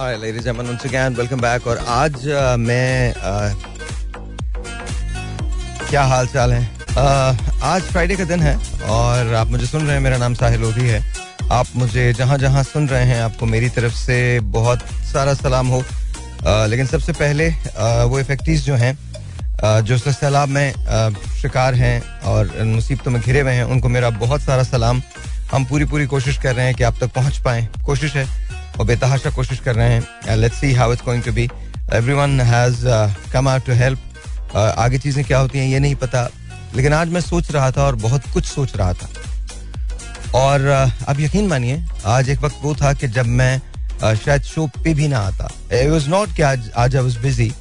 once again, welcome back. और आज uh, मैं uh, क्या हाल चाल है? Uh, आज फ्राइडे का दिन है और आप मुझे सुन रहे हैं मेरा नाम साहिल लोधी है। आप मुझे जहाँ जहाँ सुन रहे हैं आपको मेरी तरफ़ से बहुत सारा सलाम हो। Uh, लेकिन सबसे पहले uh, वो इफ़ेक्टिव जो हैं uh, जो सैलाब में uh, शिकार हैं और मुसीबतों में घिरे हुए हैं उनको मेरा बहुत सारा सलाम। हम पूरी पूरी कोशिश कर रहे हैं कि आप तक पहुँच पाएँ। कोशिश है और बेतहाशा कोशिश कर रहे हैं। Let's see how it's going to be everyone has come out to help आगे चीज़ें क्या होती हैं ये नहीं पता। लेकिन आज मैं सोच रहा था और बहुत कुछ सोच रहा था। और uh, अब यकीन मानिए आज एक वक्त वो था कि जब मैं uh, शायद शो पे भी ना आता। इट वाज नॉट कि आज आज आई वाज बिज़ी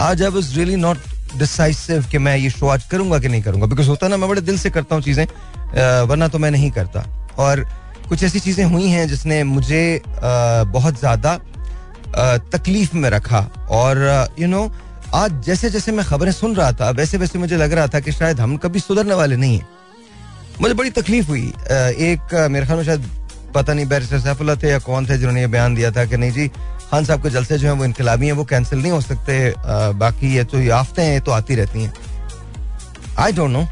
आज I was really not decisive कि मैं ये शो आज करूँगा कि नहीं करूँगा। बिकॉज़ होता ना मैं बड़े दिल से करता हूँ चीज़ें uh, वरना तो मैं नहीं करता। और कुछ ऐसी चीज़ें हुई हैं जिसने मुझे बहुत ज़्यादा तकलीफ़ में रखा। और यू नो आज जैसे जैसे मैं खबरें सुन रहा था वैसे वैसे मुझे लग रहा था कि शायद हम कभी सुधरने वाले नहीं हैं। मुझे बड़ी तकलीफ़ हुई। एक, मेरे ख्याल में शायद पता नहीं, बैरिस्टर सैफुल्ला थे या कौन थे जिन्होंने ये बयान दिया था कि नहीं जी, खान साहब के जलसे जो हैं वो इनकलाबी हैं, वो कैंसिल नहीं हो सकते। बाकी ये तो आफते हैं तो आती रहती हैं। I don't know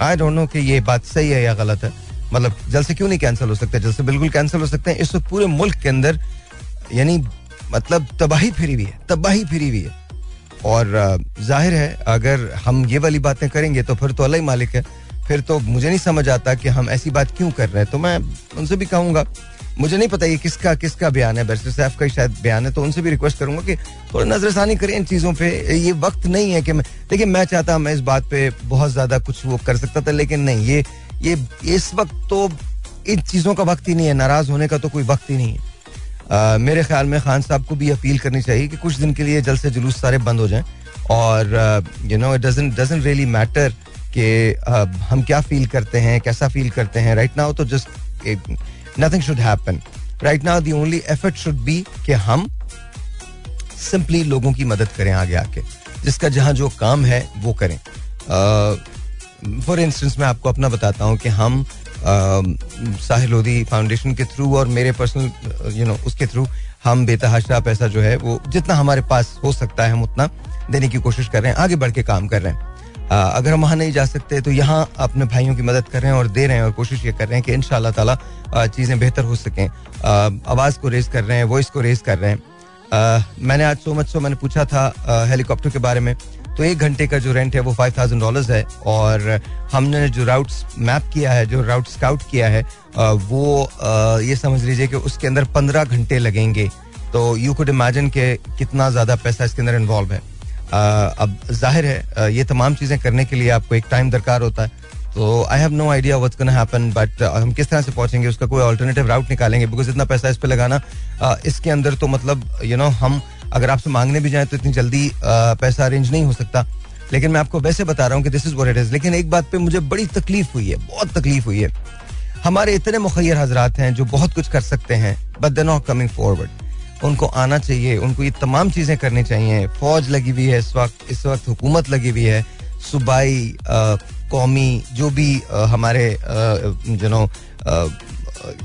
I don't know कि ये बात सही है या गलत है। मतलब जलसे क्यों नहीं कैंसिल हो सकते? जलसे बिल्कुल कैंसिल हो सकते हैं। इस वक्त पूरे मुल्क के अंदर, यानी मतलब तबाही फिरी हुई है, तबाही फिरी हुई है। और ज़ाहिर है, अगर हम ये वाली बातें करेंगे तो फिर तो अल्लाह ही मालिक है। फिर तो मुझे नहीं समझ आता कि हम ऐसी बात क्यों कर रहे हैं। तो मैं उनसे भी कहूँगा, मुझे नहीं पता ये किसका किसका बयान है। बैरिस्टर साहब का शायद बयान है तो उनसे भी रिक्वेस्ट करूँगा कि थोड़ी नजरसानी करें इन चीज़ों पे। ये वक्त नहीं है कि मैं, देखिए, मैं चाहता मैं इस बात पे बहुत ज़्यादा कुछ वो कर सकता था, लेकिन नहीं, ये ये इस वक्त तो इन चीज़ों का वक्त ही नहीं है नाराज़ होने का तो कोई वक्त ही नहीं है। आ, मेरे ख्याल में खान साहब को भी अपील करनी चाहिए कि कुछ दिन के लिए जल से जुलूस सारे बंद हो जाएँ। और you know it doesn't really matter कि हम क्या फील करते हैं कैसा फील करते हैं। राइट नाउ तो just nothing should happen right now the only effort should be कि हम सिंपली लोगों की मदद करें आगे आके। जिसका जहाँ जो काम है वो करें। फॉर इंस्टेंस मैं आपको अपना बताता हूँ कि हम साहिल लोधी फाउंडेशन के थ्रू और मेरे पर्सनल यू नो उसके थ्रू हम बेतहाशा पैसा जो है वो जितना हमारे पास हो सकता है हम उतना देने की कोशिश कर रहे हैं आगे बढ़ के काम कर रहे हैं। आ, अगर हम वहाँ नहीं जा सकते तो यहाँ अपने भाइयों की मदद कर रहे हैं और दे रहे हैं और कोशिश ये कर रहे हैं कि इन ताला चीज़ें बेहतर हो सकें। आवाज़ को रेज कर रहे हैं वॉइस को रेज कर रहे हैं। मैंने आज सो मच सो मैंने पूछा था हेलीकॉप्टर के बारे में। तो एक घंटे का जो रेंट है वो फाइव थाउज़ेंड डॉलर है और हमने जो राउट मैप किया है, जो राउट स्काउट किया है वो ये समझ लीजिए कि उसके अंदर पंद्रह घंटे लगेंगे। तो यू कुड इमेजिन के कितना ज़्यादा पैसा इसके अंदर इन्वॉल्व है। अब ज़ाहिर है ये तमाम चीज़ें करने के लिए आपको एक टाइम दरकार होता है। तो I have no idea what's gonna happen but हम किस तरह से पहुँचेंगे उसका कोई ऑल्टरनेटिव राउट निकालेंगे बिकॉज़ इतना पैसा इस पर लगाना इसके अंदर तो मतलब यू you नो know, हम अगर आपसे मांगने भी जाए तो इतनी जल्दी पैसा अरेंज नहीं हो सकता। लेकिन मैं आपको वैसे बता रहा हूँ कि this is what it is लेकिन एक बात पे मुझे बड़ी तकलीफ़ हुई है बहुत तकलीफ़ हुई है। हमारे इतने मुखैर हजरात हैं जो बहुत कुछ कर सकते हैं but they not coming forward उनको आना चाहिए उनको ये तमाम चीज़ें करनी चाहिए। फौज लगी हुई है इस वक्त इस वक्त हुकूमत लगी हुई है। सूबाई कौमी जो भी आ, हमारे यू नो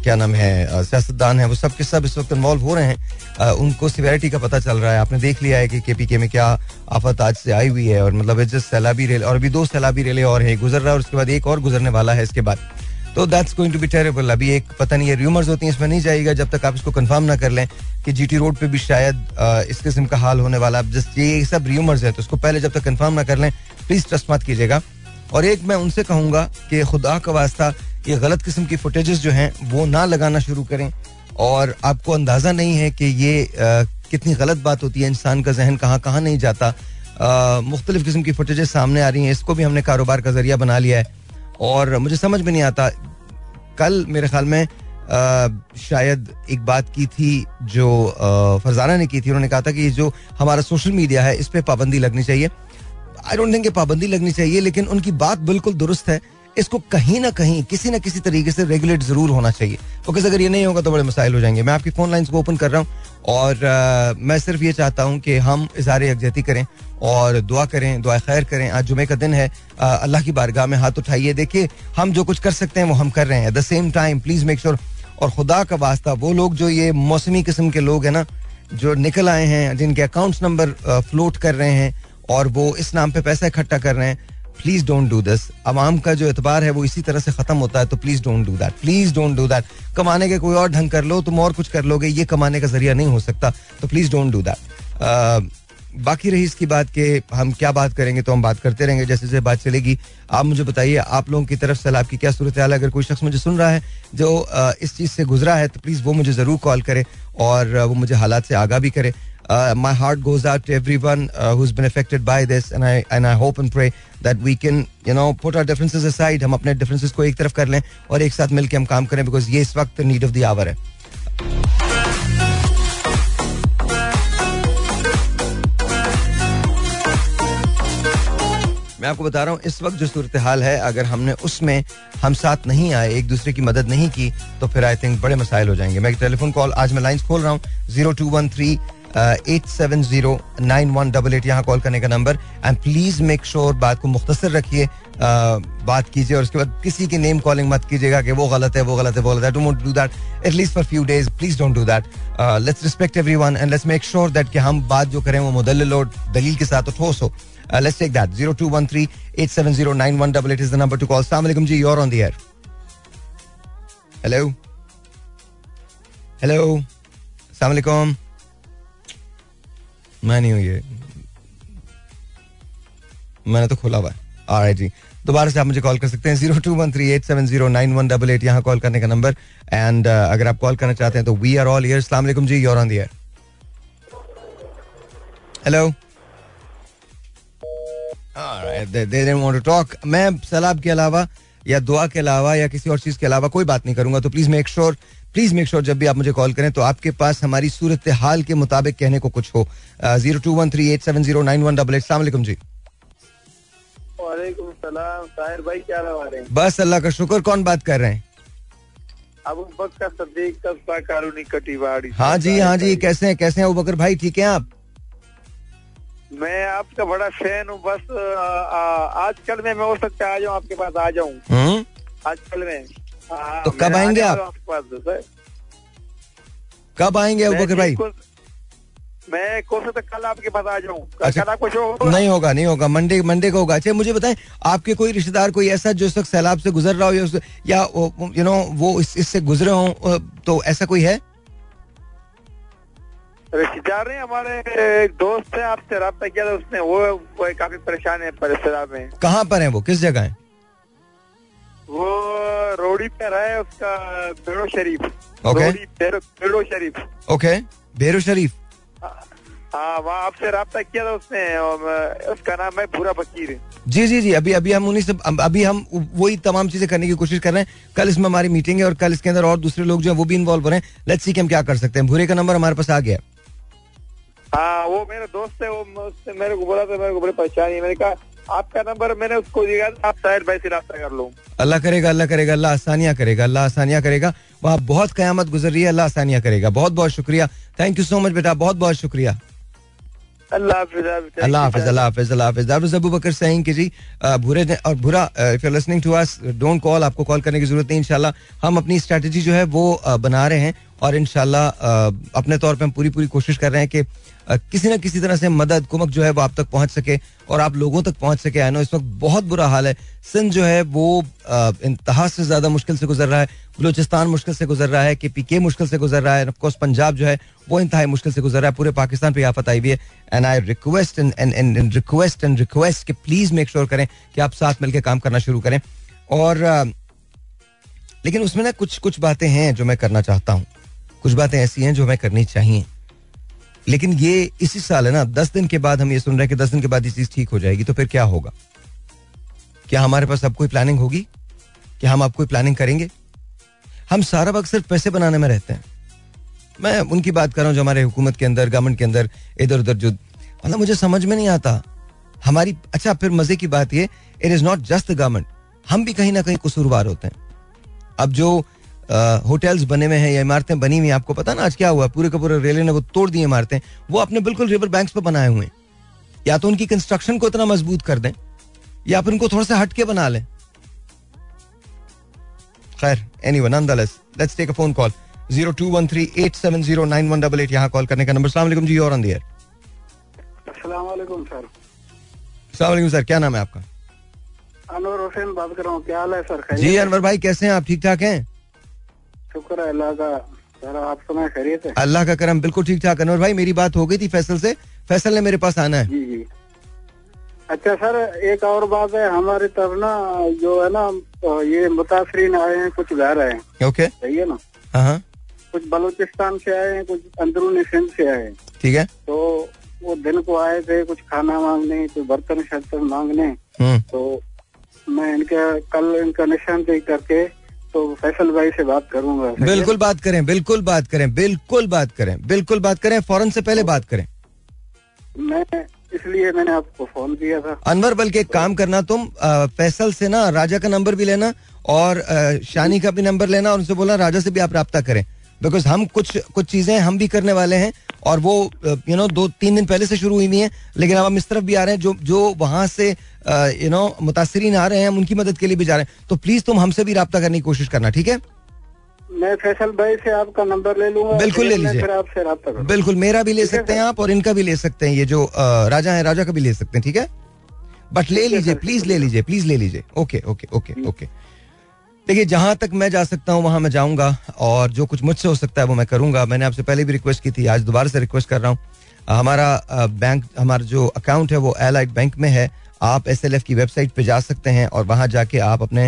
क्या नाम है सियासतदान है वो सब के सब इस वक्त इन्वॉल्व हो रहे हैं। आ, उनको सिवेरिटी का पता चल रहा है। आपने देख लिया है कि के पी के में क्या आफत आज से आई हुई है और मतलब जस्ट सैलाबी रेल और अभी दो सैलाबी रेले और है गुजर रहा है और उसके बाद एक और गुजरने वाला है इसके बाद। तो that's going to be terrible अभी एक पता नहीं है र्यूमर्स होती हैं इसमें नहीं जाएगा जब तक आप इसको कंफर्म ना कर लें कि जीटी रोड पे भी शायद इस किस्म का हाल होने वाला जस्ट ये सब र्यूमर्स है तो उसको पहले जब तक कंफर्म ना कर लें प्लीज़ ट्रस्ट मत कीजिएगा। और एक मैं उनसे कहूँगा कि खुदा का वास्ता ये गलत किस्म की फुटेजेस जो हैं वो ना लगाना शुरू करें। और आपको अंदाज़ा नहीं है कि ये आ, कितनी गलत बात होती है इंसान का जहन कहाँ कहाँ नहीं जाता। मुख्तलिफ़ किस्म की फुटेजेस सामने आ रही हैं इसको भी हमने कारोबार का ज़रिया बना लिया है। और मुझे समझ में नहीं आता कल मेरे ख्याल में आ, शायद एक बात की थी जो फरजाना ने की थी। उन्होंने कहा था कि जो हमारा सोशल मीडिया है इस पर पाबंदी लगनी चाहिए। आई डोंट थिंक पाबंदी लगनी चाहिए लेकिन उनकी बात बिल्कुल दुरुस्त है। इसको कहीं ना कहीं किसी ना किसी तरीके से रेगुलेट ज़रूर होना चाहिए। बिकॉज़ अगर ये नहीं होगा तो बड़े मसाइल हो जाएँगे। मैं आपकी फ़ोन लाइन्स को ओपन कर रहा हूँ और आ, मैं सिर्फ़ ये चाहता हूँ कि हम इजहार यकजहती करें और दुआ करें दुआ खैर करें। आज जुमे का दिन है। अल्लाह की बारगाह में हाथ उठाइए। देखिए हम जो कुछ कर सकते हैं वो हम कर रहे हैं। At the same time please make sure और खुदा का वास्ता वो लोग जो ये मौसमी किस्म के लोग हैं ना जो निकल आए हैं जिनके अकाउंट्स नंबर फ्लोट कर रहे हैं और वो इस नाम पे पैसा इकट्ठा कर रहे हैं। प्लीज़ डोंट डू दिस अवाम का जो एतबार है, वो इसी तरह से खत्म होता है तो please don't do that please don't do that कमाने के कोई और ढंग कर लो, तुम और कुछ कर लोगे, ये कमाने का ज़रिया नहीं हो सकता। तो प्लीज़ डोंट डू दैट बाकी रही इसकी बात के, हम क्या बात करेंगे तो हम बात करते रहेंगे, जैसे जैसे बात चलेगी। आप मुझे बताइए, आप लोगों की तरफ़ से आपकी क्या सूरत हाल अगर कोई शख्स मुझे सुन रहा है, जो इस चीज़ से गुजरा है तो प्लीज़ वो मुझे ज़रूर कॉल करे और वो मुझे हालात से आगा भी करे। My heart goes out every one been affected by this I and hope and pray that we can you know put our differences aside हम अपने डिफरेंसेज को एक तरफ़ कर लें और एक साथ मिलकर हम काम करें बिकॉज़ ये इस वक्त नीड ऑफ़ द आवर है। मैं आपको बता रहा हूँ, इस वक्त जो सूरत हाल है, अगर हमने उसमें हम साथ नहीं आए, एक दूसरे की मदद नहीं की तो फिर आई थिंक बड़े मसाइल हो जाएँगे। मैं टेलीफोन कॉल आज मैं लाइन खोल रहा हूँ zero two one three eight seven zero nine one double eight यहाँ कॉल करने का number and please make sure बात को मुख्तर रखिए बात कीजिए और उसके बाद किसी की नेम कॉलिंग मत कीजिएगा कि वो गलत है, वो गलत है, वो गलत है. Don't do that at least for few days please don't do that let's respect every one and let's make sure that कि हम बात जो करें वो मुदल और दलील के साथ ठोस हो. Let's take that zero two one three eight seven zero nine one double eight is the number to call सलाम जी you're on the air hello hello सलाम मैं नहीं हूँ ये। मैंने तो खोला हुआ है। जी। दोबारा से आप मुझे कॉल कर सकते हैं zero two one three eight seven zero nine one double eight यहाँ कॉल करने का नंबर एंड uh, अगर आप कॉल करना चाहते हैं तो वी आर ऑल ईयर सलाम जी you're on the hello talk मैं सलाब के अलावा या दुआ के अलावा या किसी और चीज़ के अलावा कोई बात नहीं करूँगा। तो please make sure please make sure जब भी आप मुझे कॉल करें तो आपके पास हमारी सूरत हाल के मुताबिक कहने को कुछ हो। Zero two one three eight seven zero nine one double eight सलाम। जी भाई क्या बस अल्लाह का शुक्र कौन बात कर रहे हैं? अबू बकर कटीवाड़ी हाँ जी हाँ जी कैसे हैं कैसे हैं अबू बकर भाई ठीक है आप? मैं आपका बड़ा फ़ैन हूँ बस आजकल में मैं हो सकता है आ जाऊँ आपके पास आ जाऊँ। हम्म? आजकल में। हाँ, तो कब आएँगे आप? कब आएँगे अबू भाई? मैं कौन सा कल आपके पास आ जाऊँ। अच्छा, कल कुछ हो नहीं होगा नहीं होगा। मंडे मंडे को होगा। अच्छा मुझे बताएँ आपके कोई रिश्तेदार कोई ऐसा जो इस वक्त सैलाब से गुजर रहा हो या यू नो वो इससे गुजरे हो तो ऐसा कोई है? रिश्तेदार नहीं हमारे एक दोस्त है आपसे रहा किया था उसने वो, वो काफ़ी परेशान है रिश्तेदार में। कहाँ पर है वो? किस जगह है? वो रोडी पर है उसका बेरो शरीफ। ओके। बेरो शरीफ। ओके बेरो शरीफ। हाँ वहाँ आपसे रहा किया था उसने उसका नाम है भूरा फकीर जी जी जी अभी अभी हम उन्हीं से अभी हम वही तमाम चीज़ें करने की कोशिश कर रहे हैं। कल इसमें हमारी मीटिंग है और कल इसके अंदर और दूसरे लोग जो है वो भी इन्वॉल्व हो रहे हैं। लेट्स सी कि हम क्या कर सकते हैं। भूरे का नंबर हमारे पास आ गया। हाँ वो मेरा दोस्त है वो उसने मेरे को बोला था मेरे को बड़ी परेशानी है। मैंने कहा आपका नंबर मैंने उसको दिया आप शायद भाई से रहा कर लो। अल्लाह करेगा अल्लाह करेगा अल्लाह आसानियाँ करेगा अल्लाह आसानियाँ करेगा। वहाँ बहुत कयामत गुजर रही है अल्लाह आसानियाँ करेगा। बहुत बहुत शुक्रिया। थैंक यू सो मच बेटा बहुत बहुत शुक्रिया। अल्लाह हाफिज अल्लाह हाफिज अल्लाह हाफिज that was Abu Bakar saying कि जी बुरे और बुरा if you listening to us don't call आपको कॉल करने की ज़रूरत नहीं इंशाल्लाह। हम अपनी स्ट्रेटजी जो है वो बना रहे हैं। और इंशाल्लाह अपने तौर पर हम पूरी पूरी कोशिश कर रहे हैं कि किसी ना किसी तरह से मदद कुमक जो है वो आप तक पहुँच सके और आप लोगों तक पहुँच सके। आई नो इस वक्त बहुत बुरा हाल है। सिंध जो है वो इंतहा से ज़्यादा मुश्किल से गुजर रहा है। बलूचिस्तान मुश्किल से गुजर रहा है। के पी के मुश्किल से गुजर रहा है। ऑफकोर्स पंजाब जो है वो इंतहा मुश्किल से गुजर रहा है। पूरे पाकिस्तान पे आफत आई हुई है। And I request and request and request कि प्लीज़ मेक श्योर करें कि आप साथ मिलकर काम करना शुरू करें। और लेकिन उसमें ना कुछ कुछ बातें हैं जो मैं करना चाहता हूँ। कुछ बातें ऐसी हैं जो हमें करनी चाहिए। लेकिन ये इसी साल है ना, दस दिन के बाद हम ये सुन रहे हैं कि दस दिन के बाद ये चीज़ ठीक हो जाएगी तो फिर क्या होगा? क्या हमारे पास अब कोई प्लानिंग होगी? क्या हम अब कोई प्लानिंग करेंगे? हम सारा वक्त सिर्फ़ पैसे बनाने में रहते हैं। मैं उनकी बात कर रहा हूँ जो हमारे हुकूमत के अंदर गवर्नमेंट के अंदर इधर उधर जो मतलब मुझे समझ में नहीं आता। हमारी अच्छा फिर मज़े की बात ये it is not just the government हम भी कहीं ना कहीं कसूरवार होते हैं। अब जो होटल्स बने हुए हैं या इमारतें बनी हुई हैं आपको पता ना आज क्या हुआ? पूरे का पूरे रेलवे ने वो तोड़ दी इमारतें। वो अपने बिल्कुल रिवर बैंक्स पर बनाए हुए हैं। या तो उनकी कंस्ट्रक्शन को इतना मज़बूत कर दें या फिर उनको थोड़ा सा हटके बना लें। खैर any one let's take a phone call zero two one three eight seven zero nine one double eight यहाँ कॉल करने का नंबर सलाम जी और अंदियर सर सलाम सर क्या नाम है आपका? अनवर हुसैन बात कर रहा हूँ। क्या हाल है सर? जी अनवर भाई कैसे हैं? आप ठीक ठाक हैं? शुक्र है अल्लाह का आप सुना खैरियत है। अल्लाह का करम बिल्कुल ठीक ठाक अनवर भाई मेरी बात हो गई थी फैसल से। फैसल ने मेरे पास आना है। जी जी। अच्छा सर एक और बात है हमारी तरफ़ ना जो है ना ये मुतासरीन आए हैं कुछ घर आए हैं। ओके। सही है ना? हाँ हाँ। कुछ बलूचिस्तान से आए हैं कुछ अंदरूनी सिंध से आए हैं। ठीक है। तो वो दिन को आए थे कुछ खाना मांगने कुछ बर्तन शर्तन मांगने। हम्म। तो मैं इनका कल इनका निशानदेही करके तो फैसल भाई से बात करूँगा। बिल्कुल बात करें बिल्कुल बात करें बिल्कुल बात करें बिल्कुल बात करें फ़ौरन से पहले बात करें। मैं इसलिए मैंने आपको फ़ोन किया था। अनवर बल्कि एक काम करना तुम फैसल से ना राजा का नंबर भी लेना और शानी का भी नंबर लेना और उनसे बोला राजा से भी आप रहा करें। बिकॉज़ हम कुछ कुछ चीज़ें हम भी करने वाले हैं और वो यू नो दो तीन दिन पहले से शुरू हुई हुई हैं लेकिन अब हम इस तरफ़ भी आ रहे हैं जो जो वहाँ से यू नो मुतासरीन आ रहे हैं हम उनकी मदद के लिए भी जा रहे हैं। तो प्लीज़ तुम हमसे भी रब्ता करने की कोशिश करना ठीक है? मैं फैसल भाई से आपका नंबर ले लूँगा बिल्कुल ले लीजिए। फिर आपसे रब्ता बिल्कुल मेरा भी ले सकते हैं आप और इनका भी ले सकते हैं ये जो राजा है राजा का भी ले सकते हैं ठीक है? बट ले लीजिए प्लीज़ ले लीजिए प्लीज़ ले लीजिए। ओके ओके ओके ओके देखिए जहाँ तक मैं जा सकता हूँ वहाँ मैं जाऊँगा और जो कुछ मुझसे हो सकता है वो मैं करूँगा। मैंने आपसे पहले भी रिक्वेस्ट की थी आज दोबारा से रिक्वेस्ट कर रहा हूँ। हमारा बैंक हमारा जो अकाउंट है वो एलाइट बैंक में है। आप एस एल एफ़ की वेबसाइट पे जा सकते हैं और वहाँ जाके आप अपने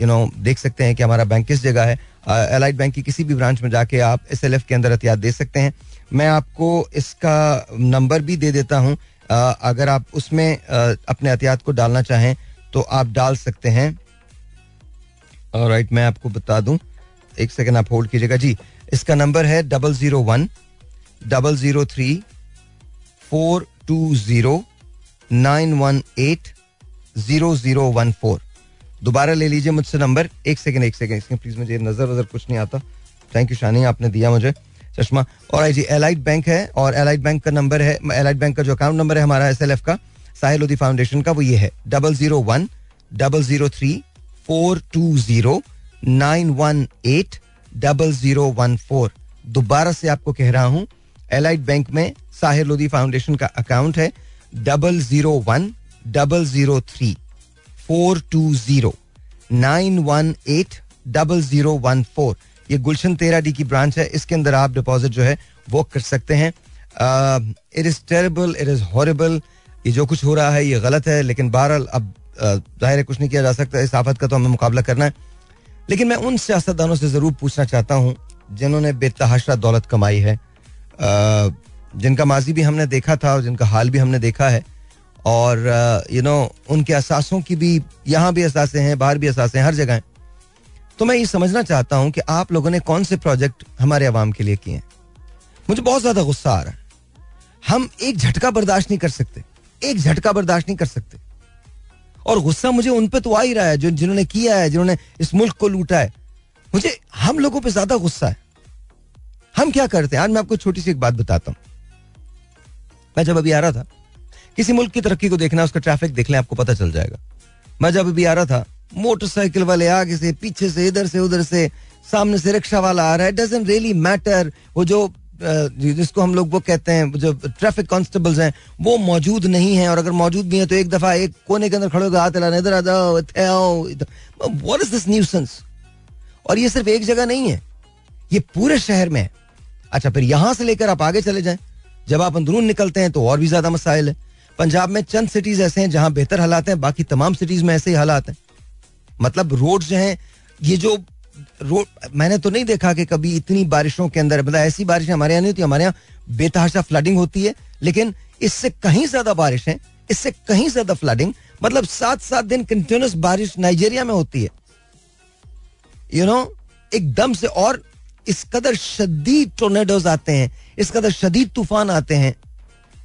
यू नो देख सकते हैं कि हमारा बैंक किस जगह है। एलाइट बैंक की किसी भी ब्रांच में जाके आप एस एल एफ़ के अंदर एहतियात दे सकते हैं। मैं आपको इसका नंबर भी दे देता हूँ। अगर आप उसमें अपने एहतियात को डालना चाहें तो आप डाल सकते हैं। और राइट मैं आपको बता दूँ। एक सेकेंड आप होल्ड कीजिएगा। जी, इसका नंबर है double zero one double zero three four two zero nine one eight zero zero one four. दोबारा ले लीजिए मुझसे नंबर। एक सेकेंड एक सेकेंड इसमें प्लीज़ मुझे नज़र वजर कुछ नहीं आता। थैंक यू शानी आपने दिया मुझे। चश्मा। और आई जी एलाइट बैंक है, और एलाइट बैंक का नंबर है एलाइट बैंक का जो अकाउंट नंबर है हमारा एस एल एफ़ का साहिल उदी फाउंडेशन का, वो ये है। Double zero one double zero three four two zero nine one eight double zero one four दोबारा से आपको कह रहा हूँ एलाइट बैंक में साहिर लोधी फाउंडेशन का अकाउंट है double zero one double zero three four two zero nine one eight double zero one four ये गुलशन तेरा डी की ब्रांच है। इसके अंदर आप डिपॉजिट जो है, वो कर सकते हैं। It is terrible it is horrible ये जो कुछ हो रहा है, ये गलत है, लेकिन बहरहाल अब ज़ाहिर है कुछ नहीं किया जा सकता। इस आफत का तो हमें मुकाबला करना है। लेकिन मैं उन सियासतदानों से ज़रूर पूछना चाहता हूँ, जिन्होंने बेतहाशा दौलत कमाई है। जिनका माजी भी हमने देखा था और जिनका हाल भी हमने देखा है। और यू नो उनके असासों की भी यहाँ भी असासे हैं, बाहर भी असासे हैं, हर जगह तो मैं ये समझना चाहता हूँ कि आप लोगों ने कौन से प्रोजेक्ट हमारे अवाम के लिए किए हैं? मुझे बहुत ज़्यादा गुस्सा आ रहा है। हम एक झटका बर्दाश्त नहीं कर सकते। एक झटका बर्दाश्त नहीं कर सकते। और गुस्सा मुझे उन पे तो आ ही रहा है जो, जिन्होंने किया है, जिन्होंने इस मुल्क को लूटा है। मुझे हम लोगों पे ज़्यादा गुस्सा है। हम क्या करते हैं? आज मैं आपको छोटी सी एक बात बताता हूँ। मैं जब अभी आ रहा था, किसी मुल्क की तरक्की को देखना, उसका ट्रैफ़िक देख लें, आपको पता चल जाएगा। मैं जब अभी आ रहा था, मोटरसाइकिल वाले आगे से, पीछे से, इधर से, उधर से, सामने से रिक्शा वाला आ रहा है डजेंट रियली मैटर वो जो जिसको हम लोग वो कहते हैं जो ट्रैफ़िक कांस्टेबल्स हैं, वो मौजूद नहीं है, और अगर मौजूद भी है तो एक दफ़ा एक कोने के अंदर खड़े होकर हाथ हिलाना, इधर आ जाओ, इधर आओ व्हाट इज़ दिस न्यूसेंस और ये सिर्फ़ एक जगह नहीं है, ये पूरे शहर में है। अच्छा फिर यहाँ से लेकर आप आगे चले जाएँ। जब आप अंदरून निकलते हैं तो और भी ज़्यादा मसाइल है। पंजाब में चंद सिटीज़ ऐसे हैं जहाँ बेहतर हालात हैं बाकी तमाम सिटीज़ में ऐसे ही हालात हैं। मतलब रोड जो हैं ये जो रोड मैंने तो नहीं देखा कि कभी इतनी बारिशों के अंदर मतलब ऐसी बारिश हमारे यहाँ नहीं होती हमारे यहाँ बेतहाशा फ्लडिंग होती है लेकिन इससे कहीं ज़्यादा बारिश है इससे कहीं ज़्यादा फ्लडिंग मतलब सात सात दिन कंटिन्यूस बारिश नाइजेरिया में होती है। यू you नो know, एकदम से और इस कदर शदीद टोर्नेडोज आते हैं, इस कदर शदीद तूफ़ान आते हैं,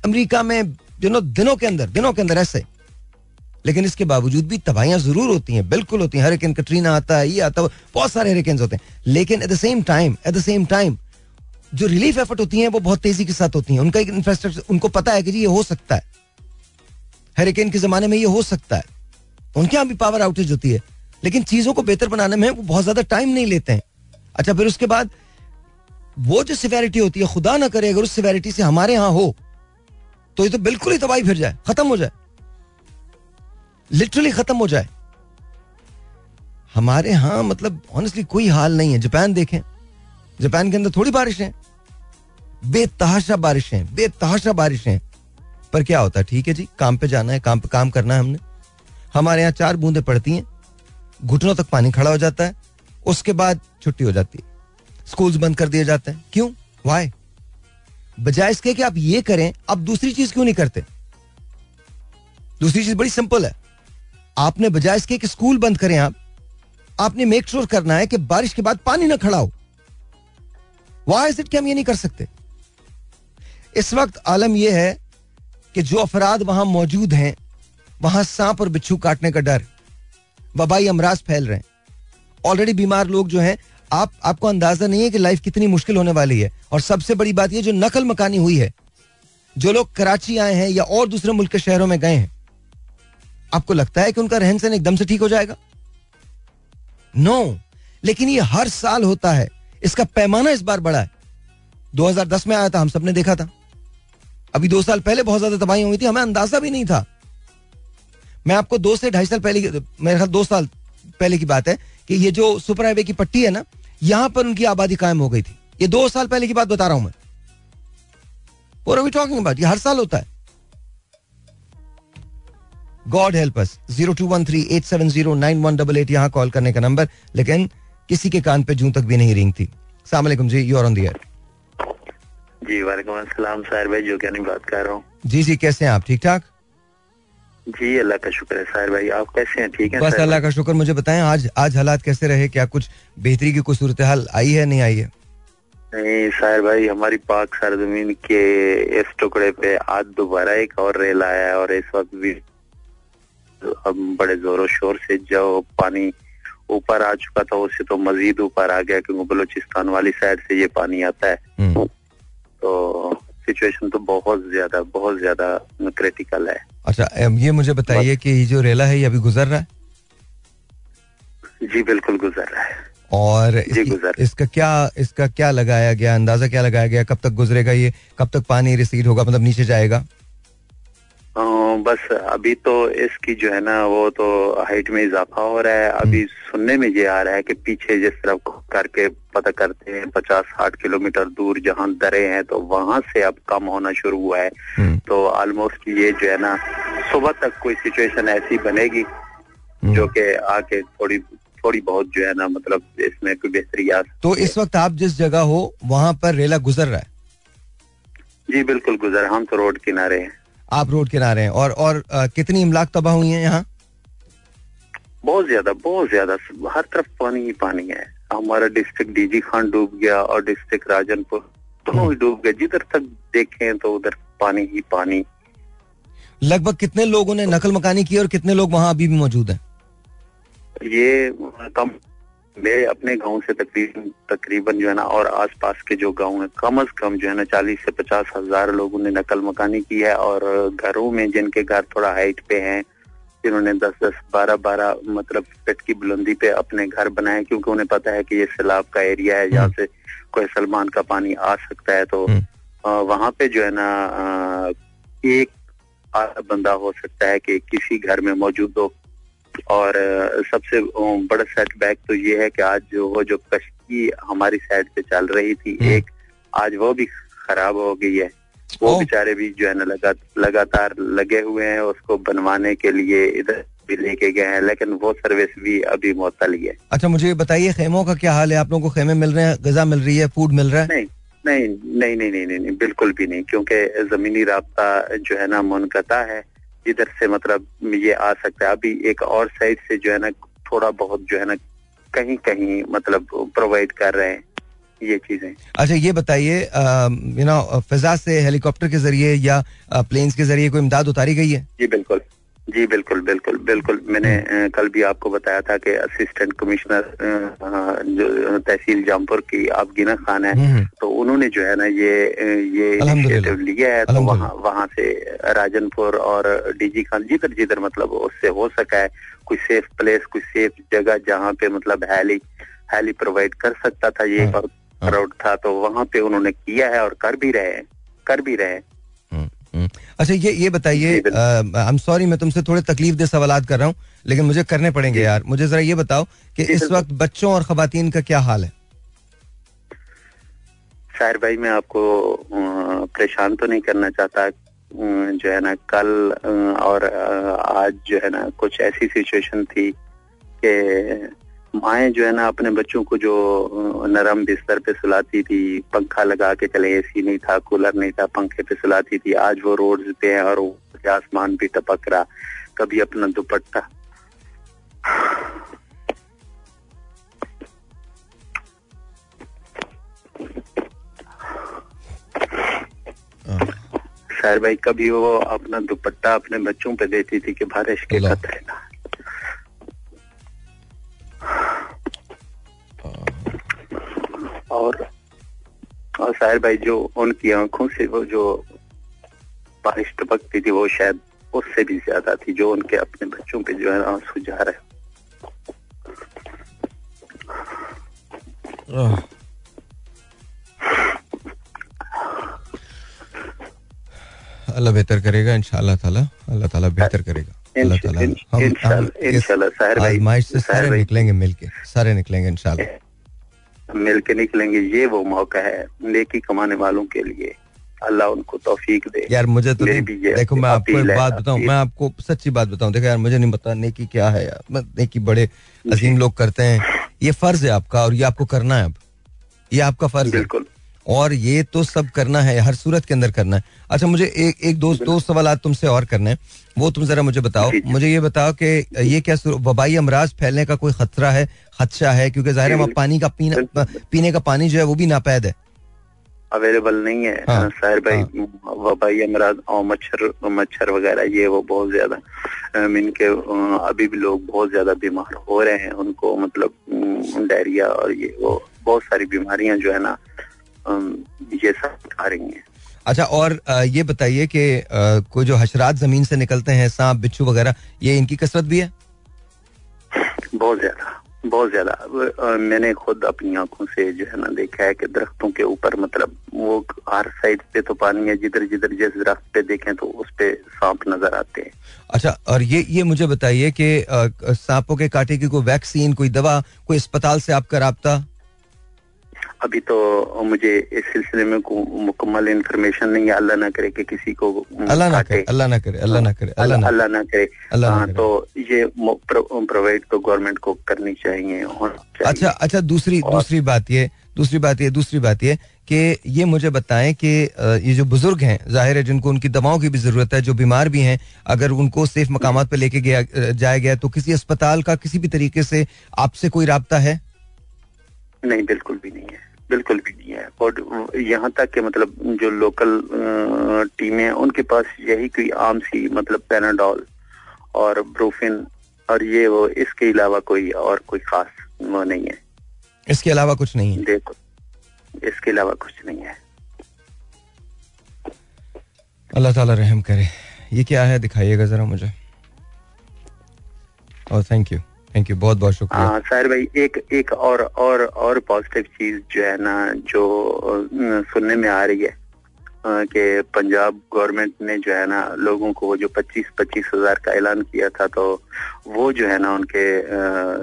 अमेरिका में यू नो दिनों के अंदर, दिनों के अंदर ऐसे। लेकिन इसके बावजूद भी तबाहियाँ ज़रूर होती हैं, बिल्कुल होती हैं। हरिकेन कटरीना आता है, ये आता है, बहुत सारे हरिकेन होते हैं। लेकिन at the same time at the same time जो रिलीफ एफर्ट होती हैं, वो बहुत तेज़ी के साथ होती हैं। उनका एक इंफ्रास्ट्रक्चर उनको पता है कि जी ये हो सकता है। हरिकेन के जमाने में ये हो सकता है। उनके यहाँ भी पावर आउटेज होती है। लेकिन चीज़ों को बेहतर बनाने में वो बहुत ज़्यादा टाइम नहीं लेते हैं। अच्छा फिर उसके बाद वो जो सिवेरिटी होती है, खुदा ना करे, अगर उस सिवेरिटी से हमारे यहाँ हो तो ये तो बिल्कुल ही तबाही फिर जाए, खत्म हो जाए। लिटरली खत्म हो जाए। हमारे यहाँ मतलब ऑनेस्टली कोई हाल नहीं है। जापान देखें। जापान के अंदर थोड़ी बारिश है। बेतहाशा बारिश है, बेतहाशा बारिश है। पर क्या होता है? ठीक है जी, काम पे जाना है, काम पे, काम करना है हमने। हमारे यहाँ चार बूंदे पड़ती हैं। घुटनों तक पानी खड़ा हो जाता है। उसके बाद छुट्टी हो जाती है। स्कूल्स बंद कर दिए जाते हैं। क्यों? वाई बजाय इसके कि आप ये करें, आप दूसरी चीज़ क्यों नहीं करते? दूसरी चीज़ बड़ी सिंपल है। आपने बजाय इसके कि स्कूल बंद करें आप, आपने मेक श्योर करना है कि बारिश के बाद पानी ना खड़ा हो। वाई इज़ इट कि हम ये नहीं कर सकते? इस वक्त आलम यह है कि जो अफराद वहाँ मौजूद हैं, वहाँ सांप और बिच्छू काटने का डर वबाई अमराज फैल रहे हैं। ऑलरेडी बीमार लोग जो हैं आप आपको अंदाज़ा नहीं है कि लाइफ कितनी मुश्किल होने वाली है। और सबसे बड़ी बात यह जो नकल मकानी हुई है जो लोग कराची आए हैं या और दूसरे मुल्क के शहरों में गए हैं आपको लगता है कि उनका रहन सहन एकदम से ठीक हो जाएगा? नो no, लेकिन ये हर साल होता है। इसका पैमाना इस बार बड़ा है। 2010 में आया था हम सबने देखा था। अभी दो साल पहले बहुत ज़्यादा तबाही हुई थी हमें अंदाज़ा भी नहीं था। मैं आपको दो से ढाई साल पहले मेरे ख्याल दो साल पहले की बात है कि ये जो सुपर हाईवे की पट्टी है ना यहाँ पर उनकी आबादी कायम हो गई थी। ये दो साल पहले की बात बता रहा हूँ मैं। और टॉकिंग अबाउट ये हर साल होता है। God help us zero two one three eight seven zero nine one double eight यहाँ कॉल करने का नंबर लेकिन किसी के कान पे जूं तक भी नहीं रिंग थी सलामकुम जी यू ऑन द जी वालेकुम अस्सलाम साहिर भाई जो क्या नहीं बात कर रहा हूँ। जी जी कैसे हैं आप? ठीक ठाक? जी अल्लाह का शुक्र है साहिर भाई आप कैसे हैं? ठीक है बस अल्लाह का शुक्र मुझे बताएँ आज आज हालात कैसे रहे? क्या कुछ बेहतरी की कोई सूरत हाल आई है नहीं आई है? नहीं साहिर भाई हमारी पाक सरजमीन के इस टुकड़े पे आज दोबारा एक और रेल आया है और इस वक्त भी अब बड़े जोरों शोर से जो पानी ऊपर आ चुका था उससे तो मजीद ऊपर आ गया क्योंकि बलोचिस्तान वाली साइड से ये पानी आता है। हम्म। तो सिचुएशन तो बहुत ज़्यादा बहुत ज़्यादा क्रिटिकल है। अच्छा ये मुझे बताइए कि ये जो रेला है ये अभी गुजर रहा है? जी बिल्कुल गुजर रहा है। और जी गुजर। इसका क्या इसका क्या लगाया गया अंदाज़ा क्या लगाया गया कब तक गुजरेगा ये कब तक पानी रिसीड होगा मतलब नीचे जाएगा? बस अभी तो इसकी जो है ना वो तो हाइट में इजाफा हो रहा है। अभी हम्म। सुनने में ये आ रहा है कि पीछे जिस तरफ़ करके पता करते हैं पचास साठ किलोमीटर दूर जहाँ दरे हैं तो वहाँ से अब कम होना शुरू हुआ है। हम्म। तो ऑलमोस्ट ये जो है ना सुबह तक कोई सिचुएशन ऐसी बनेगी हम्म। जो कि आके थोड़ी थोड़ी बहुत जो है ना मतलब इसमें कोई बेहतरी आ तो इस वक्त आप जिस जगह हो वहाँ पर रेला गुजर रहा है? जी बिल्कुल गुजर हम तो रोड किनारे हैं। आप रोड किनारे हैं। और और आ, कितनी इमलाक तबाह हुई है यहाँ? बहुत ज़्यादा बहुत ज़्यादा। हर तरफ़ पानी ही पानी है। हमारा डिस्ट्रिक्ट डीजी खान डूब गया और डिस्ट्रिक्ट राजनपुर दोनों ही डूब गए। जिधर तक देखें तो उधर पानी ही पानी। लगभग कितने लोगों ने नकल मकानी की और कितने लोग वहाँ अभी भी मौजूद हैं? ये कम मैं अपने गाँव से तकरीबन तकरीबन जो है ना और आसपास के जो गाँव है कम अज कम जो है ना चालीस से पचास हज़ार लोगों ने नकल मकानी की है और घरों में जिनके घर थोड़ा हाइट पे हैं जिन्होंने दस दस बारह बारह मतलब फिट की बुलंदी पे अपने घर बनाए क्योंकि उन्हें पता है कि ये सैलाब का एरिया है जहाँ हम्म। से कोई सलमान का पानी आ सकता है तो हम्म। वहाँ पे जो है ना एक बंदा हो सकता है कि किसी घर में मौजूद हो और सबसे बड़ा सेटबैक तो ये है कि आज जो वो जो कश्ती हमारी साइड पे चल रही थी हम्म। एक आज वो भी खराब हो गई है वो बेचारे भी जो है ना लगा लगातार लगे हुए हैं उसको बनवाने के लिए इधर भी लेके गए हैं लेकिन वो सर्विस भी अभी मुअत्तल ही अच्छा मुझे बताइए खेमों का क्या हाल है? आप लोगों को खेमे मिल रहे हैं गजा मिल रही है फ़ूड मिल रहा है? नहीं नहीं नहीं नहीं नहीं नहीं, बिल्कुल भी नहीं क्योंकि जमीनी रबता जो है ना मुनकता है जिधर से मतलब ये आ सकता है। अभी एक और साइड से जो है ना थोड़ा बहुत जो है ना कहीं कहीं मतलब प्रोवाइड कर रहे हैं। ये चीज़ें अच्छा ये बताइए यू नो फिजा से हेलीकॉप्टर के ज़रिए या प्लेन्स के ज़रिए कोई इमदाद उतारी गई है जी बिल्कुल जी बिल्कुल बिल्कुल बिल्कुल मैंने हम्म। कल भी आपको बताया था कि असिस्टेंट कमिश्नर जो तहसील जामपुर की आप गिना खान है हम्म। तो उन्होंने जो है ना ये ये इनिशिएटिव लिया है तो वहाँ वहाँ से राजनपुर और डीजी खान जिधर जिधर मतलब उससे हो सका है कोई सेफ़ प्लेस कोई सेफ़ जगह जहाँ पे मतलब हैली हैली प्रोवाइड कर सकता था ये हाँ। रोड था तो वहाँ पे उन्होंने किया है और कर भी रहे कर भी रहे हम्म, हम्म। अच्छा ये ये बताइए आई एम सॉरी मैं तुमसे थोड़े तकलीफ़ दे सवाल कर रहा हूँ लेकिन मुझे करने पड़ेंगे यार। मुझे जरा ये बताओ कि इस वक्त बच्चों और खवातीन का क्या हाल है? शायर भाई मैं आपको परेशान तो नहीं करना चाहता। जो है ना कल और आज जो है ना कुछ ऐसी सिचुएशन थी कि माए जो है ना अपने बच्चों को जो नरम बिस्तर पे सुलाती थी पंखा लगा के चले एसी नहीं था कूलर नहीं था पंखे पे सुलाती थी आज वो रोड पे है और आसमान भी टपक रहा कभी अपना दुपट्टा। साहिर भाई कभी वो अपना दुपट्टा अपने बच्चों पे देती थी कि बारिश के। खतरे ना और और साहिर भाई जो उनकी आँखों से वो जो बारिश टपकती थी, वो शायद उससे भी ज़्यादा थी, जो उनके अपने बच्चों पे जो है आँसू जा रहे अल्लाह बेहतर करेगा, इंशाल्लाह ताला। अल्लाह ताला बेहतर करेगा। सारे निकलेंगे मिलके सारे निकलेंगे इंशाल्लाह। मिल के निकलेंगे ये वो मौका है नेकी कमाने वालों के लिए। अल्लाह उनको तौफीक दे। यार मुझे तो नहीं देखो मैं आपको एक बात बताऊँ मैं आपको सच्ची बात बताऊँ। देखो यार मुझे नहीं पता नेकी क्या है यार। नेकी बड़े अजीम लोग करते हैं। ये फ़र्ज़ है आपका और ये आपको करना है अब। ये आपका फ़र्ज़ है। बिल्कुल। और ये तो सब करना है हर सूरत के अंदर करना है। अच्छा मुझे एक एक दो दो सवाल तुमसे और करने हैं। वो तुम जरा मुझे बताओ। मुझे ये बताओ कि ये क्या वबाई अमराज फैलने का कोई खतरा है खदशा है? क्योंकि ज़ाहिर है वहाँ पानी का पीना पीने का पानी जो है वो भी नापैद है। अवेलेबल नहीं है। हाँ, साहिर भाई वबाई अमराज और मच्छर मच्छर वगैरह ये वो बहुत ज़्यादा इनके अभी भी लोग बहुत ज़्यादा बीमार हो रहे हैं। उनको मतलब डायरिया और ये वो बहुत सारी बीमारियाँ जो है ना ये सब आ रही हैं अच्छा और ये बताइए कि कोई जो हशरात ज़मीन से निकलते हैं सांप बिच्छू वगैरह ये इनकी कसरत भी है? बहुत ज़्यादा बहुत ज़्यादा। मैंने खुद अपनी आँखों से जो है ना देखा है कि दरख्तों के ऊपर मतलब वो हर साइड पे तो पानी है जिधर जिधर जिस दरख्त पे देखें तो उस पे सांप नज़र आते हैं। अच्छा और ये ये मुझे बताइए कि सांपों के काटे की कोई वैक्सीन कोई दवा कोई अस्पताल से आपका राब्ता? अभी तो मुझे इस सिलसिले में मुकम्मल इन्फॉर्मेशन नहीं है। अल्लाह ना करे कि किसी को अल्लाह ना करे अल्लाह ना करे अल्लाह ना करे अल्लाह ना करे। हाँ, तो ये प्रोवाइड तो गवर्नमेंट को करनी चाहिए अच्छा अच्छा दूसरी दूसरी बात ये दूसरी बात ये दूसरी बात ये कि ये मुझे बताएँ कि ये जो बुज़ुर्ग हैं ज़ाहिर है जिनको उनकी दवाओं की भी ज़रूरत है जो बीमार भी हैं अगर उनको सेफ़ मकाम पर लेके गया जाया गया तो किसी अस्पताल का किसी भी तरीके से आपसे कोई राब्ता है? नहीं बिल्कुल भी नहीं है। बिल्कुल भी नहीं है। और यहाँ तक कि मतलब जो लोकल टीमें हैं उनके पास यही कोई आम सी मतलब पैनाडॉल और ब्रूफिन और ये वो इसके अलावा कोई और कोई खास वो नहीं है। इसके अलावा कुछ नहीं है? देखो इसके अलावा कुछ नहीं है। अल्लाह ताला रहम करे। ये क्या है? दिखाइएगा जरा मुझे। और थैंक यू थैंक यू बहुत बहुत शुक्रिया। हाँ भाई, एक एक और और और पॉजिटिव चीज़ जो है ना, जो सुनने में आ रही है कि पंजाब गवर्नमेंट ने जो है ना, लोगों को जो पच्चीस पच्चीस हज़ार का ऐलान किया था तो वो जो है ना, उनके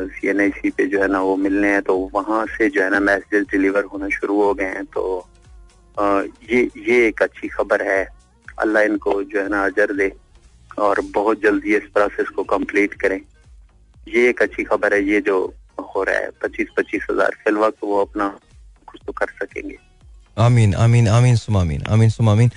सी एन आई सी पे जो है ना, वो मिलने हैं तो वहाँ से जो है ना मैसेजेस डिलीवर होना शुरू हो गए हैं तो ये ये एक अच्छी खबर है। अल्लाह इनको जो है ना, अजर दे और बहुत जल्दी इस प्रोसेस को कंप्लीट करें। ये एक अच्छी खबर है ये जो हो रहा है पच्चीस पच्चीस हज़ार फिल वक्त वो अपना कुछ तो कर सकेंगे। आमीन आमीन आमीन सुम आमीन आमीन सुम आमीन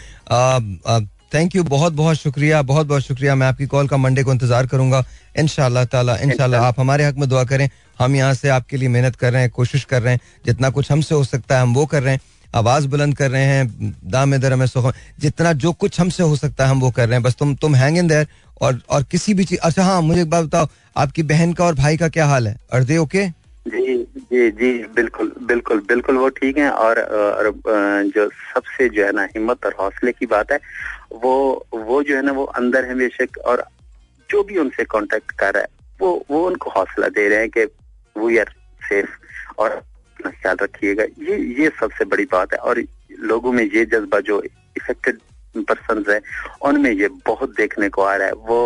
थैंक यू बहुत बहुत शुक्रिया बहुत बहुत शुक्रिया। मैं आपकी कॉल का मंडे को इंतज़ार करूँगा। इन ताला इनशाला आप हमारे हक में दुआ करें। हम यहाँ से आपके लिए मेहनत कर रहे हैं कोशिश कर रहे हैं। जितना कुछ हमसे हो सकता है हम वो कर रहे हैं। आवाज़ बुलंद कर रहे हैं दाम दर में सुख जितना जो कुछ हमसे हो सकता है हम वो कर रहे हैं। बस तुम तुम हैंग इन देयर और और किसी भी चीज़ अच्छा हाँ मुझे एक बात बताओ आपकी बहन का और भाई का क्या हाल है? आर दे ओके जी जी जी बिल्कुल बिल्कुल बिल्कुल वो ठीक है और, और जो सबसे जो है ना हिम्मत और हौसले की बात है वो वो जो है ना वो अंदर है बेशक और जो भी उनसे कांटेक्ट कर रहा है वो वो उनको हौसला दे रहे हैं कि वी आर सेफ़ और अपना ख्याल रखिएगा। ये ये सबसे बड़ी बात है और लोगों में ये जज्बा जो इफेक्टेड पर्सन है उनमें ये बहुत देखने को आ रहा है। वो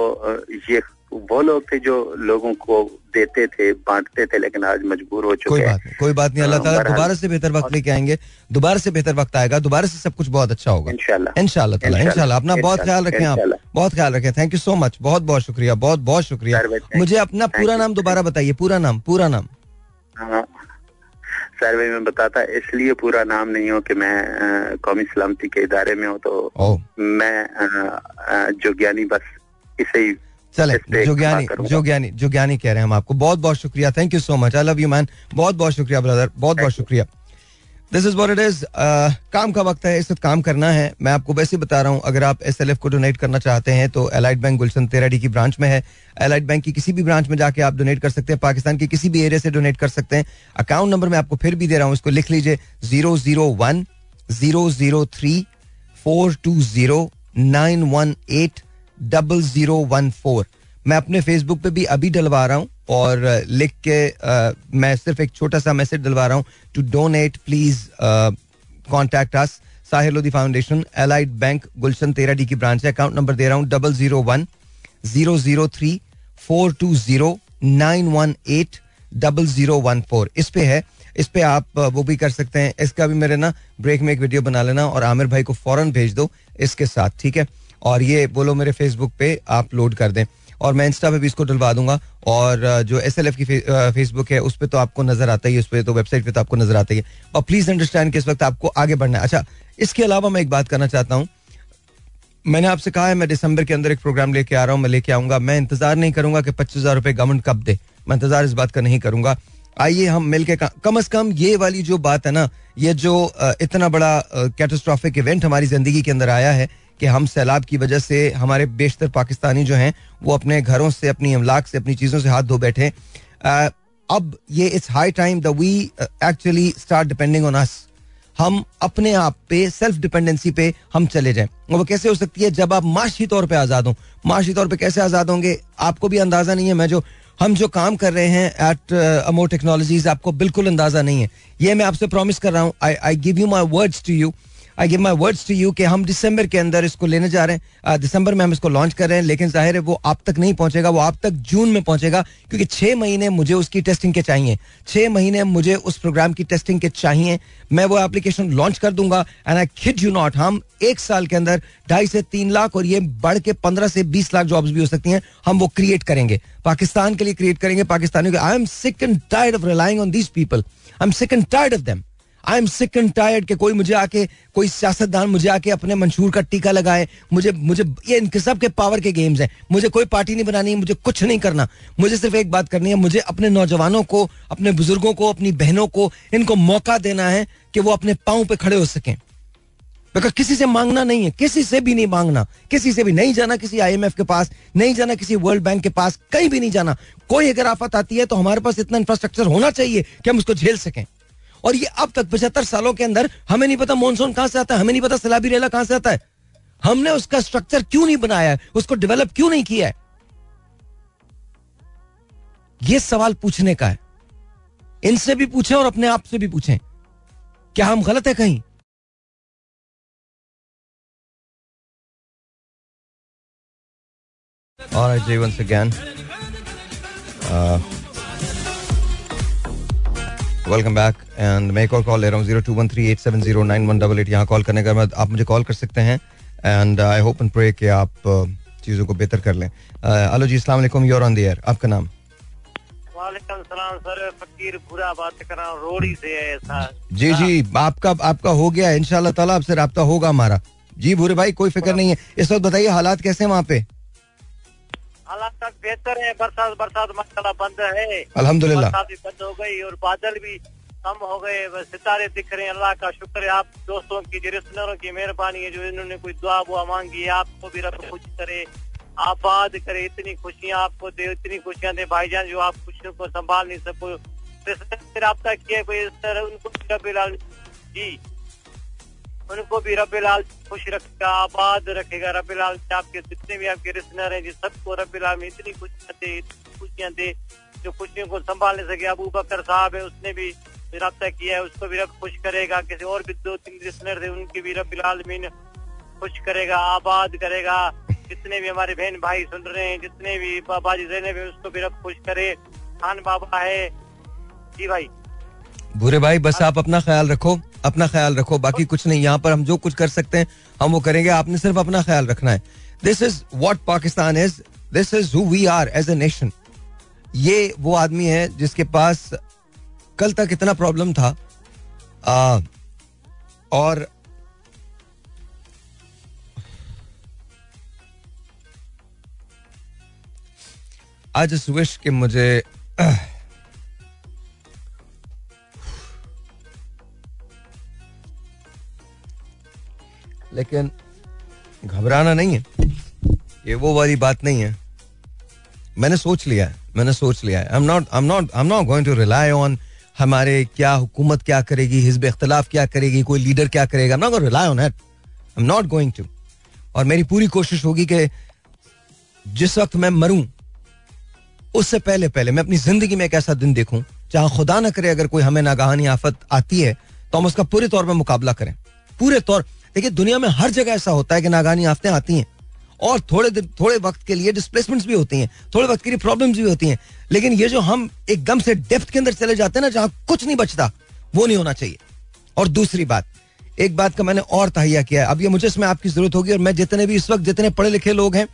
ये वो लोग थे जो लोगों को देते थे बांटते थे लेकिन आज मजबूर हो चुके कोई बात नहीं कोई बात नहीं अल्लाह ताला दोबारा से बेहतर वक्त लेके आएँगे। दोबारा से बेहतर वक्त आएगा दोबारा से सब कुछ बहुत अच्छा होगा। इंशाल्लाह। इंशाल्लाह ताला इंशाल्लाह। अपना बहुत ख्याल रखें आप। बहुत ख्याल रखें। थैंक यू सो मच बहुत बहुत शुक्रिया। बहुत बहुत शुक्रिया। मुझे अपना पूरा नाम दोबारा बताइए। पूरा नाम पूरा नाम। हाँ, सर्वे में बताता इसलिए पूरा नाम नहीं हो कि मैं कौमी सलामती के इदारे में हूँ तो मैं जोग्यानी बस इसे ही चले जो ज्ञानी जो ज्ञानी जो ज्ञानी कह रहे हैं हम आपको। बहुत बहुत शुक्रिया। Thank you so much I love you man बहुत बहुत शुक्रिया ब्रदर बहुत बहुत शुक्रिया। This is what it is काम का वक्त है, इस वक्त काम करना है। मैं आपको वैसे बता रहा हूँ, अगर आप एस एल एफ़ को डोनेट करना चाहते हैं तो एलाइट बैंक गुलशन तेराडी की ब्रांच में है। एलाइट बैंक की किसी भी ब्रांच में जाके आप डोनेट कर सकते हैं। पाकिस्तान के किसी भी एरिया से डोनेट कर सकते हैं। अकाउंट नंबर मैं आपको फिर भी दे रहा हूँ, इसको लिख लीजिए। Zero zero one zero zero three four two zero nine one eight double zero one four मैं अपने फेसबुक पे भी अभी डलवा रहा हूँ। और लिख के आ, मैं सिर्फ़ एक छोटा सा मैसेज दिलवा रहा हूँ। To donate please contact us Sahir Lodhi Foundation Allied Bank Gulshan तेरा डी की ब्रांच है अकाउंट नंबर दे रहा हूँ double zero one zero zero three four two zero nine one eight double zero one four इस पे है इस पे आप वो भी कर सकते हैं। इसका भी मेरे ना ब्रेक में एक वीडियो बना लेना और आमिर भाई को फ़ौरन भेज दो इसके साथ ठीक है? और ये बोलो मेरे फेसबुक पे आप लोड कर दें। और मैं इंस्टा पे भी इसको डलवा दूँगा। और जो एस एल एफ़ की फेसबुक है, उस पर तो आपको नज़र आता ही उस पर तो वेबसाइट पे तो आपको नज़र आता ही है। और प्लीज़ अंडरस्टैंड कि इस वक्त आपको आगे बढ़ना है। अच्छा इसके अलावा मैं एक बात करना चाहता हूँ। मैंने आपसे कहा है, मैं दिसंबर के अंदर एक प्रोग्राम लेके आ रहा हूँ, मैं लेके आऊँगा। मैं इंतज़ार नहीं करूँगा कि पच्चीस हज़ार रुपए गवर्नमेंट कब दे। मैं इंतज़ार इस बात का नहीं करूँगा। आइए हम मिलके कम अज कम ये वाली जो बात है ना, ये जो इतना बड़ा कैटेस्ट्रॉफिक इवेंट हमारी ज़िंदगी के अंदर आया है कि हम सैलाब की वजह से हमारे बेशतर पाकिस्तानी जो हैं, वो अपने घरों से, अपनी अमलाक से, अपनी चीज़ों से हाथ धो बैठे। अब ये it's high time the we actually start depending on us हम अपने आप पे सेल्फ डिपेंडेंसी पे हम चले जाएँ। वो कैसे हो सकती है? जब आप माशी तौर पे आज़ाद हों। माशी तौर पे कैसे आज़ाद होंगे? आपको भी अंदाज़ा नहीं है। मैं जो, हम जो काम कर रहे हैं एट अमो टेक्नोलॉजीज़ आपको बिल्कुल अंदाज़ा नहीं है। ये मैं आपसे प्रॉमिस कर रहा हूँ। I I give you my words to you I give my words to you कि हम दिसंबर के अंदर इसको लेने जा रहे हैं। दिसंबर में हम इसको लॉन्च कर रहे हैं, लेकिन ज़ाहिर है वो आप तक नहीं पहुंचेगा, वो आप तक जून में पहुंचेगा, क्योंकि छह महीने मुझे उसकी टेस्टिंग के चाहिए। छह महीने मुझे उस प्रोग्राम की टेस्टिंग के चाहिए। मैं वो एप्लीकेशन लॉन्च कर दूँगा and I kid you not हम एक साल के अंदर ढाई से तीन लाख और ये बढ़ के पंद्रह से बीस लाख जॉब्स भी हो सकती हैं, हम वो क्रिएट करेंगे। पाकिस्तान के लिए क्रिएट करेंगे, पाकिस्तानियों के I am sick and tired of relying on these people I am sick and tired of them I am sick and tired के कोई मुझे आके, कोई सियासतदान मुझे आके अपने मंशूर का टीका लगाए। मुझे मुझे, ये इनके सब के पावर के गेम्स हैं। मुझे कोई पार्टी नहीं बनानी है, मुझे कुछ नहीं करना। मुझे सिर्फ़ एक बात करनी है, मुझे अपने नौजवानों को, अपने बुज़ुर्गों को, अपनी बहनों को, इनको मौका देना है कि वो अपने पाँव पे खड़े हो सकें। बिकॉज़ किसी से मांगना नहीं है, किसी से भी नहीं मांगना। किसी से भी नहीं जाना किसी आईएमएफ के पास, नहीं जाना किसी वर्ल्ड बैंक के पास, कहीं भी नहीं जाना। कोई अगर आफत आती है तो हमारे पास इतना इंफ्रास्ट्रक्चर होना चाहिए कि हम उसको झेल सकें। और ये अब तक पचहत्तर सालों के अंदर हमें नहीं पता मानसून कहाँ से आता है हमें नहीं पता सैलाबी रेला कहाँ से आता है। हमने उसका स्ट्रक्चर क्यों नहीं बनाया है उसको डेवलप क्यों नहीं किया है? ये सवाल पूछने का है। इनसे भी पूछें और अपने आप से भी पूछें क्या हम गलत है कहीं? All right, Jay, once. Uh, welcome back and मैं एक और कॉल ले रहा हूँ zero two one three eight seven zero nine one double eight यहाँ कॉल करने का आप मुझे कॉल कर सकते हैं and I hope and pray कि आप uh, चीज़ों को बेहतर कर लें। हेलो uh, जी अस्सलाम वालेकुम योर ऑन द एयर आपका नाम? वालेकुम सलाम सर फकीर पूरा बात कर रहा हूँ रोड़ी से है सर। जी जी आपका आपका हो गया इंशाल्लाह ताला आपसे रब्ता होगा हमारा। जी भूरे भाई कोई फ़िक्र नहीं है। इस वक्त बताइए हालात कैसे हैं वहाँ पे? हालात बेहतर है बरसात बरसात मसाला बंद है। अल्हम्दुलिल्लाह। बरसात भी बंद हो गई और बादल भी कम हो गए सितारे दिख रहे हैं। अल्लाह का शुक्र है आप दोस्तों की रिश्तेदारों की मेहरबानी है जो इन्होंने कोई दुआ बुआ मांगी है आपको भी रब खुश करे आबाद करे। इतनी खुशियाँ आपको दे इतनी खुशियाँ दे। भाईजान जो आप खुशियों को संभाल नहीं सको रबता किया कोई इस तरह उनको जी। उनको भी रब लाल खुश रखेगा, आबाद रखेगा। रब लाल आपके जितने भी आपके रिश्तेदार हैं जी, सबको रब लाल में इतनी खुशियाँ दे खुशियाँ दे, जो खुशियों को संभाल नहीं सके। अबू बकर साहब है, उसने भी रब्ता किया है, उसको भी रब खुश करेगा। किसी और भी दो तीन लिसनर थे उनकी भी रब आलमीन खुश करेगा, आबाद करेगा। जितने भी हमारे बहन भाई सुन रहे हैं, जितने भी बाबा जी रहने भी उसको भी रब खुश करे। खान बाबा है। जी भाई। बुरे भाई, बस आप अपना ख्याल रखो। अपना ख्याल रखो बाकी कुछ नहीं यहाँ पर हम जो कुछ कर सकते हैं हम वो करेंगे आपने सिर्फ़ अपना ख्याल रखना है। This is what Pakistan is this is who we are as a nation ये वो आदमी है जिसके पास कल तक इतना प्रॉब्लम था आ, और आज इस विश कि मुझे लेकिन घबराना नहीं है। ये वो वाली बात नहीं है। मैंने सोच लिया है, मैंने सोच लिया है। I I am not not going to rely on हमारे क्या हुकूमत क्या करेगी, हिजब इख्तलाफ क्या करेगी, कोई लीडर क्या करेगा। Not rely on it I am not going to और मेरी पूरी कोशिश होगी कि जिस वक्त मैं मरूं, उससे पहले पहले मैं अपनी ज़िंदगी में एक ऐसा दिन देखूँ, जहाँ खुदा ना करे अगर कोई हमें नागाहानी आफत आती है तो हम उसका पूरे तौर पर मुकाबला करें। पूरे तौर देखिए, दुनिया में हर जगह ऐसा होता है कि नागानी आफतें आती हैं और थोड़े दिन, थोड़े वक्त के लिए डिस्प्लेसमेंट्स भी होती हैं, थोड़े वक्त के लिए प्रॉब्लम्स भी होती हैं। लेकिन ये जो हम एकदम से डेप्थ के अंदर चले जाते हैं ना, जहाँ कुछ नहीं बचता, वो नहीं होना चाहिए। और दूसरी बात, एक बात का मैंने और तहिया किया है। अब ये मुझे इसमें आपकी ज़रूरत होगी और मैं जितने भी इस वक्त जितने पढ़े लिखे लोग हैं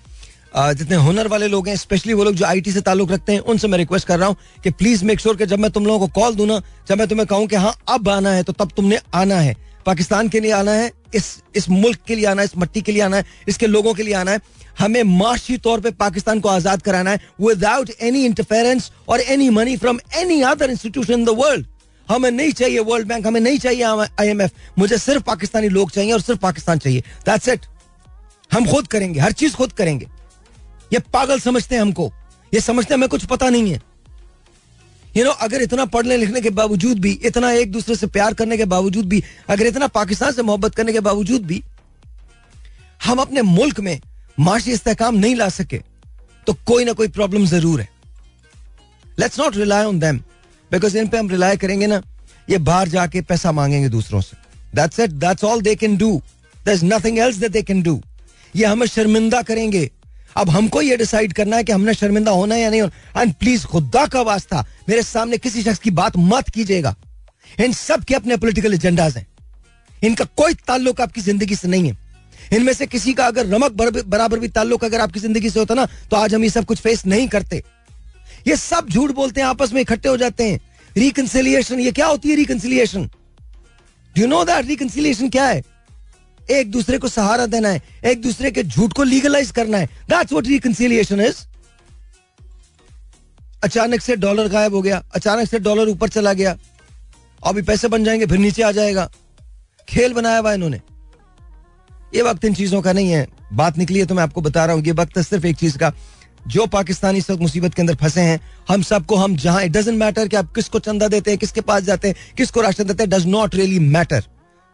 जितने हुनर वाले लोग हैं स्पेशली वो लोग जो आईटी से ताल्लुक रखते हैं, उनसे मैं रिक्वेस्ट कर रहा हूँ कि प्लीज़ मेक श्योर कि जब मैं तुम लोगों को कॉल दूँ ना, जब मैं तुम्हें कहूँ कि हाँ अब आना है तो तब तुमने आना है। पाकिस्तान के लिए आना है इस इस मुल्क के लिए आना है, इस मट्टी के लिए आना है, इसके लोगों के लिए आना है। हमें माशी तौर पे पाकिस्तान को आज़ाद कराना है विदाउट एनी इंटरफेरेंस और any money from any other institution in the world हमें नहीं चाहिए वर्ल्ड बैंक हमें नहीं चाहिए आईएमएफ मुझे सिर्फ़ पाकिस्तानी लोग चाहिए और सिर्फ़ पाकिस्तान चाहिए। दैट्स इट हम खुद करेंगे, हर चीज़ खुद करेंगे। ये पागल समझते हैं हमको। ये समझते हैं, हमें कुछ पता नहीं है। यू नो अगर इतना पढ़ने लिखने के बावजूद भी, इतना एक दूसरे से प्यार करने के बावजूद भी, अगर इतना पाकिस्तान से मोहब्बत करने के बावजूद भी, हम अपने मुल्क में माशी इस्तेकाम नहीं ला सके तो कोई ना कोई प्रॉब्लम ज़रूर है। Let's not rely on them because इन पे हम रिलाई करेंगे ना, ये बाहर जाके पैसा मांगेंगे दूसरों से। That's it that's all they can do is nothing else that they can do ये हमें शर्मिंदा करेंगे। अब हमको ये डिसाइड करना है कि हमने शर्मिंदा होना है या नहीं होना। एंड प्लीज़ खुदा का वास्ता, मेरे सामने किसी शख्स की बात मत कीजिएगा। इन सब के अपने पॉलिटिकल एजेंडाज हैं। इनका कोई ताल्लुक आपकी ज़िंदगी से नहीं है। इनमें से किसी का अगर रमक बराबर भी ताल्लुक अगर आपकी ज़िंदगी से होता ना तो आज हम ये सब कुछ फेस नहीं करते। ये सब झूठ बोलते हैं, आपस में इकट्ठे हो जाते हैं। रिकनसिलियेशन ये क्या होती है reconciliation do know that reconciliation क्या है? एक दूसरे को सहारा देना है, एक दूसरे के झूठ को लीगलाइज करना है। दैट्स व्हाट रिकंसिलिएशन इज़ अचानक से डॉलर गायब हो गया, अचानक से डॉलर ऊपर चला गया। अभी पैसे बन जाएँगे, फिर नीचे आ जाएगा। खेल बनाया हुआ इन्होंने। ये वक्त इन चीज़ों का नहीं है। बात निकली है तो मैं आपको बता रहा हूँ, ये वक्त सिर्फ़ एक चीज़ का। जो पाकिस्तानी वक्त मुसीबत के अंदर फंसे हैं, हम सबको, हम जहाँ इट डजेंट मैटर कि आप किसको चंदा देते हैं, किसके पास जाते हैं, किसको राशन देते हैं does not really matter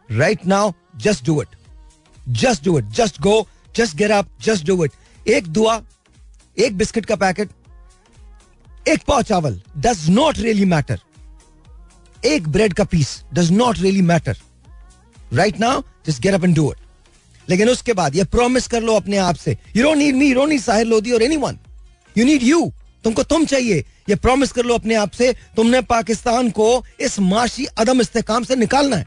right now just do it just do it just go just get up just do it एक दुआ, एक बिस्किट का पैकेट, एक पाव चावल डज नॉट रियली मैटर एक ब्रेड का piece does not really matter right now just get up and do it लेकिन उसके बाद ये प्रॉमिस कर लो अपने आप से. You don't need me you don't need Sahir Lodhi और एनीवन यू नीड यू तुमको तुम चाहिए. ये प्रॉमिस कर लो अपने आप से, तुमने पाकिस्तान को इस माशी अदम इस्तेकाम से निकालना है.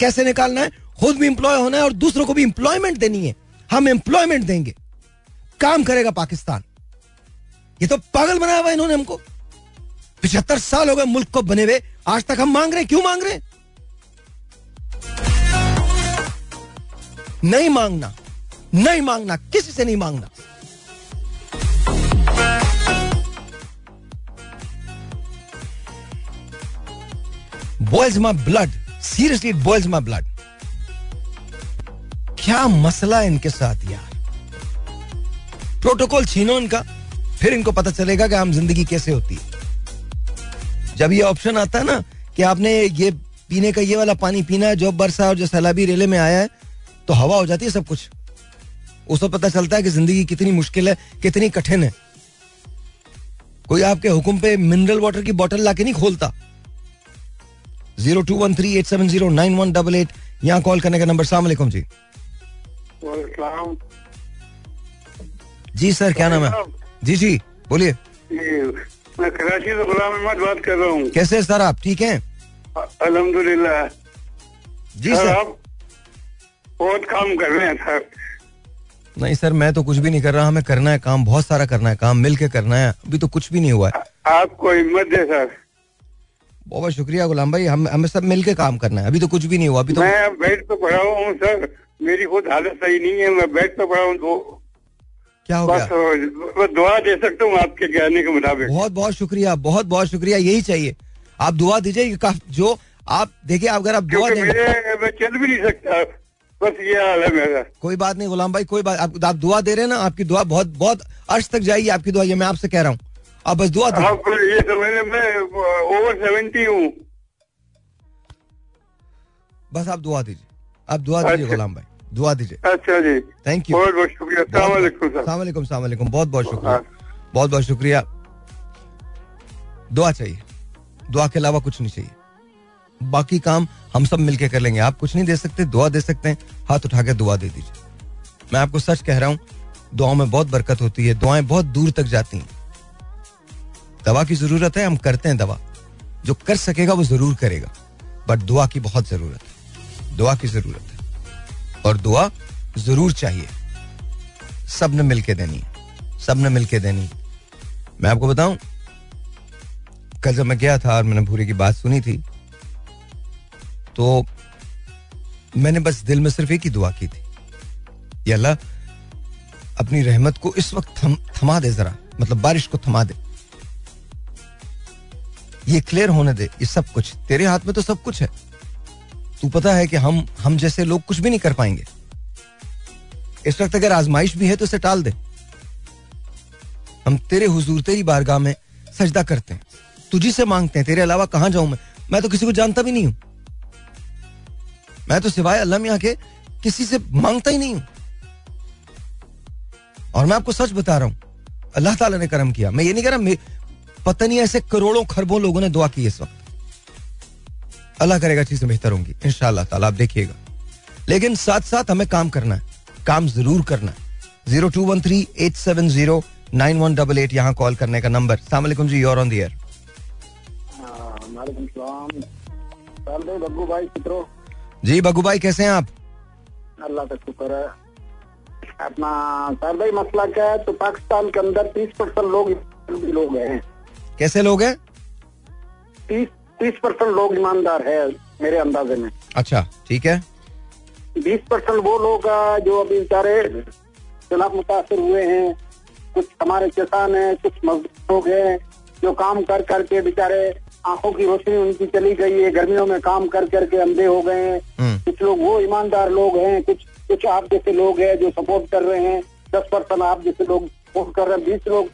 कैसे निकालना है? खुद भी इंप्लॉय होना है और दूसरों को भी इंप्लॉयमेंट देनी है। हम एम्प्लॉयमेंट देंगे। काम करेगा पाकिस्तान। ये तो पागल बनाया हुआ इन्होंने हमको। पिछहत्तर साल हो गए मुल्क को बने हुए। आज तक हम मांग रहे क्यों मांग रहे नहीं मांगना। नहीं मांगना। किसी से नहीं मांगना। Boils my blood seriously boils my blood क्या मसला इनके साथ यार? प्रोटोकॉल छीनो इनका, फिर इनको पता चलेगा कि हम ज़िंदगी कैसे होती है। जब ये ऑप्शन आता है ना कि आपने ये पीने का ये वाला पानी पीना है, जो बरसा और जो सैलाबी रेले में आया है तो हवा हो जाती है सब कुछ। उसको पता चलता है कि ज़िंदगी कितनी मुश्किल है, कितनी कठिन है। कोई आपके हुक्म पे मिनरल वाटर की बोतल लाके नहीं खोलता। Zero two one three eight seven zero nine one double eight, यहाँ कॉल करने का नंबर सलाम जी। जी सर क्या नाम है? जी जी बोलिए। मैं कराची से गुलाम अहमद बात कर रहा हूँ। कैसे सर आप? ठीक हैं? अल्हम्दुलिल्लाह। जी सर सर आप बहुत काम कर रहे हैं सर नहीं सर मैं तो कुछ भी नहीं कर रहा हमें करना है काम बहुत सारा करना है काम मिल के करना है अभी तो कुछ भी नहीं हुआ है। आपको हिम्मत दे सर बहुत बहुत शुक्रिया गुलाम भाई हम हमें सब मिल के काम करना है अभी तो कुछ भी नहीं हुआ अभी तो मैं बेड पे पड़ा हुआ हूँ सर मेरी खुद हालत सही नहीं है मैं बैठ पे पड़ा हूँ तो क्या हो गया? बस दुआ दे सकता हूँ आपके कहने के मुताबिक। बहुत बहुत शुक्रिया बहुत बहुत शुक्रिया यही चाहिए। आप दुआ दीजिए जो आप देखिए अगर आप दुआ मैं चल भी नहीं सकता। बस ये हाल है मेरा। कोई बात नहीं गुलाम भाई कोई बात आप, आप दुआ दे रहे हैं ना आपकी दुआ बहुत बहुत अर्श तक जाएगी आपकी दुआ ये मैं आपसे कह रहा हूँ। आप बस दुआ आप ये समझ मैं ओवर सेवेंटी हूँ। बस आप दुआ दीजिए। आप दुआ दीजिए अच्छा। गुलाम भाई। दुआ दीजिए। अच्छा जी। थैंक यू बहुत बहुत शुक्रिया। बहुत बहुत शुक्रिया हाँ। बहुत बहुत शुक्रिया। दुआ चाहिए। दुआ के अलावा कुछ नहीं चाहिए। बाकी काम हम सब मिलके कर लेंगे। आप कुछ नहीं दे सकते दुआ दे सकते हैं। हाथ उठा के दुआ दे दीजिए। मैं आपको सच कह रहा हूँ दुआओं में बहुत बरकत होती है। दुआएँ बहुत दूर तक जाती हैं। दवा की ज़रूरत है हम करते हैं दवा। जो कर सकेगा वो ज़रूर करेगा। बट दुआ की बहुत ज़रूरत है। दुआ की ज़रूरत। है और दुआ ज़रूर चाहिए। सबने मिलके देनी सबने मिलके देनी। मैं आपको बताऊँ कल जब मैं गया था और मैंने भूरे की बात सुनी थी तो मैंने बस दिल में सिर्फ़ एक ही दुआ की थी। अल्लाह अपनी रहमत को इस वक्त थम, थमा दे जरा मतलब बारिश को थमा दे। ये क्लियर होने दे ये सब कुछ। तेरे हाथ में तो सब कुछ है। तू पता है कि हम हम जैसे लोग कुछ भी नहीं कर पाएँगे। इस वक्त अगर आजमाइश भी है तो इसे टाल दे। हम तेरे हुजूर, तेरी बारगाह में सजदा करते हैं। तुझी से मांगते हैं, तेरे अलावा कहाँ जाऊँ मैं? मैं तो किसी को जानता भी नहीं हूँ। मैं तो सिवाय अल्लाह मियाँ के किसी से माँगता ही नहीं हूँ। और मैं आपको सच बता रहा हूँ, अल्लाह ताला ने करम किया। मैं ये नहीं कह रहा पता नहीं ऐसे करोड़ों, खरबों लोगों ने दुआ की इस वक्त। अल्लाह करेगा चीज़ें बेहतर होंगी इन ताला आप देखिएगा। लेकिन साथ साथ हमें काम करना है काम ज़रूर करना है। Zero two one three eight seven zero nine one double eight यहाँ कॉल करने का नंबर। सलामकुम जी और ऑन दी एयर वालेकुम सलाम साल भाई बब्बू भाई चित्रो जी बगू भाई कैसे हैं आप? अल्लाह का शुक्र है। अपना सर भाई मसला क्या है? तो पाकिस्तान के अंदर तीस परसेंट लोग लोग हैं। कैसे लोग हैं? तीस तीस परसेंट लोग ईमानदार है मेरे अंदाजे में। अच्छा ठीक है। बीस परसेंट वो लोग जो अभी बेचारे खिलाफ मुतासर हुए हैं कुछ हमारे किसान हैं कुछ मजदूर लोग हैं जो काम कर करके बेचारे आँखों की रोशनी उनकी चली गई है गर्मियों में काम कर करके अंधे हो गए हैं। हम्म, कुछ लोग वो ईमानदार लोग हैं कुछ कुछ आप जैसे लोग हैं जो सपोर्ट कर रहे हैं दस परसेंट आप जैसे लोग सपोर्ट कर रहे हैं बीस लोग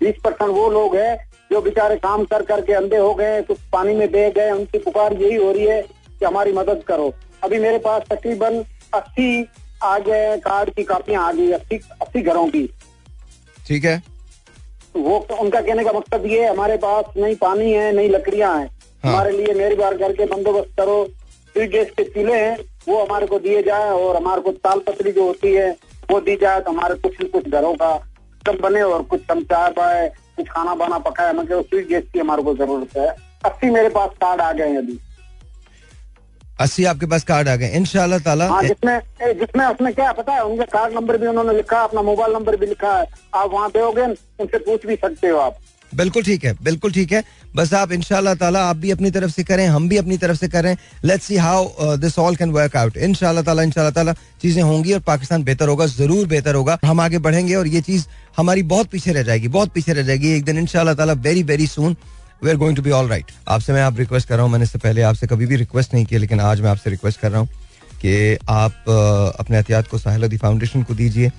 बीस परसेंट वो लोग हैं जो बेचारे काम कर करके अंधे हो गए कुछ पानी में बह गए उनकी पुकार यही हो रही है कि हमारी मदद करो। अभी मेरे पास तकरीबन अस्सी आ गए कार्ड की कापियाँ आ गई अस्सी अस्सी घरों की। ठीक है। वो उनका कहने का मकसद ये है हमारे पास नहीं पानी है नहीं लकड़ियाँ हैं। हाँ। हमारे लिए मेरी बार करके बंदोबस्त करो। स्वीट गैस के चूल्हे हैं वो हमारे को दिए जाए और हमारे को ताल पतली जो होती है वो दी जाए तो हमारे कुछ न कुछ घरों का सब बने और कुछ हम चाय पाए। कुछ खाना बाना पकाए मतलब स्वीट गैस की हमारे को ज़रूरत है। अस्सी मेरे पास कार्ड आ गए हैं अभी। अस्सी आपके पास कार्ड आ गए इनशाला ताला हाँ जिसमें जिसमें उसमें क्या पता है? उनका कार्ड नंबर भी उन्होंने लिखा अपना मोबाइल नंबर भी लिखा है। आप वहाँ पे हो गए उनसे पूछ भी सकते हो आप। बिल्कुल ठीक है, बिल्कुल ठीक है। बस आप इंशाल्लाह ताला, आप भी अपनी तरफ़ से करें, हम भी अपनी तरफ़ से करें। Let's see how this all can work out इंशाल्लाह ताला इंशाल्लाह ताला, चीज़ें होंगी और पाकिस्तान बेहतर होगा, ज़रूर बेहतर होगा। हम आगे बढ़ेंगे और ये चीज़ हमारी बहुत पीछे रह जाएगी, बहुत पीछे रह जाएगी। एक दिन इंशाल्लाह ताला very very soon we are going to be all right आपसे मैं आप रिक्वेस्ट कर रहा हूँ, मैंने इससे पहले आपसे कभी भी रिक्वेस्ट नहीं किया, लेकिन आज मैं आपसे रिक्वेस्ट कर रहा हूँ कि आप अपने एहतियात को साहिल लोधी फाउंडेशन को दीजिए।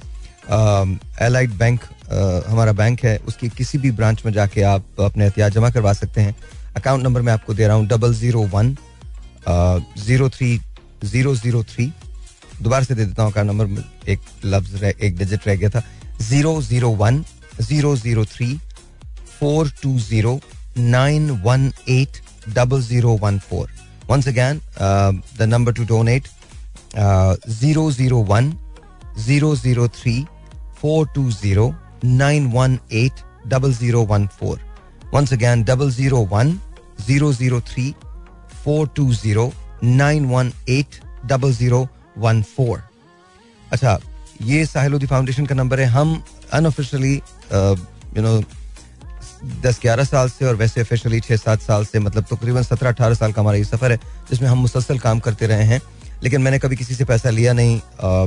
एलाइड बैंक हमारा बैंक है, उसकी किसी भी ब्रांच में जाके आप अपने एहतियात जमा करवा सकते हैं। अकाउंट नंबर मैं आपको दे रहा हूँ double zero one zero three zero zero three दोबारा से दे देता हूँ अकाउंट नंबर एक लफ्ज एक डिजिट रह गया था। Zero zero one zero zero three four two zero nine one eight double zero one four once again the number to donate zero zero one zero zero three four two zero nine one eight double zero one four once again double zero one zero zero three four two zero nine one eight double zero one four अच्छा ये Sahillodhi foundation का number है। हम unofficially you know दस ग्यारह साल से और वैसे ऑफिशियली छः सात साल से मतलब तकरीबन सत्रह अठारह साल का हमारा ये सफ़र है जिसमें हम मुसलसल काम करते रहे हैं। लेकिन मैंने कभी किसी से पैसा लिया नहीं आ,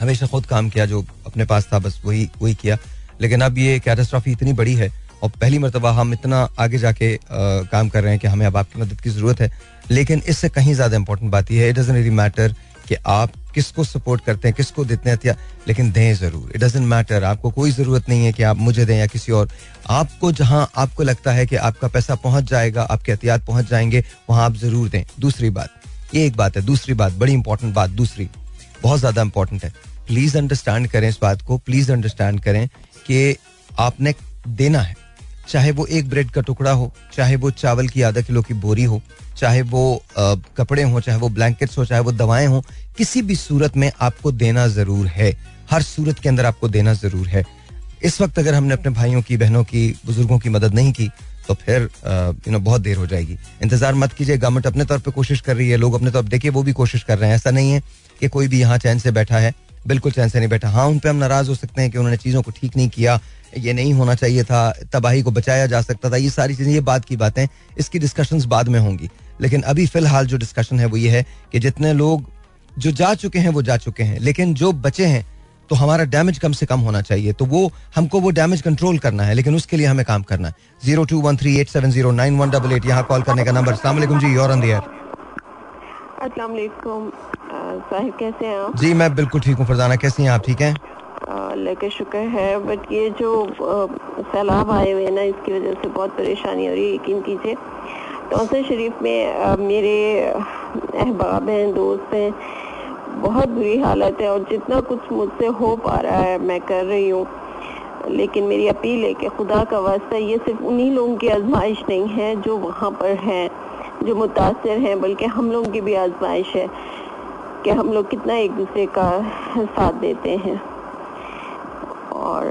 हमेशा खुद काम किया जो अपने पास था बस वही वही किया। लेकिन अब ये कैटास्ट्रॉफी इतनी बड़ी है और पहली मरतबा हम इतना आगे जाके आ, काम कर रहे हैं कि हमें अब आपकी मदद की ज़रूरत है। लेकिन इससे कहीं ज़्यादा इंपॉर्टेंट बात यह है इट डजन रियली मैटर कि आप किसको सपोर्ट करते हैं किसको देते हैं या लेकिन दें ज़रूर। इट डजेंट मैटर आपको कोई ज़रूरत नहीं है कि आप मुझे दें या किसी और। आपको जहाँ आपको लगता है कि आपका पैसा पहुँच जाएगा आपके एहतियात पहुँच जाएँगे वहाँ आप ज़रूर दें। दूसरी बात ये एक बात है दूसरी बात बड़ी इंपॉर्टेंट बात दूसरी। बहुत ज़्यादा इंपॉर्टेंट है। प्लीज़ अंडरस्टैंड करें इस बात को। प्लीज़ अंडरस्टैंड करें कि आपने देना है। चाहे वो एक ब्रेड का टुकड़ा हो चाहे वो चावल की आधा किलो की बोरी हो चाहे वो आ, कपड़े हो चाहे वो ब्लैंकेट्स हो चाहे वो दवाएँ हो किसी भी सूरत में आपको देना ज़रूर है। हर सूरत के अंदर आपको देना ज़रूर है। इस वक्त अगर हमने अपने भाइयों की बहनों की बुज़ुर्गों की मदद नहीं की तो फिर यू नो बहुत देर हो जाएगी। इंतज़ार मत कीजिए गवर्नमेंट अपने तौर पे कोशिश कर रही है, लोग अपने तौर पर देखिए वो भी कोशिश कर रहे हैं। ऐसा नहीं है कि कोई भी यहाँ चैन से बैठा है, बिल्कुल चैन से नहीं बैठा। हाँ उन पर हम नाराज़ हो सकते हैं कि उन्होंने चीज़ों को ठीक नहीं किया, ये नहीं होना चाहिए था, तबाही को बचाया जा सकता था, ये सारी चीज़ें, ये बात की बातें, इसकी डिस्कशन बाद में होंगी। लेकिन अभी फ़िलहाल जो डिस्कशन है वो ये है कि जितने लोग जो जा चुके हैं, वो जा चुके हैं। लेकिन जो बचे हैं तो हमारा डैमेज कम से कम होना चाहिए। तो वो हमको वो डैमेज कंट्रोल करना है लेकिन उसके लिए हमें काम करना है। Zero two one three eight seven zero nine one double eight यहाँ कॉल करने का नंबर सलाम जी योर ऑन दियर कैसे हैं आप? जी मैं बिल्कुल ठीक हूँ फरजाना। कैसी हैं आप? ठीक हैं? अल्लाह का शुक्र है बट ये जो सैलाब आए हुए हैं ना इसकी वजह से बहुत परेशानी हो रही है यकीन कीजिए। तोसर शरीफ में मेरे अहबाब हैं दोस्त हैं बहुत बुरी हालत है और जितना कुछ मुझसे हो पा रहा है मैं कर रही हूँ। लेकिन मेरी अपील है कि खुदा का वास्ता ये सिर्फ़ उन्हीं लोगों की आजमाइश नहीं है जो वहाँ पर हैं जो मुतासर हैं बल्कि हम लोगों की भी आजमाइश है कि हम लोग कितना एक दूसरे का साथ देते हैं। और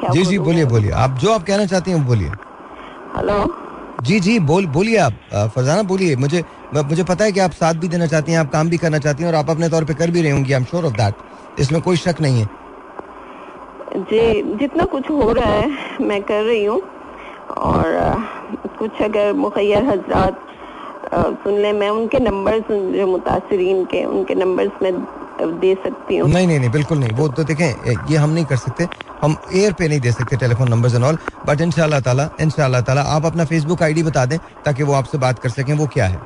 क्या जी जी बोलिए बोलिए। आप जो आप कहना चाहती हैं बोलिए। हेलो? जी जी बोल बोलिए आप। फरजाना बोलिए। मुझे मुझे पता है कि आप साथ भी देना चाहती हैं आप काम भी करना चाहती हैं और आप अपने तौर पे कर भी रही होंगी I am sure of that इसमें कोई शक नहीं है। जी जितना कुछ हो रहा है मैं कर रही हूँ। और कुछ अगर मुखैर हजरात सुन ले मैं उनके नंबर जो मुतासरीन के उनके नंबर्स में दे सकती हूँ। नहीं नहीं नहीं बिल्कुल नहीं। वो तो देखें ये हम नहीं कर सकते। हम एयर पे नहीं दे सकते telephone numbers and all but इन ताला इन ताला आप अपना फेसबुक आईडी बता दें ताकि वो आपसे बात कर सकें वो क्या है।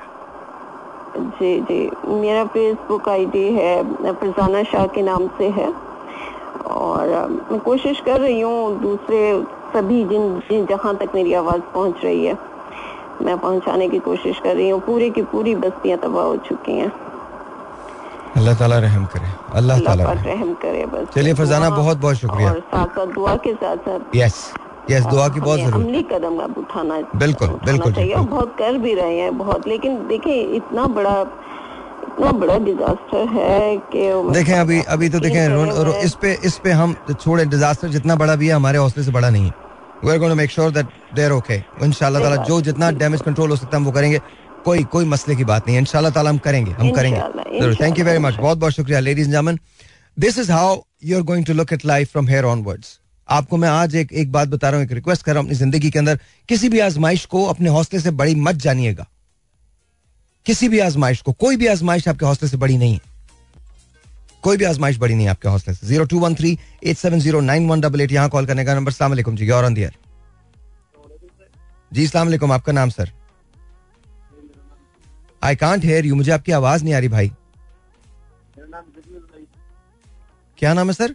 जी जी। मेरा फेसबुक आईडी है फरजाना शाह के नाम से है। और मैं कोशिश कर रही हूँ दूसरे सभी जिन, जिन जहाँ तक मेरी आवाज़ पहुँच रही है मैं पहुँचाने की कोशिश कर रही हूँ। पूरी की पूरी बस्तियाँ तबाह हो चुकी हैं। अल्लाह ताला रहम करे अल्लाह ताला रहम। करे बस चलिए फरजाना बहुत बहुत शुक्रिया। और साथ साथ दुआ के साथ साथ। यस यस दुआ की बहुत ज़रूरत कदम अब उठाना बिल्कुल बिल्कुल चाहिए बहुत कर भी रहे हैं बहुत। लेकिन देखिए इतना बड़ा इतना बड़ा डिजास्टर है कि देखें अभी अभी तो देखें इस पे इस पे हम छोड़े डिजास्टर जितना बड़ा भी है हमारे हौसले से बड़ा नहीं है। We are going to make sure that they are okay इंशाल्लाह ताला जो जितना डैमेज कंट्रोल हो सकता है हम वो करेंगे। कोई कोई मसले की बात नहीं है। इंशाल्लाह ताला हम करेंगे हम करेंगे। थैंक यू वेरी मच बहुत बहुत शुक्रिया ladies gentleman this is how you are going to look at life from here onwards आपको मैं आज एक एक बात बता रहा हूँ एक रिक्वेस्ट कर रहा हूँ अपनी ज़िंदगी के अंदर। किसी भी आजमाइश को अपने हौसले से बड़ी मत जानिएगा। किसी भी आजमाइश को कोई भी आजमाइश आपके हौसले से बड़ी नहीं है। कोई भी आजमाइश बड़ी नहीं आपके हौसले से। Zero two one three eight seven zero nine one double eight यहाँ कॉल करने का नंबर। सलाम जी और जी सलाम आपका नाम sir? I can't hear you मुझे आपकी आवाज़ नहीं आ रही भाई। क्या नाम है सर?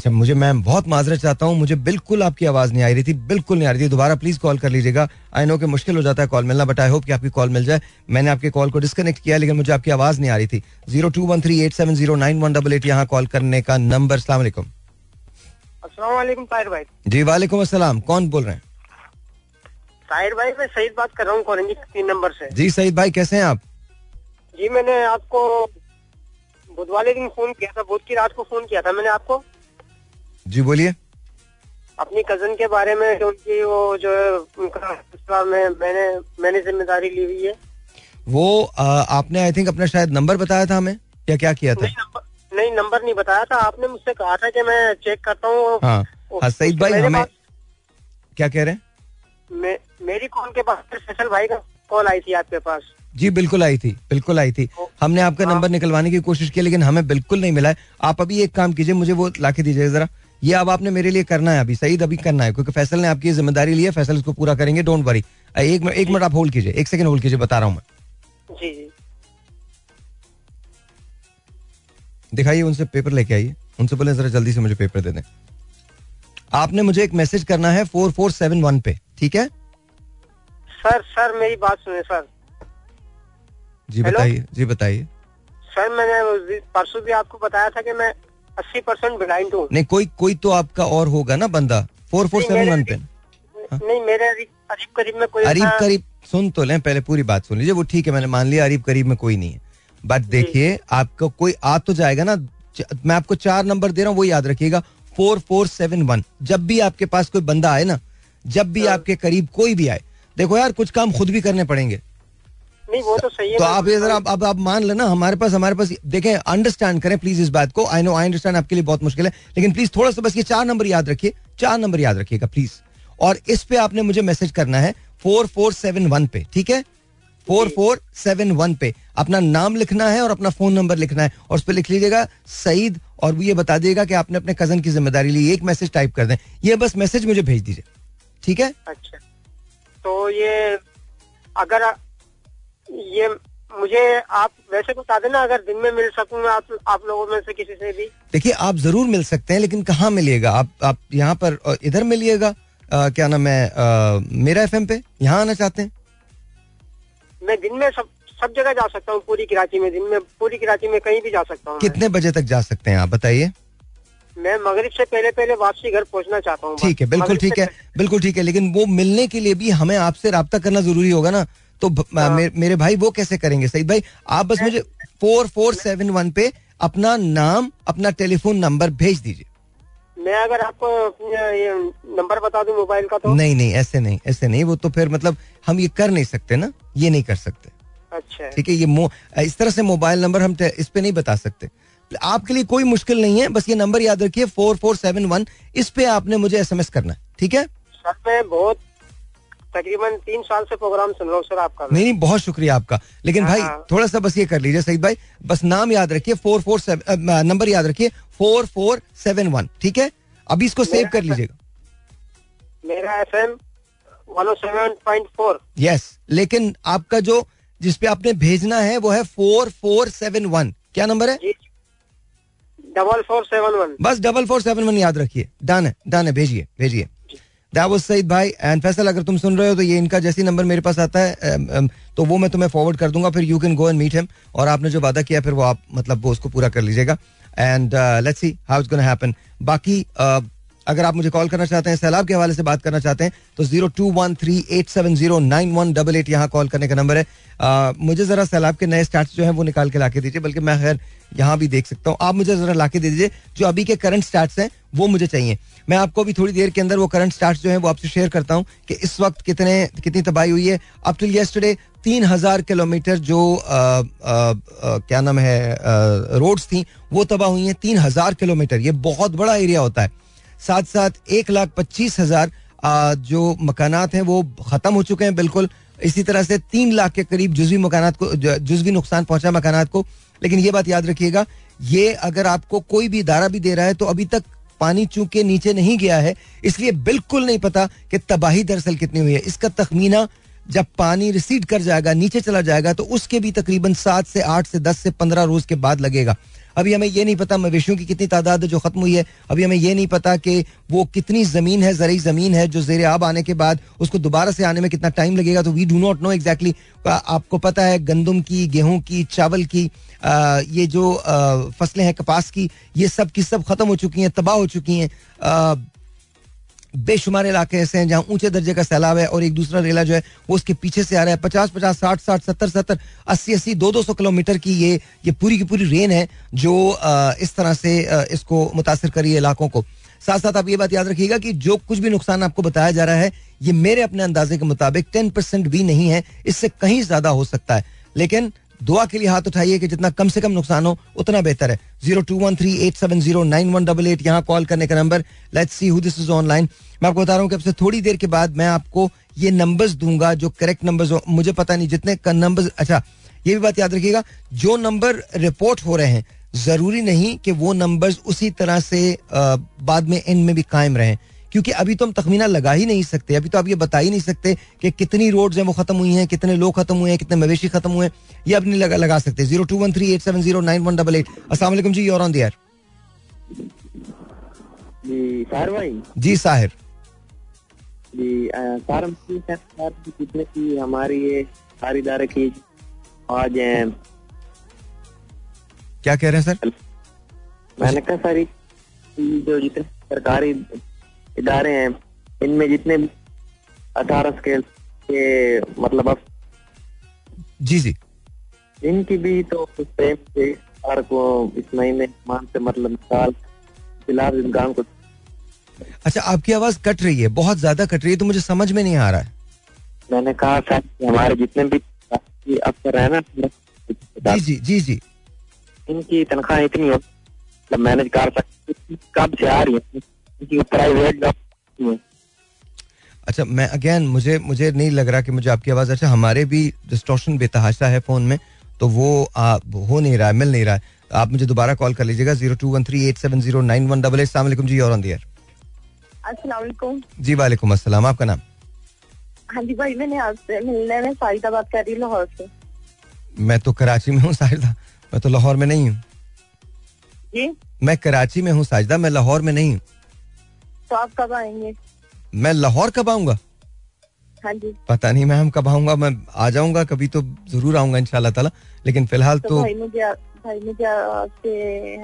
अच्छा मुझे मैं बहुत माजरत चाहता हूँ मुझे बिल्कुल आपकी आवाज़ नहीं आ रही थी बिल्कुल नहीं आ रही थी। दोबारा प्लीज़ कॉल कर लीजिएगा। आई नो कि मुश्किल हो जाता है कॉल मिलना बट आई होप कि आपकी कॉल मिल जाए। मैंने आपके कॉल को डिस्कनेक्ट किया लेकिन मुझे आपकी आवाज़ नहीं आ रही थी। Zero two one three eight seven zero nine one double eight यहाँ कॉल करने का नंबर सलाम भाई। जी वालेकुम असलम कौन बोल रहे हैं? ताहिर भाई मैं सईद बात कर रहा हूँ कॉलेज तीन नंबर से। जी सईद भाई कैसे हैं आप? जी मैंने आपको बुध वाले दिन फ़ोन किया था बुध की रात को फ़ोन किया था मैंने आपको। जी बोलिए। अपनी कज़न के बारे में उनकी वो जो है उनका में मैंने मैंने ज़िम्मेदारी ली हुई है। वो आ, आपने आई थिंक अपना शायद नंबर बताया था हमें? या क्या किया था? नहीं नंबर नहीं नंबर नहीं बताया था। आपने मुझसे कहा था कि मैं चेक करता हूँ। हाँ। हाँ सईद भाई हमें क्या कह रहे हैं? मे, मेरी कॉल के पास फैसल भाई का कॉल आई थी आपके पास। जी बिल्कुल आई थी बिल्कुल आई थी। हमने आपका हाँ। नंबर निकलवाने की कोशिश की लेकिन हमें बिल्कुल नहीं मिला है। आप अभी एक काम कीजिए मुझे वो ला के दीजिए जरा। ये अब आपने मेरे लिए करना है अभी सईद अभी करना है क्योंकि फैसल ने आपकी ज़िम्मेदारी ली है फैसल इसको पूरा करेंगे डोंट वरी एक एक मिनट आप होल्ड कीजिए एक सेकंड होल्ड कीजिए बता रहा हूँ मैं। जी जी। दिखाइए उनसे पेपर लेके आइए उनसे बोले जरा जल्दी से मुझे पेपर दे दें। आपने मुझे एक मैसेज करना है फोर फोर सेवन वन पे ठीक है? सर सर मेरी बात सुने सर। जी बताइए जी बताइए। सर मैंने परसों भी आपको बताया था कि मैं अस्सी परसेंट ब्लाइंड हूँ नहीं कोई कोई तो आपका और होगा ना बंदा? फोर फोर सेवन वन पे। नहीं मेरे अरीब करीब में कोई अरीब करीब सुन तो लें पहले पूरी बात सुन लीजिए वो ठीक है मैंने मान लिया अरीब करीब में कोई नहीं है। बट देखिए आपको कोई आ तो जाएगा ना मैं आपको चार नंबर दे रहा हूँ वो याद रखिएगा। फोर फोर सेवन वन जब भी आपके पास कोई बंदा आए ना जब भी आपके करीब कोई भी आए देखो यार कुछ काम खुद भी करने पड़ेंगे। नहीं वो तो सही है तो आप ये जरा अब अब आप मान लेना हमारे पास हमारे पास देखें अंडरस्टैंड करें प्लीज़ इस बात को। आई नो आई अंडरस्टैंड आपके लिए बहुत मुश्किल है लेकिन प्लीज़ थोड़ा सा बस ये चार नंबर याद रखिए चार नंबर याद रखिएगा प्लीज़ और इस पे आपने मुझे मैसेज करना है फोर फोर सेवन वन पे ठीक है? फोर फोर सेवन वन पे। अपना नाम लिखना है और अपना फ़ोन नंबर लिखना है और उस पर लिख लीजिएगा सईद और वो ये बता दिएगा कि आपने अपने कज़न की ज़िम्मेदारी ली एक मैसेज टाइप कर दें। ये बस मैसेज मुझे भेज दीजिए ठीक है? अच्छा। तो ये अगर ये मुझे आप वैसे बता देना अगर दिन में मिल सकूँ आप आप लोगों में से किसी से भी? देखिए आप ज़रूर मिल सकते हैं लेकिन कहाँ मिलिएगा? आप आप यहाँ पर इधर मिलिएगा। क्या नाम है? मेरा एफएम पे यहाँ आना चाहते हैं। मैं दिन में सब सब जगह जा सकता हूँ पूरी कराची में दिन में पूरी कराची में कहीं भी जा सकता हूँ कितने बजे तक जा सकते हैं आप बताइए? मैं मगरिब से पहले पहले वापसी घर पहुँचना चाहता हूँ ठीक है बिल्कुल ठीक है बिल्कुल ठीक है लेकिन वो मिलने के लिए भी हमें आपसे रब्ता करना ज़रूरी होगा ना। तो हाँ। मे, मेरे भाई वो कैसे करेंगे? सईद भाई आप बस मुझे फोर फोर सेवन वन पे अपना नाम अपना टेलीफोन नंबर भेज दीजिए। मैं अगर आपको ये नंबर बता दूँ मोबाइल का तो? नहीं नहीं ऐसे नहीं ऐसे नहीं। वो तो फिर मतलब हम ये कर नहीं सकते ना ये नहीं कर सकते। अच्छा। ठीक है ये मो, इस तरह से मोबाइल नंबर हम इस पे नहीं बता सकते। आपके लिए कोई मुश्किल नहीं है बस ये नंबर याद रखिए फोर फोर सेवन वन इस पे आपने मुझे एस एम एस करना है। ठीक है? सर मैं बहुत तकरीबन तीन साल से प्रोग्राम सुन रहा हूँ सर आपका। नहीं नहीं बहुत शुक्रिया आपका। लेकिन भाई हाँ। थोड़ा सा बस ये कर लीजिए सईद भाई बस नाम याद रखिए फोर फोर सेवन नंबर याद रखिए फोर फोर सेवन वन ठीक है? अभी इसको सेव कर लीजिएगा। मेरा F M one seven point four. Yes लेकिन आपका जो जिसपे आपने भेजना है वो है फोर फोर सेवन वन। क्या नंबर है? Double four seven one. बस डबल फोर सेवन वन याद रखिए। डन है डन है भेजिए भेजिए। दैट सईद भाई एंड फैसल अगर तुम सुन रहे हो तो ये इनका जैसी नंबर मेरे पास आता है तो वो मैं तुम्हें फॉरवर्ड कर दूँगा फिर you can go and meet him और आपने जो वादा किया फिर वो आप मतलब वो उसको पूरा कर लीजिएगा। And let's see how it's gonna happen बाकी uh, अगर आप मुझे कॉल करना चाहते हैं सैलाब के हवाले से बात करना चाहते हैं तो zero two one three eight seven zero nine one double eight यहाँ कॉल करने का नंबर है। अ, मुझे जरा सैलाब के नए स्टार्ट जो है वो निकाल के ला के दीजिए बल्कि मैं खैर यहाँ भी देख सकता हूँ। आप मुझे जरा ला के दे दीजिए जो अभी के करंट स्टार्ट हैं वो मुझे चाहिए। मैं आपको भी थोड़ी देर के अंदर वो करंट स्टार्ट जो है वो आपसे शेयर करता हूँ कि इस वक्त कितने कितनी तबाही हुई है। अप टिल यस्टरडे तीन हज़ार किलोमीटर जो अ, अ, अ, क्या नाम है रोड्स थी वो तबाह हुई हैं। तीन हज़ार किलोमीटर ये बहुत बड़ा एरिया होता है। साथ साथ एक लाख पच्चीस हज़ार जो मकानात हैं वो खत्म हो चुके हैं, बिल्कुल। इसी तरह से तीन लाख के करीब जुजवी मकानात को जुजवी नुकसान पहुँचा मकानात को। लेकिन ये बात याद रखिएगा, ये अगर आपको कोई भी इदारा भी दे रहा है तो अभी तक पानी चूँकि नीचे नहीं गया है। इसलिए बिल्कुल नहीं पता कि तबाही दरअसल कितनी हुई है। इसका तखमीना जब पानी रिसीड कर जाएगा, नीचे चला जाएगा तो उसके भी तकरीबन सात से आठ से दस से पंद्रह रोज के बाद लगेगा। अभी हमें ये नहीं पता मवेशियों की कितनी तादाद जो खत्म हुई है। अभी हमें ये नहीं पता कि वो कितनी ज़मीन है ज़रिए ज़मीन है जो जेर आब आने के बाद उसको दोबारा से आने में कितना टाइम लगेगा तो we do not know exactly आपको पता है गंदम की गेहूँ की चावल की आ, ये जो फ़सलें हैं कपास की ये सब की सब खत्म हो चुकी हैं तबाह हो चुकी हैं। बेशुमार इलाके ऐसे हैं जहाँ ऊँचे दर्जे का सैलाब है और एक दूसरा रेला जो है वो उसके पीछे से आ रहा है। पचास पचास, साठ साठ, सत्तर सत्तर, अस्सी अस्सी, दो दो सौ किलोमीटर की ये ये पूरी की पूरी रेन है जो इस तरह से इसको मुतासर करी है इलाकों को। साथ साथ आप ये बात याद रखिएगा कि जो कुछ भी नुकसान आपको बताया जा रहा है, ये मेरे अपने अंदाजे के मुताबिक टेन परसेंट भी नहीं है, इससे कहीं ज़्यादा हो सकता है। लेकिन दुआ के लिए हाथ उठाइए कि जितना कम से कम नुकसान हो, उतना बेहतर है। Zero two one three eight seven zero nine one double eight, यहाँ कॉल करने का number. Let's see who this is online मैं आपको बता रहा हूँ कि अब से थोड़ी देर के बाद मैं आपको ये नंबर्स दूँगा, जो करेक्ट नंबर्स हो। मुझे पता नहीं जितने नंबर्स अच्छा ये भी बात याद रखिएगा, जो नंबर रिपोर्ट हो रहे हैं, ज़रूरी नहीं कि वो नंबर्स उसी तरह से बाद में एंड में भी कायम रहें। क्योंकि अभी तो हम तखमीना लगा ही नहीं सकते अभी तो आप ये बता ही नहीं सकते कि कितनी रोड्स हैं वो खत्म हुई हैं कितने लोग खत्म हुए हैं कितने मवेशी खत्म हुए हैं ये अब नहीं लगा लगा सकते। Zero two one three eight seven zero nine one double eight असला जी ऑन दियर जी सार भाई। जी साहिर। जी सार हम पूछ रहे सर कि की हमारी ये की आज क्या कह रहे हैं सर? मैंने कहा सारी जो जितने सरकारी इदारे हैं। इनमें जितने अठारह स्केल के मतलब अब जी जी। इनकी भी तो टाइम से को इस महीने मान से मतलब साल फ़िलहाल इस गाँव को। अच्छा आपकी आवाज़ कट रही है बहुत ज़्यादा कट रही है तो मुझे समझ में नहीं आ रहा है। मैंने कहा था हमारे जितने भी अफसर है ना जी जी जी जी। इनकी तनख्वाह इतनी हो मतलब मैनेज कर सकते कब से आ रही है? प्राइवेट अच्छा मैं अगेन मुझे मुझे नहीं लग रहा कि मुझे आपकी आवाज़ अच्छा हमारे भी डिस्टोशन बेतहाशा है फ़ोन में तो वो आ, हो नहीं रहा है मिल नहीं रहा है। आप मुझे दोबारा कॉल कर लीजिएगा zero two one three eight seven zero nine one double eight जी और ऑन दियर जी वालेकुम अस्सलाम आपका नाम? हाँ जी भाई मैंने आपसे मिलने में सारिदा बात कर रही हूँ लाहौर से। मैं तो कराची में हूँ साजिदा मैं तो लाहौर में नहीं हूँ। मैं कराची में हूँ साजिदा मैं लाहौर में नहीं हूँ। तो आप कब आएँगे? मैं लाहौर कब आऊँगा? हाँ जी। पता नहीं मैम हम कब आऊँगा? मैं आ जाऊँगा कभी तो ज़रूर आऊँगा इंशाल्लाह ताला। लेकिन फ़िलहाल तो, तो भाई मुझे भाई मुझे आपसे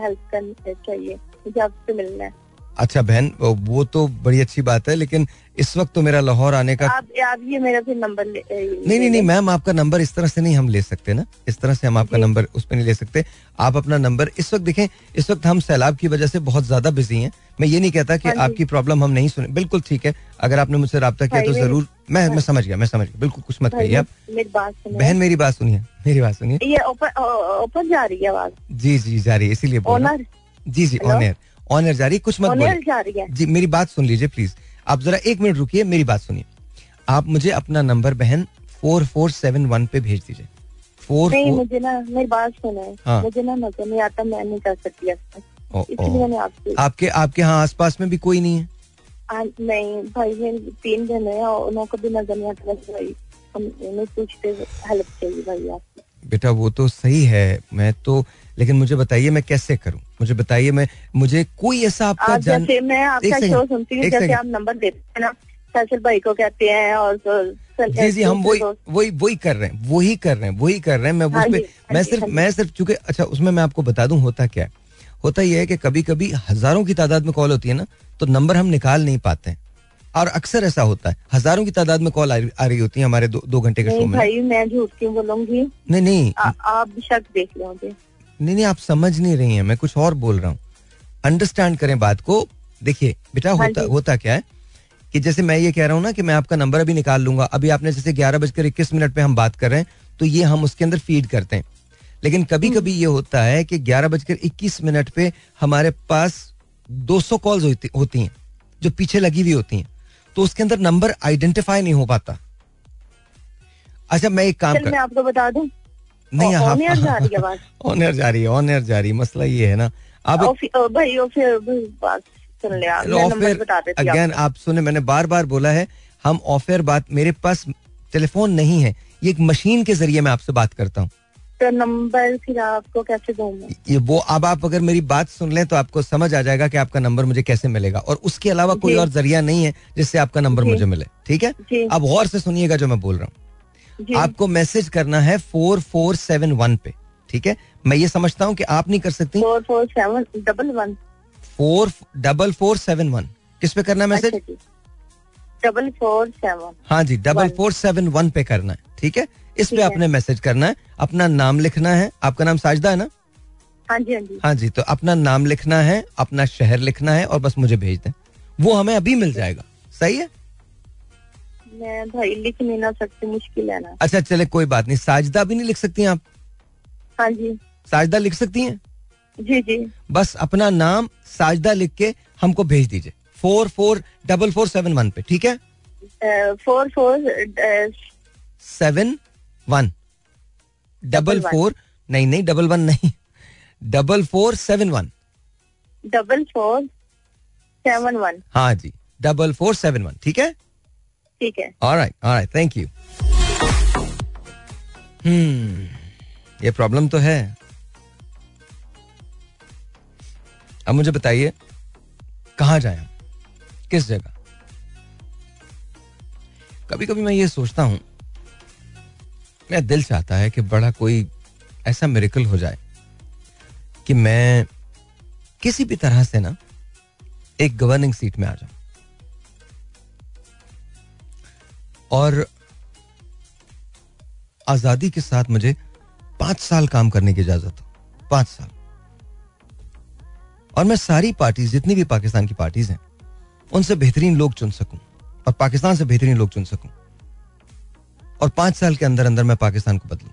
हेल्प करनी चाहिए मुझे आपसे मिलना है। अच्छा बहन वो तो बड़ी अच्छी बात है लेकिन इस वक्त तो मेरा लाहौर आने का आप आप ये मेरा फिर नंबर ले नहीं नहीं नहीं मैम आपका नंबर इस तरह से नहीं हम ले सकते ना। इस तरह से हम आपका नंबर उस पर नहीं ले सकते। आप अपना नंबर इस वक्त देखें इस वक्त हम सैलाब की वजह से बहुत ज़्यादा बिज़ी हैं। मैं ये नहीं कहता कि हाँ आपकी प्रॉब्लम हम नहीं सुने। बिल्कुल ठीक है अगर आपने मुझसे रब्ता किया तो ज़रूर मैं मैं समझ गया मैं समझ गया। बिल्कुल कुछ मत कहिए आप। बहन मेरी बात सुनिए मेरी बात सुनिए। ये ऊपर ऊपर जा रही है आवाज़। जी जी जा रही है इसीलिए हूँ। जी जी? ऑन एयर ऑन एयर जा रही है कुछ मत बोलिए जा रही है। जी मेरी बात सुन लीजिए प्लीज़ आप जरा एक मिनट रुकिए मेरी बात सुनिए। आप मुझे अपना नंबर बहन फोर फोर सेवन वन पे भेज दीजिए। फोर नहीं मुझे ना मेरी बात सुनो। हाँ। मुझे ना नज़र नहीं आता मैं नहीं कर सकती ओ, ओ, मैंने आपसे आपके आपके यहाँ आसपास में भी कोई नहीं है? आ, नहीं भाई मेरे तीन जन है और उनको भी नज़र नहीं आता भाई हम पूछते हेल्प चाहिए भाई आपकी। बेटा वो तो सही है। मैं तो लेकिन मुझे बताइए मैं कैसे करूँ? मुझे बताइए मैं मुझे कोई ऐसा आपका आप जान जैसे मैं आपका शो सुनती हूँ जैसे आप नंबर देते हैं ना फैसल भाई को कहते हैं और तो- जी जी हम वही वही वही कर रहे हैं वही कर रहे हैं वही कर रहे हैं। मैं हाँ उसमें हाँ मैं सिर्फ़ हाँ मैं सिर्फ़ चूँकि अच्छा उसमें मैं आपको बता दूँ होता क्या है? होता यह है कि कभी कभी हज़ारों की तादाद में कॉल होती है ना तो नंबर हम निकाल नहीं पाते हैं। और अक्सर ऐसा होता है हज़ारों की तादाद में कॉल आ रही होती है हमारे दो, दो घंटे के शो में। भाई मैं झूठ क्यों बोलूँगी? नहीं नहीं। आ- आप शक देख लो मुझे। नहीं नहीं आप समझ नहीं रही हैं मैं कुछ और बोल रहा हूँ। अंडरस्टैंड करें बात को। देखिए बेटा हाँ होता होता क्या है कि जैसे मैं ये कह रहा हूँ ना कि मैं आपका नंबर अभी निकाल लूँगा। अभी आपने जैसे ग्यारह बजकर इक्कीस मिनट पे हम बात कर रहे हैं तो ये हम उसके अंदर फ़ीड करते हैं। लेकिन कभी कभी ये होता है कि ग्यारह बजकर इक्कीस मिनट पे हमारे पास 200 कॉल्स होती, होती हैं जो पीछे लगी हुई होती हैं तो उसके अंदर नंबर आइडेंटिफाई नहीं हो पाता। अच्छा मैं एक काम चल मैं कर आपको बता दूँ नहीं ऑन आप एयर जा रही है आवाज़ ऑन एयर जा रही है ऑन एयर जा रही है मसला ये है ना। आप भाई आप अगेन आप सुने मैंने बार बार बोला है हम ऑफ़ एयर बात मेरे पास टेलीफोन नहीं है ये एक मशीन के ज़रिए मैं आपसे बात करता हूँ। तो नंबर फिर आपको कैसे दूँ ये वो अब आप अगर मेरी बात सुन लें तो आपको समझ आ जाएगा कि आपका नंबर मुझे कैसे मिलेगा। और उसके अलावा कोई और ज़रिया नहीं है जिससे आपका नंबर मुझे मिले ठीक है? अब गौर से सुनिएगा जो मैं बोल रहा हूँ। आपको मैसेज करना है फोर फोर सेवन वन पे ठीक है? मैं ये समझता हूँ कि आप नहीं कर सकती। Four four seven double one. Four double four seven one. किस पे करना है अच्छा मैसेज डबल फोर सेवन। हाँ जी डबल फोर सेवन वन पे करना है ठीक है? इस पे आपने मैसेज करना है अपना नाम लिखना है। आपका नाम साजदा है ना? हाँ जी हाँ जी। हाँ जी तो अपना नाम लिखना है अपना शहर लिखना है और बस मुझे भेज दें। वो हमें अभी मिल जाएगा सही है? मैं भाई लिख नहीं ना सकती मुश्किल है ना। अच्छा चले कोई बात नहीं। साजदा भी नहीं लिख सकती हैं आप? हाँ जी। साजदा लिख सकती हैं? जी जी। बस अपना नाम साजदा लिख के हमको भेज दीजिए। Four four double four seven one पे ठीक है? Four four seven one. Double four नहीं नहीं डबल वन नहीं। Double four seven one. Double four seven one. हाँ जी डबल फोर सेवन वन ठीक है? ठीक है। All right all right thank you हम्म ये प्रॉब्लम तो है। अब मुझे बताइए, कहाँ जाए हम? किस जगह? कभी कभी मैं ये सोचता हूँ मेरा दिल चाहता है कि बड़ा कोई ऐसा मेरिकल हो जाए, कि मैं किसी भी तरह से ना एक गवर्निंग सीट में आ जाऊँ। और आज़ादी के साथ मुझे पाँच साल काम करने की इजाज़त हो। पाँच साल। और मैं सारी पार्टीज़, जितनी भी पाकिस्तान की पार्टीज़ हैं, उनसे बेहतरीन लोग चुन सकूँ और पाकिस्तान से बेहतरीन लोग चुन सकूँ। और पाँच साल के अंदर अंदर मैं पाकिस्तान को बदलू।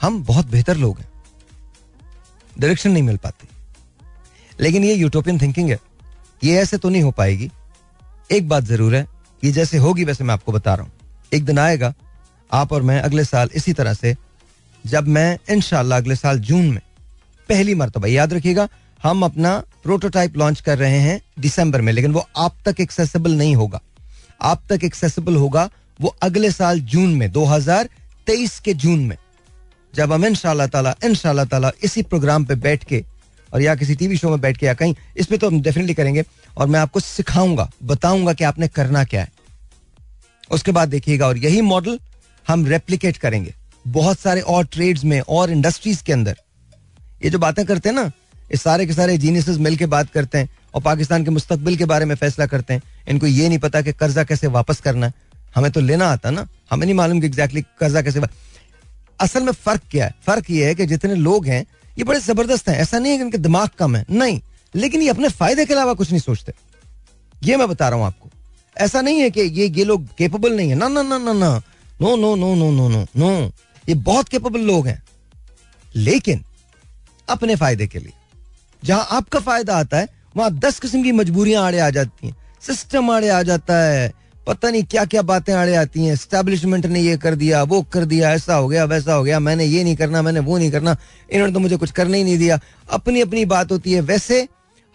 हम बहुत बेहतर लोग हैं। डायरेक्शन नहीं मिल पाती। लेकिन ये यूटोपियन थिंकिंग है। ये ऐसे तो नहीं हो पाएगी। एक बात ज़रूर है ये जैसे होगी वैसे मैं आपको बता रहा हूँ। एक दिन आएगा, आप और मैं अगले साल इसी तरह से, जब मैं इनशाला अगले साल जून में पहली मरतबा, याद रखिएगा, हम अपना प्रोटोटाइप लॉन्च कर रहे हैं दिसंबर में, लेकिन वो आप तक एक्सेसिबल नहीं होगा। आप तक एक्सेसिबल होगा वो अगले साल जून में 2023 के जून में। जब हम इन ताला, इंशाल्लाह ताला इसी प्रोग्राम पे बैठ के और या किसी टीवी शो में बैठ के या कहीं इस पे तो हम डेफिनेटली करेंगे। और मैं आपको सिखाऊँगा, बताऊँगा कि आपने करना क्या है। उसके बाद देखिएगा, और यही मॉडल हम रेप्लीकेट करेंगे। बहुत सारे और ट्रेड्स में, और इंडस्ट्रीज़ के अंदर। ये जो बातें करते हैं ना, ये सारे के सारे जीनियस मिल के बात करते हैं, और पाकिस्तान के मुस्तकबिल के बारे में फैसला करते हैं। इनको ये नहीं पता कि कर्जा कैसे वापस करना है। हमें तो लेना आता ना, हमें नहीं मालूम कि एग्जैक्टली कर्जा कैसे असल में फ़र्क क्या है? फ़र्क ये है कि जितने लोग हैं ये बड़े ज़बरदस्त हैं। ऐसा नहीं है कि इनके दिमाग कम है। नहीं, लेकिन ये अपने फ़ायदे के अलावा कुछ नहीं सोचते। ये मैं बता रहा हूँ आपको। ऐसा नहीं है कि ये ये लोग केपेबल नहीं है। ना ना ना ना ना। No no no no no no no ये बहुत केपेबल लोग हैं। लेकिन अपने फ़ायदे के लिए। जहाँ आपका फ़ायदा आता है, वहाँ दस किस्म की मजबूरियाँ आड़े आ जाती हैं। सिस्टम आड़े आ जाता है। पता नहीं क्या क्या बातें आड़े आती हैं। स्टैब्लिशमेंट ने ये कर दिया, वो कर दिया, ऐसा हो गया, वैसा हो गया, मैंने ये नहीं करना, मैंने वो नहीं करना, इन्होंने तो मुझे कुछ करने ही नहीं दिया। अपनी अपनी बात होती है। वैसे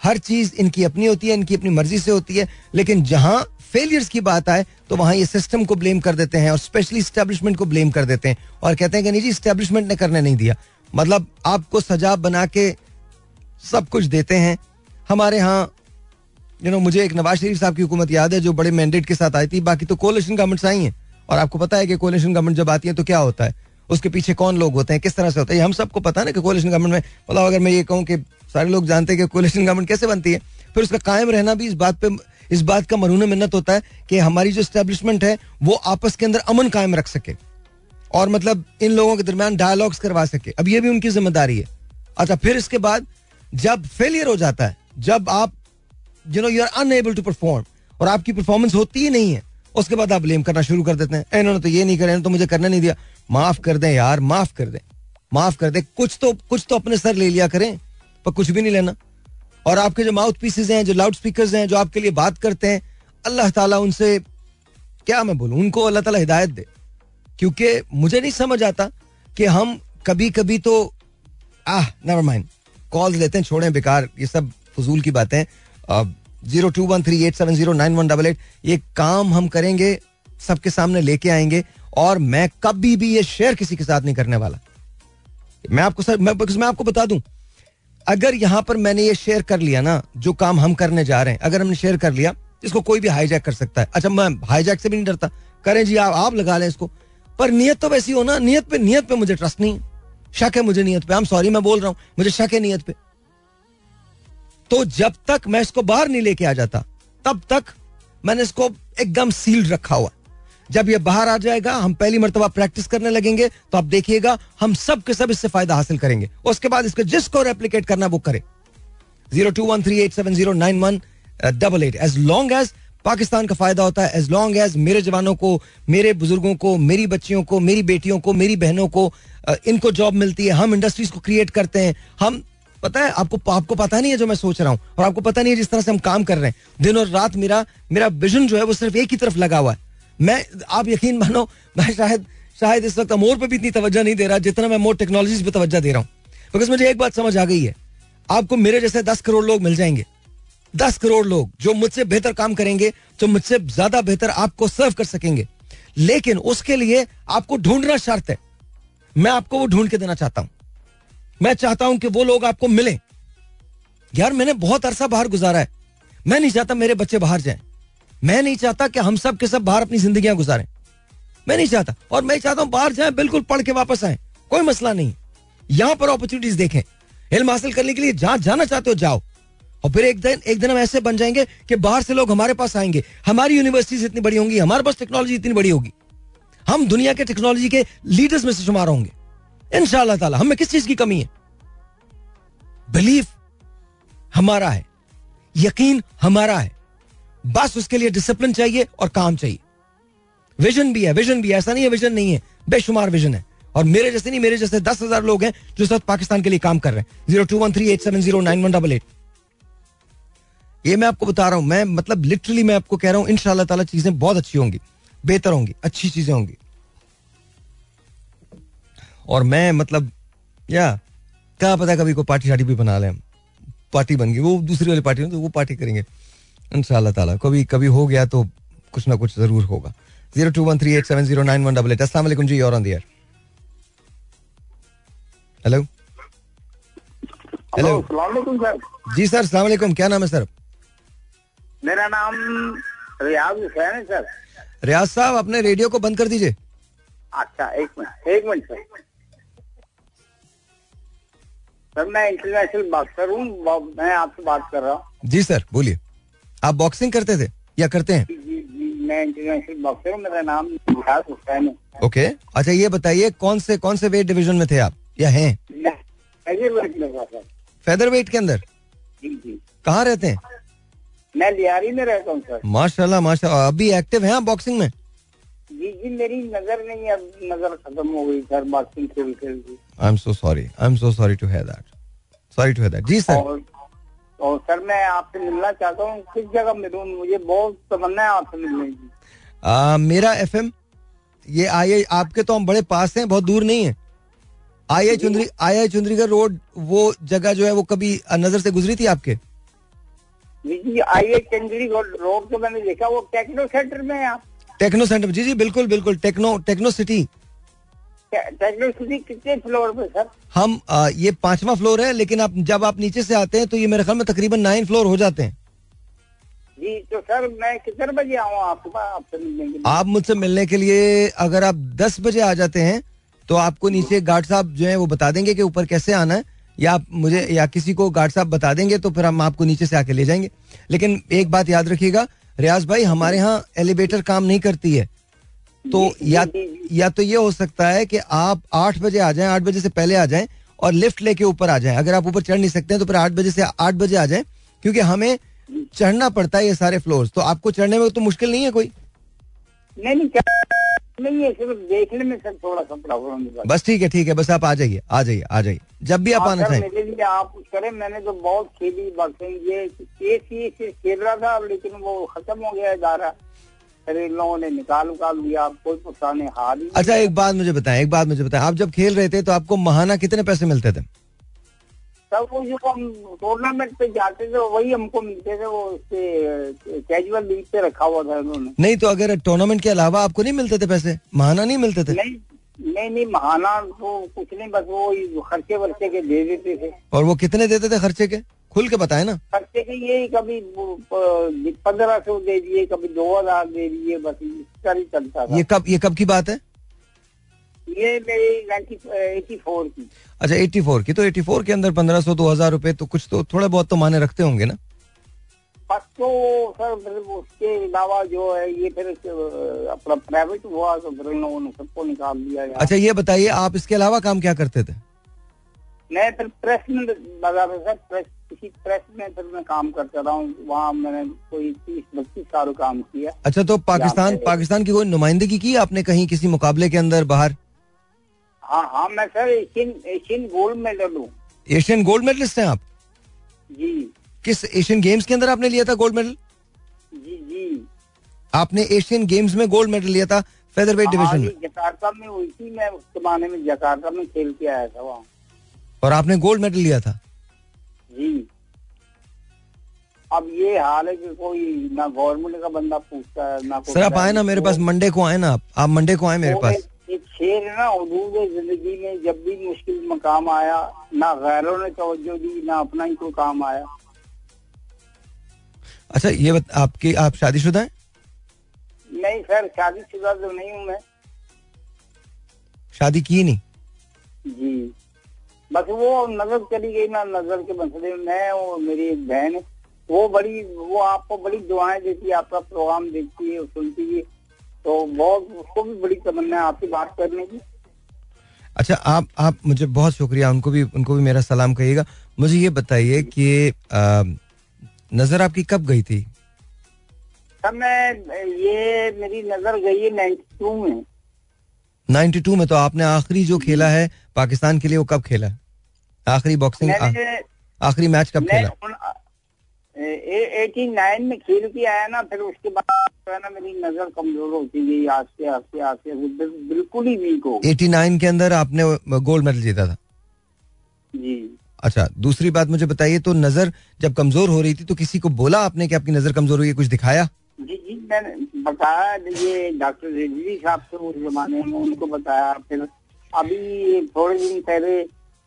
हर चीज़ इनकी अपनी होती है, इनकी अपनी मर्ज़ी से होती है, लेकिन जहाँ फेलियर्स की बात आए तो वहाँ ये सिस्टम को ब्लेम कर देते हैं और स्पेशली स्टैब्लिशमेंट को ब्लेम कर देते हैं। और कहते हैं कि नहीं जी स्टैब्लिशमेंट ने करने नहीं दिया। मतलब आपको सजा बना के सब कुछ देते हैं। हमारे यहाँ यू नो मुझे एक नवाज़ शरीफ साहब की हुकूमत याद है, जो बड़े मैंडेट के साथ आई थी। बाकी तो कोलिशन गवर्नमेंट्स आई हैं। और आपको पता है कि कोलिशन गवर्नमेंट जब आती है तो क्या होता है? उसके पीछे कौन लोग होते हैं? किस तरह से होता है? हम सबको पता है ना कि कोलेशन गवर्नमेंट में मतलब अगर मैं ये कहूँ कि सारे लोग जानते हैं कि कोलेशन गवर्नमेंट कैसे बनती है, फिर उसका कायम रहना भी इस बात पे, इस बात का मरून मिन्नत होता है कि हमारी जो स्टैब्लिशमेंट है, वो आपस के अंदर अमन कायम रख सके। और मतलब इन लोगों के दरमियान डायलॉग्स करवा सके। अब ये भी उनकी ज़िम्मेदारी है। अच्छा फिर इसके बाद जब फेलियर हो जाता है, जब आप you know you are unable to perform और आपकी परफॉर्मेंस होती ही नहीं है। उसके बाद आप ब्लेम करना शुरू कर देते हैं। इन्होंने तो ये नहीं करे तो मुझे करने नहीं दिया। माफ़ कर दें यार, माफ़ कर दें। माफ़ कर दें। कुछ तो कुछ तो अपने सर ले लिया करें, पर कुछ भी नहीं लेना। और आपके जो माउथ पीसेज हैं, जो लाउड स्पीकर हैं, जो आपके लिए बात करते हैं, अल्लाह ताला उनसे, क्या मैं बोलूँ? उनको अल्लाह ताला हिदायत दे। क्योंकि मुझे नहीं समझ आता कि हम कभी कभी तो आह नेवर माइंड कॉल्स लेते हैं, छोड़ें, बेकार, ये सब फजूल की बातें zero two one three eight seven zero nine one double eight ये काम हम करेंगे सबके सामने लेके आएँगे और मैं कभी भी ये शेयर किसी के साथ नहीं करने वाला। मैं आपको सर मैं, मैं आपको बता दूँ अगर यहाँ पर मैंने ये शेयर कर लिया ना जो काम हम करने जा रहे हैं अगर हमने शेयर कर लिया इसको कोई भी हाईजैक कर सकता है। अच्छा मैं हाईजैक से भी नहीं डरता। करें जी आप आप लगा लें इसको। पर नियत तो वैसी हो ना नियत पे नियत पे मुझे ट्रस्ट नहीं शक है मुझे नियत पे। हम सॉरी मैं बोल रहा हूँ मुझे शक है नियत पे। तो जब तक मैं इसको बाहर नहीं लेके आ जाता तब तक मैंने इसको एकदम सील्ड रखा हुआ। जब ये बाहर आ जाएगा हम पहली मरतबा प्रैक्टिस करने लगेंगे तो आप देखिएगा हम सब के सब इससे फ़ायदा हासिल करेंगे। उसके बाद इसको जिसको रेप्लीकेट करना वो करे। Zero two one three eight seven zero nine one double eight as long as Pakistan का फ़ायदा होता है एज लॉन्ग एज मेरे जवानों को मेरे बुज़ुर्गों को मेरी बच्चियों को मेरी बेटियों को मेरी बहनों को uh, इनको जॉब मिलती है हम इंडस्ट्रीज़ को क्रिएट करते हैं हम पता है, आपको आपको पता नहीं है जो मैं सोच रहा हूँ, और आपको पता नहीं है जिस तरह से हम काम कर रहे हैं। दिन और रात मेरा मेरा विजन जो है वो सिर्फ़ एक ही तरफ़ लगा हुआ है। मैं, आप यकीन मानो, मैं शायद शायद इस वक्त मोर पे भी इतनी तवज्जो नहीं दे रहा जितना मैं मोर टेक्नोलॉजी पे तवज्जो दे रहा हूँ। बिकॉज़ मुझे एक बात समझ आ गई है। आपको मेरे जैसे दस करोड़ लोग मिल जाएँगे। दस करोड़ लोग जो मुझसे बेहतर काम करेंगे जो मुझसे ज़्यादा बेहतर आपको सर्व कर सकेंगे। लेकिन उसके लिए आपको ढूंढना शर्त है। मैं आपको वो ढूंढ के देना चाहता हूँ। मैं चाहता हूँ कि वो लोग आपको मिले। यार, मैंने बहुत अरसा बाहर गुजारा है। मैं नहीं चाहता मेरे बच्चे बाहर जाएँ। मैं नहीं चाहता कि हम सब के सब बाहर अपनी जिंदगियाँ गुजारें। मैं नहीं चाहता। और मैं चाहता हूँ बाहर जाएँ, बिल्कुल पढ़ के वापस आए। कोई मसला नहीं। यहाँ पर अपॉर्चुनिटीज़ देखें। इल्म हासिल करने के लिए जहाँ जाना चाहते हो जाओ। और फिर एक दिन एक दिन हम ऐसे बन जाएँगे कि बाहर से लोग हमारे पास आएँगे। हमारी यूनिवर्सिटीज इतनी बड़ी होंगी, हमारे पास टेक्नोलॉजी इतनी बड़ी होगी। हम दुनिया के टेक्नोलॉजी के लीडर्स में से शुमार होंगे। इन ताला, हमें किस चीज़ की कमी है? बिलीफ हमारा है, यकीन हमारा है। बस उसके लिए डिसिप्लिन चाहिए और काम चाहिए। विजन भी है विजन भी है, ऐसा नहीं है विजन नहीं है, बेशुमार विजन है। और मेरे जैसे नहीं, मेरे जैसे दस हज़ार लोग हैं जो वक्त पाकिस्तान के लिए काम कर रहे हैं। Zero two one three eight seven zero nine one double eight ये मैं आपको बता रहा हूँ, मैं मतलब लिटरली मैं आपको कह रहा हूँ इन ताला चीज़ें बहुत अच्छी होंगी, बेहतर होंगी, अच्छी चीज़ें होंगी। और मैं मतलब या क्या पता कभी को पार्टी शार्टी भी बना लें। पार्टी बन गई वो दूसरी वाली पार्टी तो वो पार्टी करेंगे। इन ताला कभी कभी हो गया तो कुछ ना कुछ ज़रूर होगा। Zero two one three eight seven zero nine one double eight. असला जी और ऑन दियर हेलो। हेलो जी सर सलाम क्या नाम है सर? मेरा नाम रियाज हुसैन है सर। रियाज साहब अपने रेडियो को बंद कर दीजिए। अच्छा एक मिनट एक मिनट सर। सर मैं इंटरनेशनल बॉक्सर हूँ। मैं आपसे बात कर रहा हूँ। जी सर बोलिए। आप बॉक्सिंग करते थे या करते हैं? जी जी मैं इंटरनेशनल बॉक्सर हूँ। मेरा नाम हुसैन है। ओके अच्छा ये बताइए कौन से कौन से वेट डिवीज़न में थे आप? या हैं? फेदर वेट के अंदर? जी जी। कहाँ रहते हैं? मैं लियारी में रहता हूँ सर। माशाल्लाह माशाल्लाह। अभी एक्टिव हैं आप बॉक्सिंग में? जी जी मेरी नज़र नहीं अब नज़र खत्म हो गई सर बॉक्सिंग खेल खेल के I am so sorry I am so sorry to hear that sorry to hear that ji sir और, सर मैं आपसे मिलना चाहता हूँ। किस जगह मिलूँ? मुझे बहुत तमन्ना है आपसे मिलने की। आ, मेरा एफएम ये आई आपके तो हम बड़े पास हैं बहुत दूर नहीं है। आई आई चुंदरी आई आई चुंदरीगढ़ रोड वो जगह जो है वो कभी नज़र से गुजरी थी आपके? जी आई आई चंडीगढ़ रोड तो मैंने देखा वो टेक्नो सेंटर में है आप। टेक्नो सेंटर जी जी बिल्कुल बिल्कुल techno techno city techno city कितने फ्लोर पे सर? हम आ, ये पांचवा फ्लोर है लेकिन आप जब आप नीचे से आते हैं तो ये मेरे ख्याल में तकरीबन नाइन फ्लोर हो जाते हैं। जी तो सर मैं कितने बजे आऊँ आपके आपसे मिलने के लिए? आप मुझसे मिलने के लिए अगर आप दस बजे आ जाते हैं तो आपको नीचे गार्ड साहब जो है वो बता देंगे कि ऊपर कैसे आना है या आप मुझे या किसी को गार्ड साहब बता देंगे तो फिर हम आपको नीचे से आके ले जाएँगे। लेकिन एक बात याद रखिएगा रियाज भाई हमारे यहाँ एलिवेटर काम नहीं करती है। तो या या तो ये हो सकता है कि आप आठ बजे आ जाएँ आठ बजे से पहले आ जाएँ और लिफ्ट लेके ऊपर आ जाएँ। अगर आप ऊपर चढ़ नहीं सकते हैं तो फिर आठ बजे से आठ बजे आ जाएँ क्योंकि हमें चढ़ना पड़ता है ये सारे फ्लोर्स तो आपको चढ़ने में तो मुश्किल नहीं है कोई? नहीं नहीं नहीं है सिर्फ़ देखने में सर थोड़ा सा प्रॉब्लम बस ठीक है ठीक है बस आप आ जाइए आ जाइए आ जाइए। जब भी आप आना चाहें। मेरे लिए आप करें मैंने तो बहुत खेली बॉक्सिंग ये एक ही खेल रहा था लेकिन वो खत्म हो गया इदारा। लोगों ने निकाल उकाल दिया कोई पुराने हार अच्छा एक बात मुझे बताएँ एक बात मुझे बताएँ। आप जब खेल रहे थे तो आपको महाना कितने पैसे मिलते थे? तब वो जो हम टूर्नामेंट पे जाते थे वही हमको मिलते थे वो कैजुअल लीग पे रखा हुआ था उन्होंने। नहीं तो अगर टूर्नामेंट के अलावा आपको नहीं मिलते थे पैसे? महाना नहीं मिलते थे? नहीं नहीं नहीं महाना वो कुछ नहीं बस वो खर्चे वर्चे के दे देते थे। और वो कितने देते थे खर्चे के? खुल के बताए ना। खर्चे के ये कभी पंद्रह सौ दे दिए कभी दो हज़ार दे दिए बस इस तरह चलता था। ये कब ये कब की बात है? ये मेरी एटी फोर की। अच्छा एटी फोर की। तो एटी फोर के अंदर पंद्रह सौ दो हज़ार रुपए तो कुछ तो थोड़ा बहुत तो माने रखते होंगे ना? फ़र्स्ट तो सर फिर उसके अलावा जो है ये फिर अपना प्राइवेट हुआ तो फिर इन लोगों ने सबको निकाल दिया यार। अच्छा ये बताइए आप इसके अलावा काम क्या करते थे? मैं फिर प्रेस में लगा था सर प्रेस किसी प्रेस में फिर मैं काम करता रहा हूँ। वहाँ मैंने कोई तीस बत्तीस साल काम किया। अच्छा तो पाकिस्तान पाकिस्तान की कोई नुमाइंदगी की आपने कहीं किसी मुकाबले के अंदर बाहर? हाँ हाँ मैं sir Asian Asian gold medal हूँ। एशियन गोल्ड मेडलिस्ट हैं आप? जी। किस एशियन गेम्स के अंदर आपने लिया था गोल्ड मेडल? जी जी। आपने एशियन गेम्स में गोल्ड मेडल लिया था फेदर वेट डिवीज़न में। जकार्ता में हुई थी मैं उस जमाने में जकार्ता में खेल के आया था वहाँ। और आपने गोल्ड मेडल लिया था? जी। अब ये हाल है कि कोई ना गवर्नमेंट का बंदा पूछता है ना सर आप आए ना मेरे पास मंडे को आए ना आप। आप मंडे को आए मेरे पास। शेर है ना हदूद ज़िंदगी में जब भी मुश्किल मकाम आया ना गैरों ने तवज्जो दी ना अपना ही कोई काम आया। अच्छा ये बत, आपकी आप शादीशुदा हैं? नहीं सर शादी शुदा तो नहीं हूँ मैं। शादी की नहीं? जी। बस वो नज़र चली गई ना नज़र के मसले में मैं और मेरी एक बहन है। वो बड़ी वो आपको बड़ी दुआएँ देती है आपका प्रोग्राम देखती है सुनती है। तो बहुत उसको भी बड़ी तमन्ना है आपसे बात करने की। अच्छा आप आप मुझे बहुत शुक्रिया उनको भी उनको भी मेरा सलाम कहिएगा। मुझे ये बताइए कि आ, नज़र आपकी कब गई थी? मैं ये मेरी नज़र गई है नाइन्टी टू में। 92 में तो आपने आखिरी जो खेला है पाकिस्तान के लिए वो कब खेला? आखिरी बॉक्सिंग आखिरी मैच कब खेला? एटी नाइन में खेल के आया ना फिर उसके बाद जो है ना मेरी नज़र कमज़ोर होती गई आस्ते आस्ते आस्ते बिल्कुल ही वीक हो गई। 89 के अंदर आपने गोल्ड मेडल जीता था? जी। अच्छा दूसरी बात मुझे बताइए तो नज़र जब कमज़ोर हो रही थी तो किसी को बोला आपने कि आपकी नज़र कमज़ोर हुई है कुछ दिखाया? जी जी मैंने बताया ये डॉक्टर रेड्डी साहब थे उस जमाने में उनको बताया फिर अभी थोड़े दिन पहले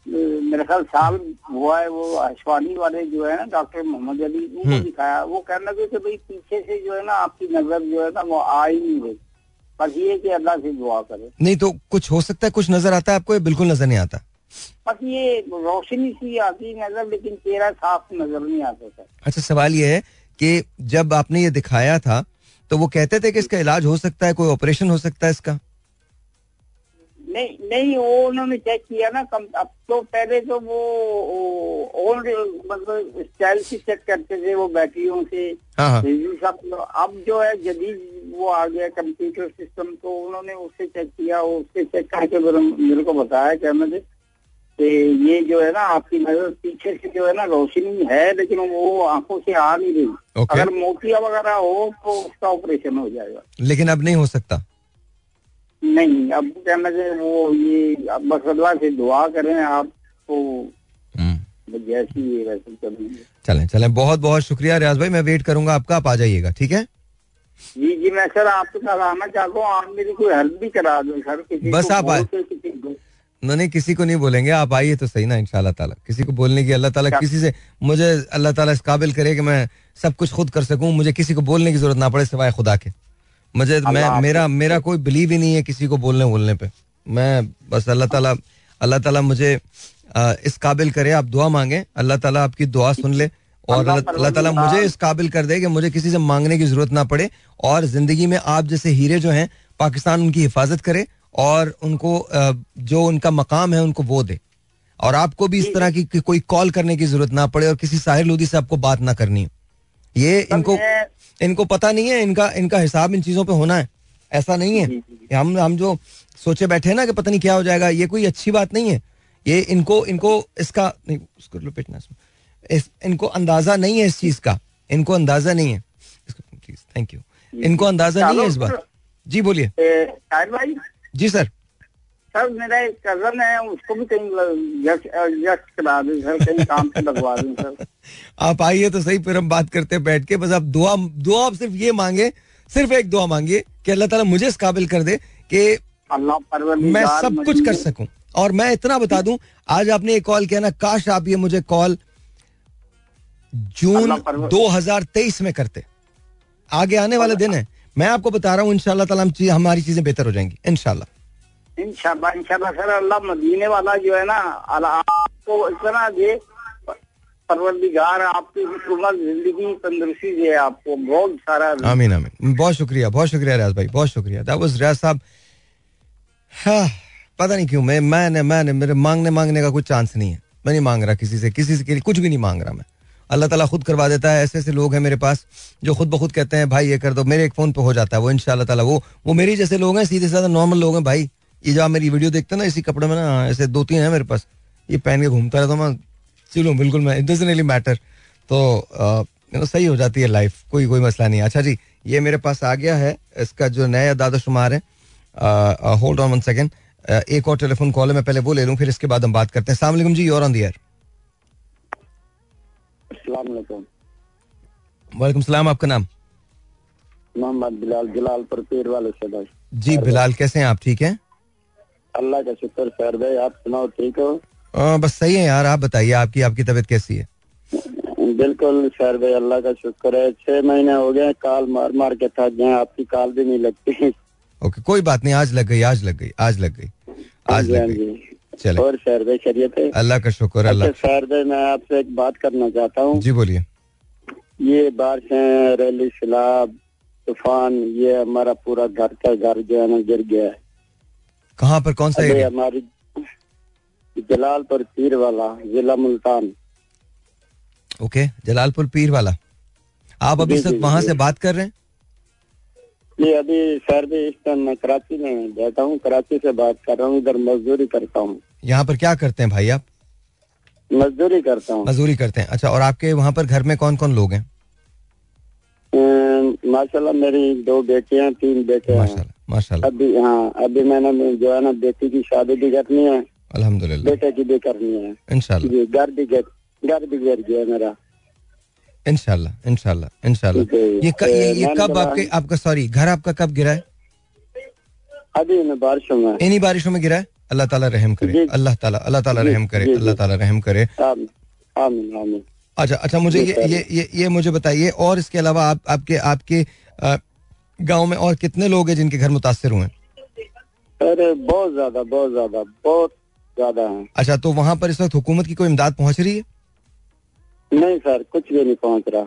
मेरे ख्याल साल हुआ है वो आशवानी वाले जो है ना डॉक्टर मोहम्मद अली उनको हम्म। दिखाया। वो कहने लगे कि भाई पीछे से जो है ना आपकी नज़र जो है ना वो आ ही नहीं रही। बस ये कि अल्लाह से दुआ करे। नहीं तो कुछ हो सकता है कुछ नज़र आता है आपको या बिल्कुल नज़र नहीं आता? बस ये रोशनी सी आती नज़र लेकिन चेहरा साफ़ नज़र नहीं आता सर अच्छा सवाल ये है कि जब आपने ये दिखाया था तो वो कहते थे कि इसका इलाज हो सकता है कोई ऑपरेशन हो सकता है इसका? नहीं नहीं वो उन्होंने चेक किया ना कम अब तो पहले तो वो ओल्ड मतलब स्टाइल से चेक करते थे वो बैटरियों से। हाँ हाँ। सब अब जो है जदीद वो आ गया कंप्यूटर सिस्टम तो उन्होंने उससे चेक किया उससे चेक करके मेरे को बताया क्या मुझे कि ये जो है ना आपकी नज़र पीछे से जो है ना रोशनी है लेकिन वो आँखों से आ नहीं रही। ओके अगर मोतिया वगैरह हो तो उसका ऑपरेशन हो जाएगा। लेकिन अब नहीं हो सकता। नहीं अब क्या मुझे वो ये बस अल्लाह से दुआ करें आप तो चलें चलें बहुत बहुत शुक्रिया रियाज भाई मैं वेट करूँगा आपका आप आ जाइएगा ठीक है? जी जी मैं सर आपके साथ आना चाहता हूँ आप मेरी कोई हेल्प भी करा दो सर किसी बस को आप आए। को। नहीं नहीं किसी को नहीं बोलेंगे आप आइए तो सही ना इंशाल्लाह ताला। किसी को बोलने की अल्लाह ताला किसी से मुझे अल्लाह ताला इस काबिल करे कि मैं सब कुछ खुद कर सकूँ मुझे किसी को बोलने की ज़रूरत ना पड़े सिवाय खुदा के। मुझे मैं मेरा मेरा कोई बिलीव ही नहीं है किसी को बोलने बोलने पे। मैं बस अल्लाह ताला अल्लाह ताला मुझे आ, इस काबिल करे आप दुआ मांगे। अल्लाह ताला आपकी दुआ सुन ले और अल्लाह ताला मुझे इस काबिल कर दे कि मुझे किसी से मांगने की ज़रूरत ना पड़े और ज़िंदगी में आप जैसे हीरे जो हैं पाकिस्तान उनकी हिफाजत करे और उनको जो उनका मकाम है उनको वो दे। और आपको भी इस तरह की कोई कॉल करने की ज़रूरत ना पड़े और किसी साहिर लोधी से आपको बात ना करनी ये इनको इनको पता नहीं है इनका इनका हिसाब इन चीज़ों पे होना है। ऐसा नहीं है। हम हम जो सोचे बैठे हैं ना कि पता नहीं क्या हो जाएगा ये कोई अच्छी बात नहीं है। ये इनको इनको इसका नहीं उसको लपेटना इस, इनको अंदाज़ा नहीं है इस चीज़ का। इनको अंदाज़ा नहीं है। थैंक यू इनको अंदाज़ा नहीं है इस बात। जी बोलिए। जी सर। सर मेरा एक कज़न है उसको भी कहीं एडजस्ट करा दो सर कहीं काम से लगवा दूँ सर। आप आइए तो सही फिर हम बात करते हैं बैठ के। बस आप दुआ दुआ आप सिर्फ़ ये मांगे सिर्फ़ एक दुआ मांगिए कि अल्लाह ताला मुझे इस काबिल कर दे कि मैं सब कुछ कर सकूँ। और मैं इतना बता दूँ आज आपने ये कॉल किया ना काश आप ये मुझे कॉल जून अल्लाह परवर- 2023 में करते। आगे आने वाले दिन है। मैं आपको बता रहा हूँ इंशाल्लाह ताला हम चीज- हमारी चीज़ें बेहतर हो जाएँगी इंशाल्लाह। इंशाल्लाह इंशाल्लाह सर अल्लाह मदीने वाला जो है ना अल्लाह आपको इतना दे। परवरदिगार आपकी हुकूमत ज़िंदगी तंदुरुस्ती दे आपको। बहुत सारा आमीन आमीन। बहुत शुक्रिया बहुत शुक्रिया रियाज भाई बहुत शुक्रिया। दैट वाज रियाज साहब। हाँ, पता नहीं क्यों मैं मैंने मैंने मेरे मांगने मांगने का कोई चांस नहीं है। मैं नहीं मांग रहा किसी से किसी से कुछ भी नहीं मांग रहा मैं। अल्लाह ताला खुद करवा देता है ऐसे ऐसे लोग हैं मेरे पास जो खुद ब खुद कहते हैं भाई ये कर दो। मेरे एक फ़ोन पे हो जाता है वो इंशाल्लाह ताला वो वो मेरे जैसे लोग हैं सीधे साधा नॉर्मल लोग हैं भाई। ये जो आप मेरी वीडियो देखते हैं ना इसी कपड़े में ना ऐसे दो तीन है मेरे पास ये पहन के घूमता रहता हूँ मैं। चलो बिल्कुल मैं इट डजंट रियली मैटर तो यू नो सही हो जाती है लाइफ कोई कोई मसला नहीं अच्छा जी ये मेरे पास आ गया है इसका जो नया दादा शुमार है होल्ड ऑन वन सेकेंड एक और टेलीफोन कॉल है मैं पहले वो ले लूँ फिर इसके बाद हम बात करते हैं। सलाम जी और ऑन दी एयर वालेकुम। सलाम आपका नाम? मोहम्मद बिलाल जलालपुर पीर वाले से जी बिलाल कैसे हैं आप? ठीक हैं? अल्लाह का शुक्र सर भाई आप सुनाओ ठीक हो? आ, बस सही है यार आप बताइए आपकी आपकी तबीयत कैसी है? बिल्कुल सर भाई अल्लाह का शुक्र है। छह महीने हो गए कॉल मार मार के थक गए आपकी कॉल भी नहीं लगती। ओके कोई बात नहीं आज लग गई आज लग गई आज लग गई आज हाँ लग गई। हाँ चले। और सर भाई खैरियत है? अल्लाह का शुक्र अल्लाह अच्छा सर भाई मैं आपसे एक बात करना चाहता हूँ। जी बोलिए। ये बारिशें रैली सैलाब तूफ़ान ये हमारा पूरा घर का घर जो है ना गिर गया है। कहाँ पर कौन सा एरिया हमारी जलालपुर पीर वाला जिला मुल्तान। ओके जलालपुर पीर वाला। आप अभी जी, तक जी, वहाँ जी। से बात कर रहे हैं? ये अभी सर भी इस टाइम मैं कराची में बैठा हूँ कराची से बात कर रहा हूँ इधर मजदूरी करता हूँ। यहाँ पर क्या करते हैं भाई आप? मजदूरी करता हूँ। मजदूरी करते हैं। अच्छा और आपके वहाँ पर घर में कौन कौन लोग हैं? माशाल्लाह मेरी दो बेटियाँ तीन बेटे हैं। माशाल्लाह। अभी हाँ अभी मैंने जो है ना बेटी की शादी भी करनी है। अल्हम्दुलिल्लाह। बेटे की भी करनी है। इंशाल्लाह जी घर भी घर भी गिर गया मेरा। इंशाल्लाह इंशाल्लाह इंशाल्लाह ये क, ये, ये कब आपके आपका सॉरी घर आपका कब गिरा है? अभी इन बारिशों में। इन्हीं बारिशों में गिरा है? अल्लाह ताला रहम करे अल्लाह ताला अल्लाह ताला रहम करे। अल्लाह ताला रहम करे। आमीन आमीन अच्छा अच्छा मुझे ये ये ये मुझे बताइए और इसके अलावा आप आपके आपके गाँव में और कितने लोग हैं जिनके घर मुतासर हुए अरे बहुत ज़्यादा बहुत ज़्यादा बहुत ज़्यादा है। अच्छा तो वहाँ पर इस वक्त हुकूमत की कोई इमदाद पहुँच रही है? नहीं सर कुछ भी नहीं पहुँच रहा।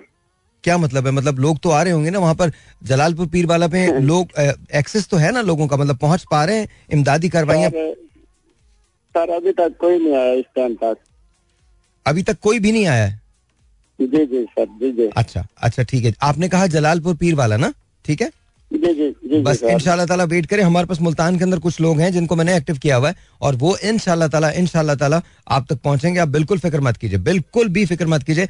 क्या मतलब है? मतलब लोग तो आ रहे होंगे ना वहाँ पर जलालपुर पीर वाला पे लोग एक्सेस तो है ना लोगों का? मतलब पहुँच पा रहे हैं इमदादी कार्रवाइयाँ? सर सर अभी तक कोई नहीं आया इस टाइम तक। अभी तक कोई भी नहीं आया है? जी जी सर जी जी। अच्छा अच्छा ठीक है। आपने कहा जलालपुर पीर वाला ना? ठीक है? जी जी जी बस इंशाल्लाह ताला वेट करें। हमारे पास मुल्तान के अंदर कुछ लोग हैं जिनको मैंने एक्टिव किया हुआ है और वो इंशाल्लाह ताला इंशाल्लाह ताला आप तक पहुँचेंगे। आप बिल्कुल फ़िक्र मत कीजिए बिल्कुल भी फ़िक्र मत कीजिए।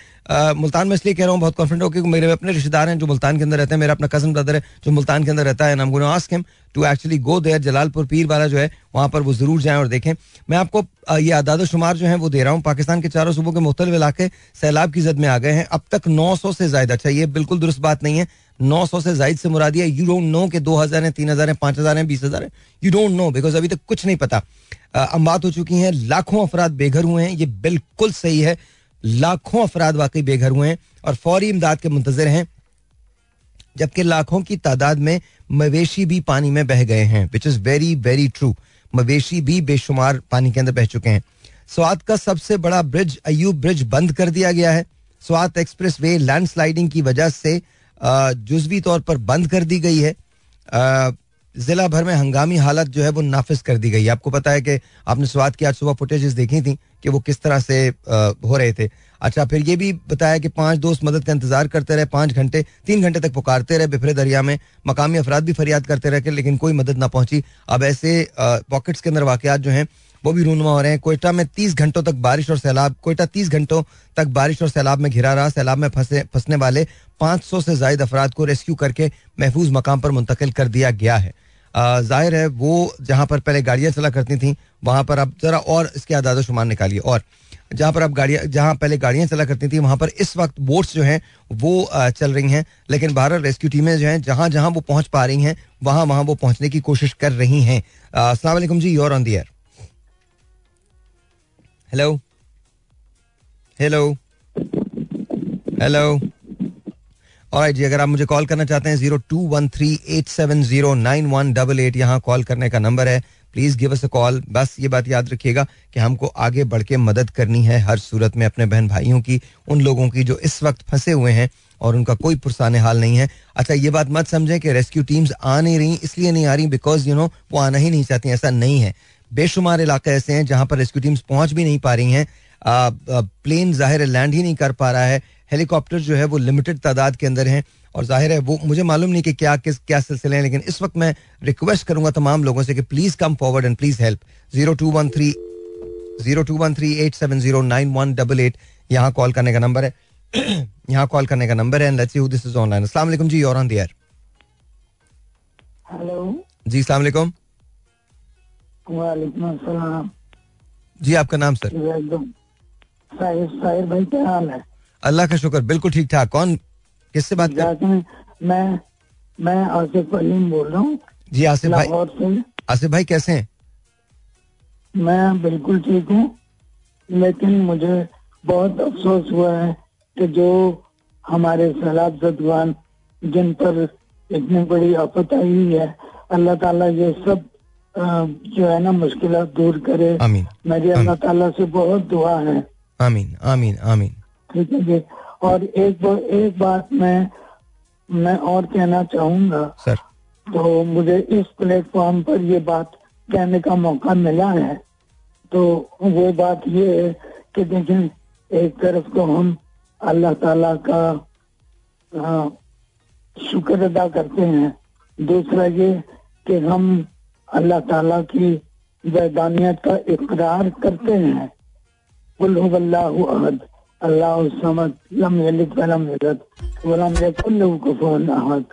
मुल्तान में इसलिए कह रहा हूँ बहुत कॉन्फिडेंट हो क्योंकि मेरे अपने रिश्तेदार हैं जो मुल्तान के अंदर रहते हैं। मेरा अपना कज़न ब्रदर है जो मुल्तान के अंदर रहता है नाम ask him to actually go there Jalalpur Pir वाला जो है वहाँ पर वो ज़रूर जाएँ और देखें। मैं आपको ये आदाद शुमार जो है वो दे रहा हूँ। पाकिस्तान के चारों सूबों के मुख्तलिफ़ इलाके सैलाब की जद में आ गए हैं। अब तक 900 से ज़्यादा अच्छा ये बिल्कुल दुरुस्त बात नहीं है। 900 से जायद से मुरादी है। यू डोंट नो कि 2000 है 3000 है 5000 है 20000 है। यू डोंट नो बिकॉज़ अभी तक कुछ नहीं पता। अ, अम्बात हो चुकी हैं लाखों अफराद बेघर हुए हैं ये बिल्कुल सही है। लाखों अफराद वाकई बेघर हुए हैं और फौरी इमदाद के मुंतजर हैं जबकि लाखों की तादाद में मवेशी भी पानी में बह गए हैं which is very very true मवेशी भी बेशुमार पानी के अंदर बह चुके हैं। स्वात का सबसे बड़ा ब्रिज अयूब ब्रिज बंद कर दिया गया है। स्वात एक्सप्रेस वे लैंडस्लाइडिंग की वजह से जुजवी तौर पर बंद कर दी गई है। जिला भर में हंगामी हालत जो है वो नाफिज कर दी गई है। आपको पता है कि आपने स्वाद की आज सुबह फुटेजेस देखी थी कि वो किस तरह से हो रहे थे। अच्छा फिर ये भी बताया कि पाँच दोस्त मदद का इंतज़ार करते रहे, पाँच घंटे, तीन घंटे तक पुकारते रहे बिफरे दरिया में। मकामी अफराद भी फरियाद करते रहे लेकिन कोई मदद ना पहुँची। अब ऐसे पॉकेट्स के अंदर वाकत जो हैं वो भी रूनुमा हो रहे हैं। कोयटा में तीस घंटों तक बारिश और सैलाब, कोयटा तीस घंटों तक बारिश और सैलाब में घिरा रहा। सैलाब में फंसे, फंसने वाले 500 से जायद अफराद को रेस्क्यू करके महफूज मकाम पर मुंतकिल कर दिया गया है। ज़ाहिर है वो जहाँ पर पहले गाड़ियाँ चला करती थी, वहाँ पर अब जरा और इसके आदाद शुमार निकालिए। और जहाँ पर अब गाड़ियाँ, जहाँ पहले गाड़ियाँ चला करती थी, वहाँ पर इस वक्त बोट्स जो हैं, वो चल रही हैं। लेकिन बहरहाल रेस्क्यू टीमें जो हैं जहाँ जहाँ वो पहुँच पा रही हैं वहाँ वहाँ वो पहुँचने की कोशिश कर रही हैं। वालेकुम जी you're on the air hello hello hello और जी, अगर आप मुझे कॉल करना चाहते हैं zero two one three eight seven zero nine one double eight यहाँ कॉल करने का नंबर है। Please give us a call बस ये बात याद रखिएगा कि हमको आगे बढ़ के मदद करनी है हर सूरत में अपने बहन भाइयों की, उन लोगों की जो इस वक्त फंसे हुए हैं और उनका कोई पुरसान हाल नहीं है। अच्छा ये बात मत समझें कि रेस्क्यू टीम्स आ नहीं रही, इसलिए नहीं आ रही बिकॉज़ यू नो वो आना ही नहीं चाहती ऐसा नहीं है। बेशुमार इलाके ऐसे हैं जहाँ पर रेस्क्यू टीम्स पहुँच भी नहीं पा रही हैं। प्लेन ज़ाहिर है लैंड ही नहीं कर पा रहा है। हेलीकॉप्टर जो है वो लिमिटेड तादाद के अंदर हैं और ज़ाहिर है वो मुझे मालूम नहीं कि क्या किस क्या सिलसिले हैं लेकिन इस वक्त मैं रिक्वेस्ट करूँगा तमाम लोगों से कि please come forward and please help zero two one three zero two one three eight seven zero nine one double eight यहाँ कॉल करने का नंबर है। यहाँ कॉल करने का नंबर है let's see who this is online अस्सलाम वालेकुम जी और ऑन द एयर हेलो जी अस्सलाम वालेकुम। वालेकुम जी आपका नाम सर? एकदम। साहिर साहिर भाई क्या हाल है? अल्लाह का शुक्र बिल्कुल ठीक ठाक। कौन किससे बात कर मैं मैं आसिफ अलीम बोल रहा हूँ। जी आसिफ भाई आसिफ भाई कैसे हैं? मैं बिल्कुल ठीक हूँ लेकिन मुझे बहुत अफसोस हुआ है कि जो हमारे सैलाब जदवान जिन पर इतनी बड़ी आफत आई है अल्लाह ताला ये सब जो है ना मुश्किल दूर करे। आमीन। मेरी अल्लाह ताला से बहुत दुआ है। आमीन आमीन आमीन। ठीक है जी। और एक एक बात मैं मैं और कहना चाहूँगा। सर। तो मुझे इस प्लेटफॉर्म पर ये बात कहने का मौका मिला है। तो वो बात ये है कि देखें एक तरफ़ तो हम अल्लाह ताला का आ, शुक्र अदा करते हैं। दूसरा ये कि हम अल्लाह ताला की वैदानियत का इकरार करते हैं। अहद। अल्लाह समद। लम यलिद वलम यूलद। वलम यकुल कुफुवन अहद।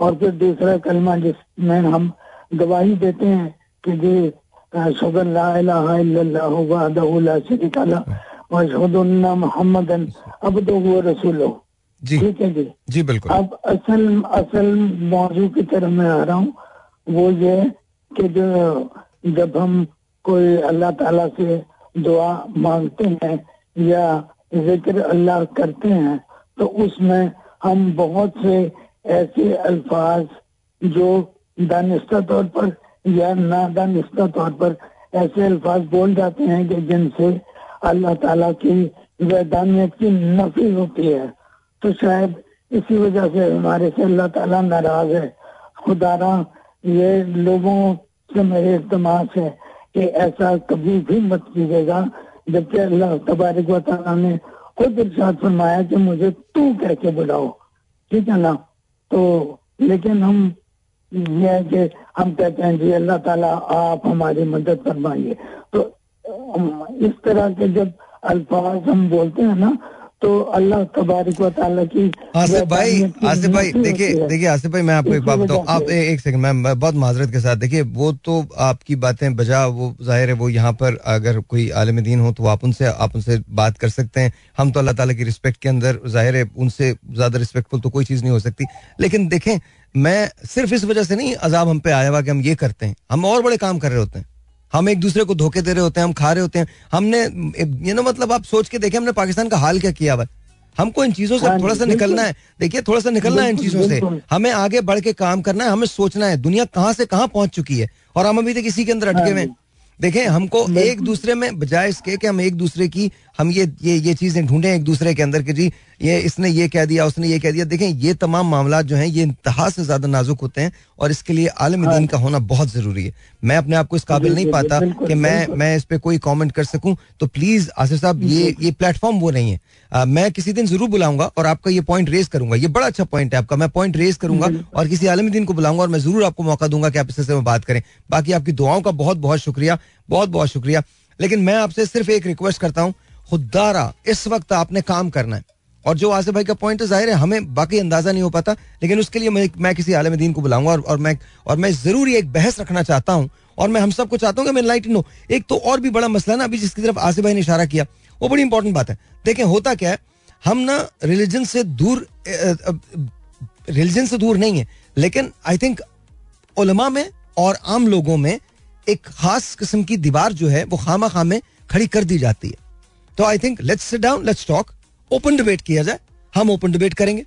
और फिर दूसरा कलमा जिसमें हम गवाही देते हैं कि जी शुगर ला इलाहा इल्लल्लाह वहदहु ला शरीका लह व अशहदु अन्ना मुहम्मदन अब्दुहु व रसूलुहु। जी। ठीक है जी? जी बिल्कुल। अब असल असल मौजू की तरफ़ मैं आ रहा हूँ। वो ये कि जो जब हम कोई अल्लाह ताला से दुआ मांगते हैं या ज़िक्र अल्लाह करते हैं तो उसमें हम बहुत से ऐसे अल्फाज जो दानिस्ता तौर पर या नादानिस्ता तौर पर ऐसे अल्फाज बोल जाते हैं कि जिनसे अल्लाह ताला की वैदानियत की नफी होती है। तो शायद इसी वजह से हमारे से अल्लाह ताला नाराज़ है। खुदारा, ये लोगों से मेरे इतमास है कि ऐसा कभी भी मत कीजिएगा। जबकि अल्लाह तबारक व तआला ने खुद इरशाद फरमाया कि मुझे तू कह के बुलाओ। ठीक है ना? तो लेकिन हम ये है कि हम कहते हैं, जी अल्लाह ताला आप हमारी मदद फरमाइए। तो इस तरह के जब अल्फाज हम बोलते हैं ना तो अल्लाह तबारक की आसिफ भाई आसिफ भाई देखिए देखिए आसिफ भाई मैं आपको एक बात बताऊँ। आप ए- एक सेकंड मैं मैं बहुत माजरत के साथ देखिए वो तो आपकी बातें बजा वो ज़ाहिर है वो यहाँ पर अगर कोई आलम दीन हो तो आप उनसे आप उनसे बात कर सकते हैं। हम तो अल्लाह ताला की रिस्पेक्ट के अंदर ज़ाहिर है उनसे ज़्यादा रिस्पेक्टफुल तो कोई चीज़ नहीं हो सकती। लेकिन देखें मैं सिर्फ़ इस वजह से नहीं अजाब हम पे आया हुआ कि हम ये करते हैं। हम और बड़े काम कर रहे होते हैं। हम एक दूसरे को धोखे दे रहे होते हैं हम खा रहे होते हैं। हमने ये ना मतलब आप सोच के देखें हमने पाकिस्तान का हाल क्या किया हुआ हमको इन चीज़ों से हाँ थोड़ा सा निकलना है। देखिए थोड़ा सा निकलना है इन चीज़ों से। हमें आगे बढ़ के काम करना है हमें सोचना है दुनिया कहाँ से कहाँ पहुँच चुकी है। और हम अभी तक इसी के अंदर अटके हाँ हुए हैं। देखें हमको एक दूसरे में बजाय इसके कि हम एक दूसरे की हम ये ये ये चीज़ें ढूंढें एक दूसरे के अंदर कि जी ये इसने ये कह दिया उसने ये कह दिया। देखें ये तमाम मामला जो हैं ये इंतहा से ज़्यादा नाजुक होते हैं और इसके लिए आलम दीन का होना बहुत ज़रूरी है। मैं अपने आप को इस काबिल नहीं पाता कि मैं मैं इस पर कोई कॉमेंट कर सकूँ। तो प्लीज़ आसिफ साहब ये ये प्लेटफॉर्म वो नहीं है। आ, मैं किसी दिन ज़रूर बुलाऊँगा और आपका ये पॉइंट रेज करूँगा। ये बड़ा अच्छा पॉइंट है आपका। मैं पॉइंट रेज करूँगा और किसी आलमी दिन को बुलाऊँगा और मैं ज़रूर आपको मौका दूँगा कि आप इससे में बात करें। बाकी आपकी दुआओं का बहुत बहुत शुक्रिया बहुत बहुत शुक्रिया। लेकिन मैं आपसे सिर्फ़ एक रिक्वेस्ट करता हूँ खुदारा इस वक्त आपने काम करना है। और जो आसिफ भाई का पॉइंट है ज़ाहिर है हमें बाकी अंदाज़ा नहीं हो पाता लेकिन उसके लिए मैं, मैं किसी आलम दीन को बुलाऊँगा और, और मैं और मैं ज़रूर एक बहस रखना चाहता हूँ और मैं हम सबको चाहता हूँ कि मैं लाइट हो। एक तो और भी बड़ा मसला ना अभी जिसकी तरफ़ आसिफ भाई ने इशारा किया वो बड़ी इंपॉर्टेंट बात है। देखें होता क्या है हम ना रिलीजन से दूर रिलीजन से दूर नहीं है लेकिन आई थिंक उलमा में और आम लोगों में एक खास किस्म की दीवार जो है वो खामा खामे खड़ी कर दी जाती है। तो I think let's sit down let's talk open debate किया जाए हम ओपन डिबेट करेंगे।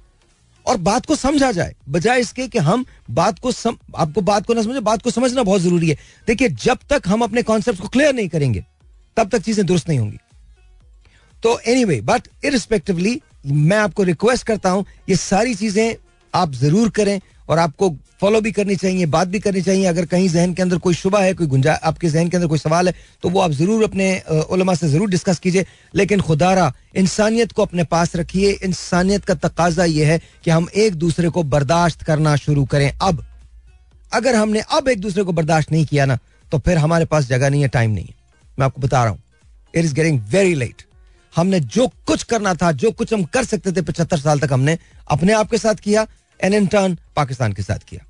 और बात को समझा जाए बजाय इसके कि हम बात को सम, आपको बात को ना समझे बात को समझना बहुत ज़रूरी है। देखिए जब तक हम अपने कॉन्सेप्ट को क्लियर नहीं करेंगे तब तक चीज़ें दुरुस्त नहीं होंगी। तो एनी वे बट इरिस्पेक्टिवली मैं आपको रिक्वेस्ट करता हूँ ये सारी चीज़ें आप ज़रूर करें और आपको फॉलो भी करनी चाहिए, बात भी करनी चाहिए। अगर कहीं जहन के अंदर कोई शुबा है, कोई गुंजा, आपके जहन के अंदर कोई सवाल है तो वो आप ज़रूर अपने उलमा से ज़रूर डिस्कस कीजिए। लेकिन खुदारा, इंसानियत को अपने पास रखिए। इंसानियत का तकाजा यह है कि हम एक दूसरे को बर्दाश्त करना शुरू करें। अब, अगर हमने अब एक दूसरे को बर्दाश्त नहीं किया ना तो फिर हमारे पास जगह नहीं है टाइम नहीं है। मैं आपको बता रहा हूँ it is getting very late हमने जो कुछ करना था, जो कुछ हम कर सकते थे पचहत्तर साल तक हमने अपने आप के साथ किया एंड इन टर्न पाकिस्तान के साथ किया।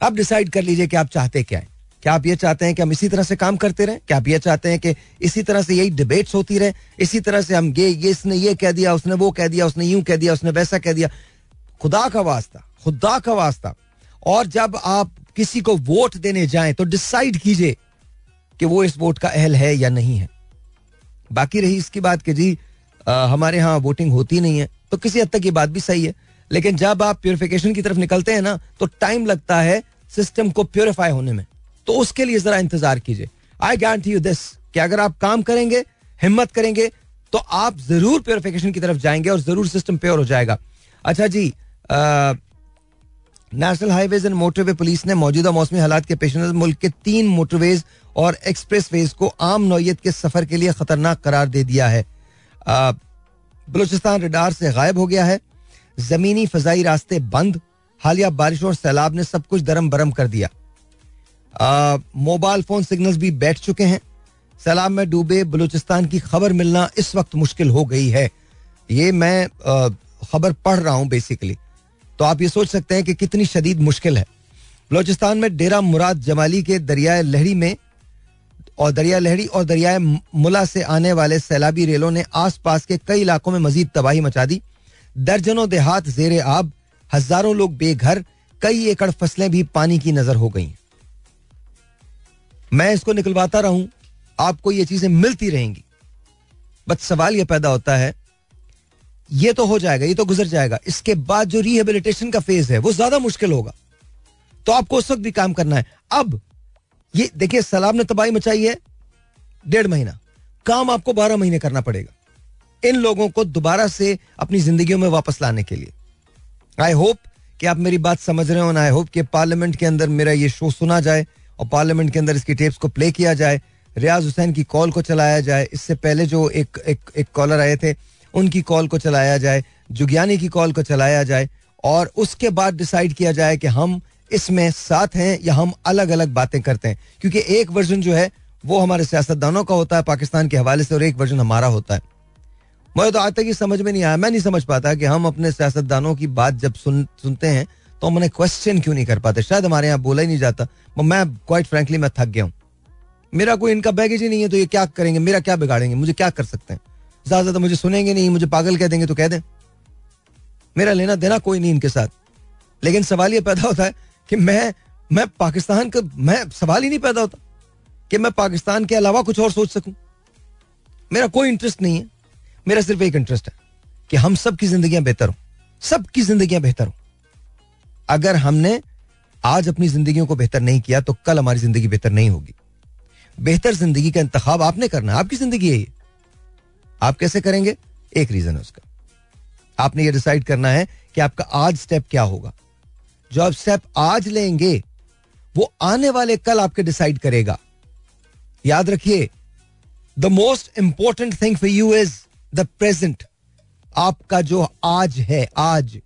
अब डिसाइड कर लीजिए कि आप चाहते क्या है। क्या आप ये चाहते हैं कि हम इसी तरह से काम करते रहें? क्या आप ये चाहते हैं कि इसी तरह से यही डिबेट्स होती रहे? इसी तरह से हम ये ये इसने ये कह दिया उसने वो कह दिया उसने यूँ कह दिया उसने वैसा कह दिया। खुदा का वास्ता खुदा का वास्ता। और जब आप किसी को वोट देने जाएँ तो डिसाइड कीजिए कि वो इस वोट का अहल है या नहीं है। बाकी रही इसकी बात कि जी आ, हमारे यहाँ वोटिंग होती नहीं है तो किसी हद तक ये बात भी सही है। लेकिन जब आप प्योरिफिकेशन की तरफ़ निकलते हैं ना तो टाइम लगता है सिस्टम को प्योरीफाई होने में। तो उसके लिए जरा इंतज़ार कीजिए। आई गारंटी यू दिस कि अगर आप काम करेंगे, हिम्मत करेंगे तो आप ज़रूर प्योरिफिकेशन की तरफ़ जाएँगे और ज़रूर सिस्टम प्योर हो जाएगा। अच्छा जी national highways and motorway police ने मौजूदा मौसमी हालात के पेश नज़र मुल्क के तीन मोटरवेज और एक्सप्रेस वेज को आम नौयत के सफ़र के लिए खतरनाक करार दे दिया है। बलूचिस्तान रडार से गायब हो गया है। जमीनी फजाई रास्ते बंद, हालिया बारिश और सैलाब ने सब कुछ दरम बरम कर दिया। मोबाइल फ़ोन सिग्नल्स भी बैठ चुके हैं। सैलाब में डूबे बलूचिस्तान की खबर मिलना इस वक्त मुश्किल हो गई है। ये मैं खबर पढ़ रहा हूँ बेसिकली तो आप ये सोच सकते हैं कि कितनी शदीद मुश्किल है। बलोचिस्तान में डेरा मुराद जमाली के दरियाए लहरी में और दरिया लहरी और दरियाए मुला से आने वाले सैलाबी रेलों ने आसपास के कई इलाकों में मजीद तबाही मचा दी। दर्जनों देहात जेर आब, हज़ारों लोग बेघर, कई एकड़ फ़सलें भी पानी की नज़र हो गई। मैं इसको निकलवाता रहूँ, आपको ये चीज़ें मिलती रहेंगी। बस सवाल यह पैदा होता है, ये तो हो जाएगा, ये तो गुजर जाएगा, इसके बाद जो रिहेबिलिटेशन का फ़ेज़ है, वो ज़्यादा मुश्किल होगा। तो आपको उस वक्त भी काम करना है। अब, ये देखिए सलाम ने तबाही मचाई है, डेढ़ महीना, काम आपको बारह महीने करना पड़ेगा। इन लोगों को दोबारा से अपनी ज़िंदगी में वापस लाने के लिए। आई होप कि आप मेरी बात समझ रहे हो आई होप कि पार्लियामेंट के अंदर मेरा ये शो सुना जाए और पार्लियामेंट के अंदर इसकी टेप्स को प्ले किया जाए रियाज हुसैन की कॉल को चलाया जाए। इससे पहले जो एक एक, एक कॉलर आए थे उनकी कॉल को चलाया जाए जुगियानी की कॉल को चलाया जाए और उसके बाद डिसाइड किया जाए कि हम इसमें साथ हैं या हम अलग अलग बातें करते हैं। क्योंकि एक वर्जन जो है वो हमारे सियासतदानों का होता है पाकिस्तान के हवाले से और एक वर्जन हमारा होता है। मुझे तो आज तक ये समझ में नहीं आया। मैं नहीं समझ पाता कि हम अपने सियासतदानों की बात जब सुन, सुनते हैं तो हम उन्हें क्वेश्चन क्यों नहीं कर पाते? शायद हमारे यहाँ बोला ही नहीं जाता। मैं क्वाइट फ्रेंकली मैं थक गया हूँ। मेरा कोई इनका बैगेज ही नहीं है तो ये क्या करेंगे? मेरा क्या बिगाड़ेंगे? मुझे क्या कर सकते हैं? ज़्यादा ज़्यादा मुझे सुनेंगे नहीं, मुझे पागल कह देंगे तो कह दें। मेरा लेना देना कोई नहीं इनके साथ। लेकिन सवाल ये पैदा होता है कि मैं मैं पाकिस्तान का, मैं, सवाल ही नहीं पैदा होता कि मैं पाकिस्तान के अलावा कुछ और सोच सकूँ। मेरा कोई इंटरेस्ट नहीं है। मेरा सिर्फ़ एक इंटरेस्ट है कि हम सब की जिंदगियाँ बेहतर हो, सबकी जिंदगियाँ बेहतर हो। अगर हमने आज अपनी ज़िंदगी को बेहतर नहीं किया तो कल हमारी ज़िंदगी बेहतर नहीं होगी। बेहतर ज़िंदगी का इंतखाब आपने करना है, आपकी ज़िंदगी है ये। आप कैसे करेंगे? एक रीजन है उसका। आपने ये डिसाइड करना है कि आपका आज स्टेप क्या होगा। जो आप स्टेप आज लेंगे, वो आने वाले कल आपके डिसाइड करेगा। याद रखिए the most important thing for you is the present आपका जो आज है, आज,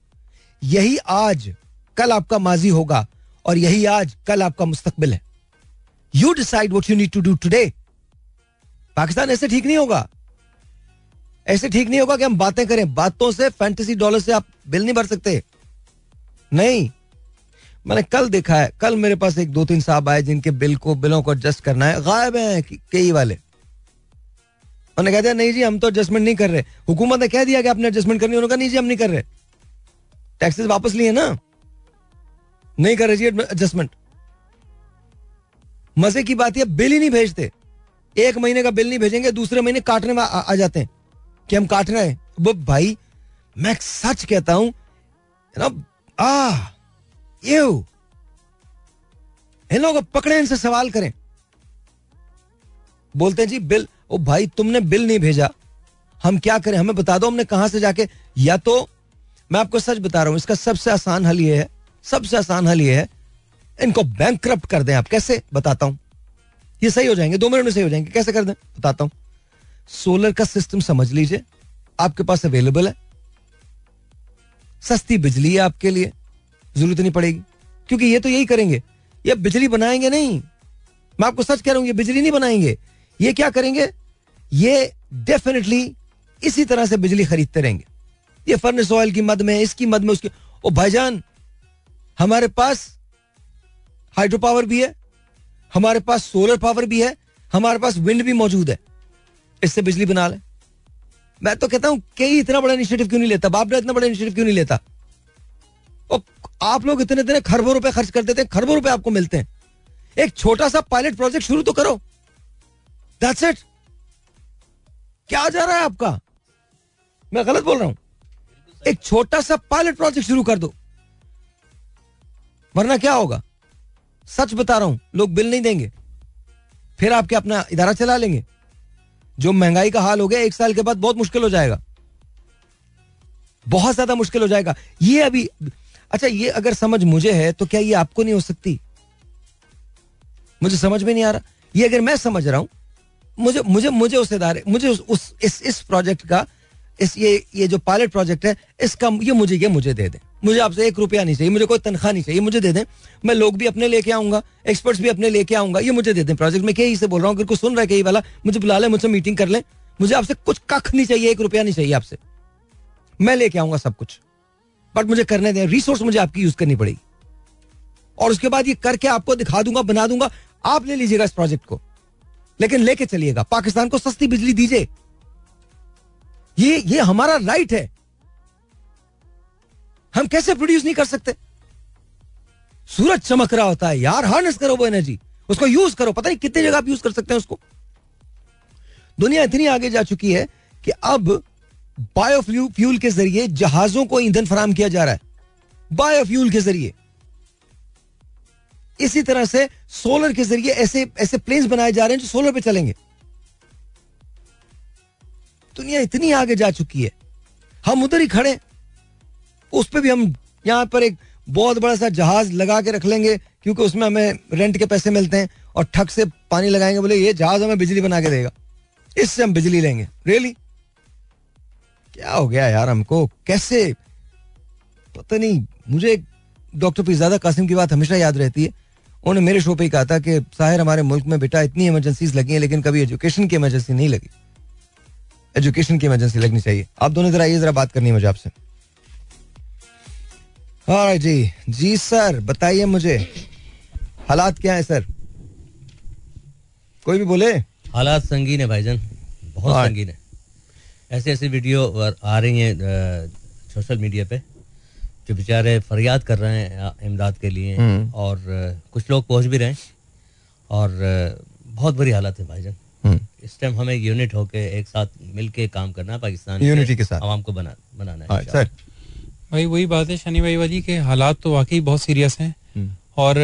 यही आज कल आपका माजी होगा और यही आज कल आपका मुस्तकबिल है। You decide what you need to do today Pakistan ऐसे ठीक नहीं होगा। ऐसे ठीक नहीं होगा कि हम बातें करें। बातों से फैंटेसी डॉलर से आप बिल नहीं भर सकते। नहीं। मैंने कल देखा है। कल मेरे पास एक दो तीन साहब आए जिनके बिल को, बिलों को एडजस्ट करना है। गायब है कई वाले। उन्होंने कह दिया नहीं जी हम तो एडजस्टमेंट नहीं कर रहे. हुकूमत ने कह दिया कि आपने एडजस्टमेंट करनी उन्होंने कहा नहीं जी हम नहीं कर रहे. टैक्सेस वापस लिए ना। नहीं कर रहे जी एडजस्टमेंट मज़े की बात है बिल ही नहीं भेजते। एक महीने का बिल नहीं भेजेंगे दूसरे महीने काटने में आ, आ जाते हैं। कि हम काट रहे हैं। वो भाई मैं सच कहता हूँ know, ah, you. इन लोगों को पकड़े इनसे सवाल करें। बोलते हैं जी बिल ओ भाई, तुमने बिल नहीं भेजा। हम क्या करें? हमें बता दो, हमने कहाँ से जाके या तो मैं आपको सच बता रहा हूँ, इसका सबसे आसान हल ये है, सबसे आसान हल ये है, इनको बैंक कर दें आप। कैसे? बताता हूँ। ये सही हो जाएँगे, दो मिनट में सही हो जाएँगे। कैसे कर दें? बताता हूँ। सोलर का सिस्टम समझ लीजिए, आपके पास अवेलेबल है। सस्ती बिजली है आपके लिए, ज़रूरत नहीं पड़ेगी। क्योंकि ये तो यही करेंगे। ये बिजली बनाएँगे नहीं। मैं आपको सच कह रहा हूँ, ये बिजली नहीं बनाएँगे। ये क्या करेंगे? ये डेफिनेटली इसी तरह से बिजली खरीदते रहेंगे। ये फर्नेस ऑयल की मद में, इसकी मद में, उसकी, ओ भाईजान, हमारे पास हाइड्रो पावर भी है, हमारे पास सोलर पावर भी है, हमारे पास विंड भी मौजूद है। इससे बिजली बना ले। मैं तो कहता हूँ, कई इतना बड़ा इनिशिएटिव क्यों नहीं लेता? बाप इतना बड़ा इनिशिएटिव क्यों नहीं लेता? आप लोग इतने इतने खरबों रुपए खर्च कर देते हैं, खरबों रुपए आपको मिलते हैं। एक छोटा सा पायलट प्रोजेक्ट शुरू तो करो। दैट्स इट क्या जा रहा है आपका? मैं गलत बोल रहा हूँ। एक छोटा सा पायलट प्रोजेक्ट शुरू कर दो। वरना क्या होगा? सच बता रहा हूँ, लोग बिल नहीं देंगे। फिर आपके अपना इदारा चला लेंगे। जो महँगाई का हाल हो गया, एक साल के बाद बहुत मुश्किल हो जाएगा। बहुत ज़्यादा मुश्किल हो जाएगा। ये अभी अच्छा ये अगर समझ मुझे है तो क्या ये आपको नहीं हो सकती? मुझे समझ में नहीं आ रहा। ये अगर मैं समझ रहा हूँ मुझे मुझे मुझे उस इदारे मुझे उस, उस इस इस प्रोजेक्ट का इस ये ये जो पायलट प्रोजेक्ट है इसका ये मुझे ये मुझे दे दें। मुझे आपसे एक रुपया नहीं चाहिए मुझे कोई तनख्वाह नहीं चाहिए मुझे दे दें। मैं लोग भी अपने लेके आऊँगा एक्सपर्ट्स भी अपने लेके आऊँगा ये मुझे दे दें। प्रोजेक्ट में कहीं से बोल रहा हूँ अगर कोई सुन रहा है कहीं वाला मुझे बुला लें मुझसे मीटिंग कर ले। मुझे आपसे कुछ कख नहीं चाहिए एक रुपया नहीं चाहिए आपसे। मैं लेके आऊँगा सब कुछ। बट मुझे करने दें रिसोर्स मुझे आपकी यूज़ करनी पड़ेगी। और उसके बाद ये करके आपको दिखा दूँगा बना दूँगा। आप ले लीजिएगा इस प्रोजेक्ट को। लेकिन लेके चलिएगा। पाकिस्तान को सस्ती बिजली दीजिए। ये ये हमारा राइट है। हम कैसे प्रोड्यूस नहीं कर सकते? सूरज चमक रहा होता है। यार हार्नेस करो वो एनर्जी उसको यूज़ करो। पता नहीं कितनी जगह आप यूज़ कर सकते हैं उसको। दुनिया इतनी आगे जा चुकी है कि अब बायोफ्यूल के ज़रिए जहाजों को ईंधन फराम किया जा रहा है। बायोफ्यूल के ज़रिए। इसी तरह से सोलर के ज़रिए ऐसे ऐसे प्लेन्स बनाए जा रहे हैं जो सोलर पे चलेंगे। दुनिया इतनी आगे जा चुकी है। हम उधर ही खड़े उस पर भी हम यहाँ पर एक बहुत बड़ा सा जहाज़ लगा के रख लेंगे, क्योंकि उसमें हमें रेंट के पैसे मिलते हैं और ठक से पानी लगाएँगे, बोले, ये जहाज़ हमें बिजली बना के देगा। इससे हम बिजली लेंगे। रियली क्या हो गया यार हमको? कैसे? पता नहीं, मुझे डॉक्टर पिजादा कासिम की बात हमेशा याद रहती है। उन्होंने मेरे शो पे ही कहा था कि साहिर हमारे मुल्क में बेटा इतनी इमरजेंसीज लगी हैं लेकिन कभी एजुकेशन की इमरजेंसी नहीं लगी। एजुकेशन की इमरजेंसी लगनी चाहिए। आप दोनों जरा आइए जरा बात करनी है मुझे आपसे। हाँ जी। जी सर बताइए मुझे। हालात क्या है सर कोई भी बोले? हालात संगीन है भाईजान। बहुत। संगीन है। ऐसे ऐसे वीडियो आ रही हैं सोशल मीडिया पे। जो बेचारे फरियाद कर रहे हैं इमदाद के लिए हम्म। और कुछ लोग पहुँच भी रहे हैं और बहुत बुरी हालत है भाईजान हम्म। इस टाइम हमें यूनिट होके एक साथ मिलके काम करना है पाकिस्तान यूनिटी के साथ। आवाम को बना बनाना हाँ, है सर भाई वही बात है शनि भाई वाली के हालात तो वाकई बहुत सीरियस हैं हम्म। और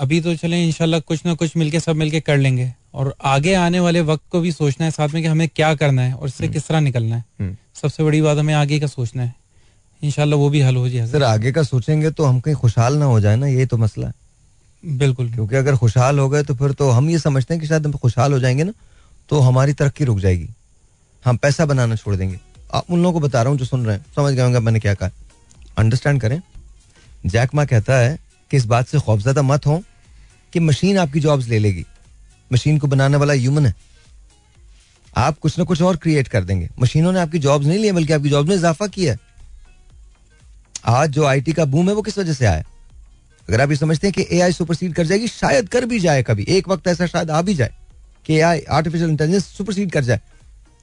अभी तो चले इंशाल्लाह कुछ ना कुछ मिलके सब मिलके कर लेंगे और आगे आने वाले वक्त को भी सोचना है साथ में कि हमें क्या करना है और इससे किस तरह निकलना है। सबसे बड़ी बात हमें आगे का सोचना है इंशाल्लाह वो भी हल हो जाए सर आगे का सोचेंगे तो हम कहीं खुशहाल ना हो जाए ना यही तो मसला है। बिल्कुल। क्योंकि अगर खुशहाल हो गए तो फिर तो हम ये समझते हैं कि शायद हम खुशहाल हो जाएँगे ना तो हमारी तरक्की रुक जाएगी। हम पैसा बनाना छोड़ देंगे। आप उन लोगों को बता रहा हूँ जो सुन रहे हैं समझ गए होंगे मैंने क्या कहा। अंडरस्टैंड करें। जैक माँ कहता है कि इस बात से खौफजदा मत हो कि मशीन आपकी जॉब्स ले लेगी। मशीन को बनाने वाला ह्यूमन है। आप कुछ ना कुछ और क्रिएट कर देंगे। मशीनों ने आपकी जॉब्स नहीं लिए बल्कि आपकी जॉब्स में इजाफा किया है। आज जो आईटी का बूम है, वो किस वजह से आया? अगर आप ये समझते हैं कि एआई सुपरसीड कर जाएगी, शायद कर भी जाए कभी। एक वक्त ऐसा शायद आ भी जाए कि एआई आर्टिफिशियल इंटेलिजेंस सुपरसीड कर जाए।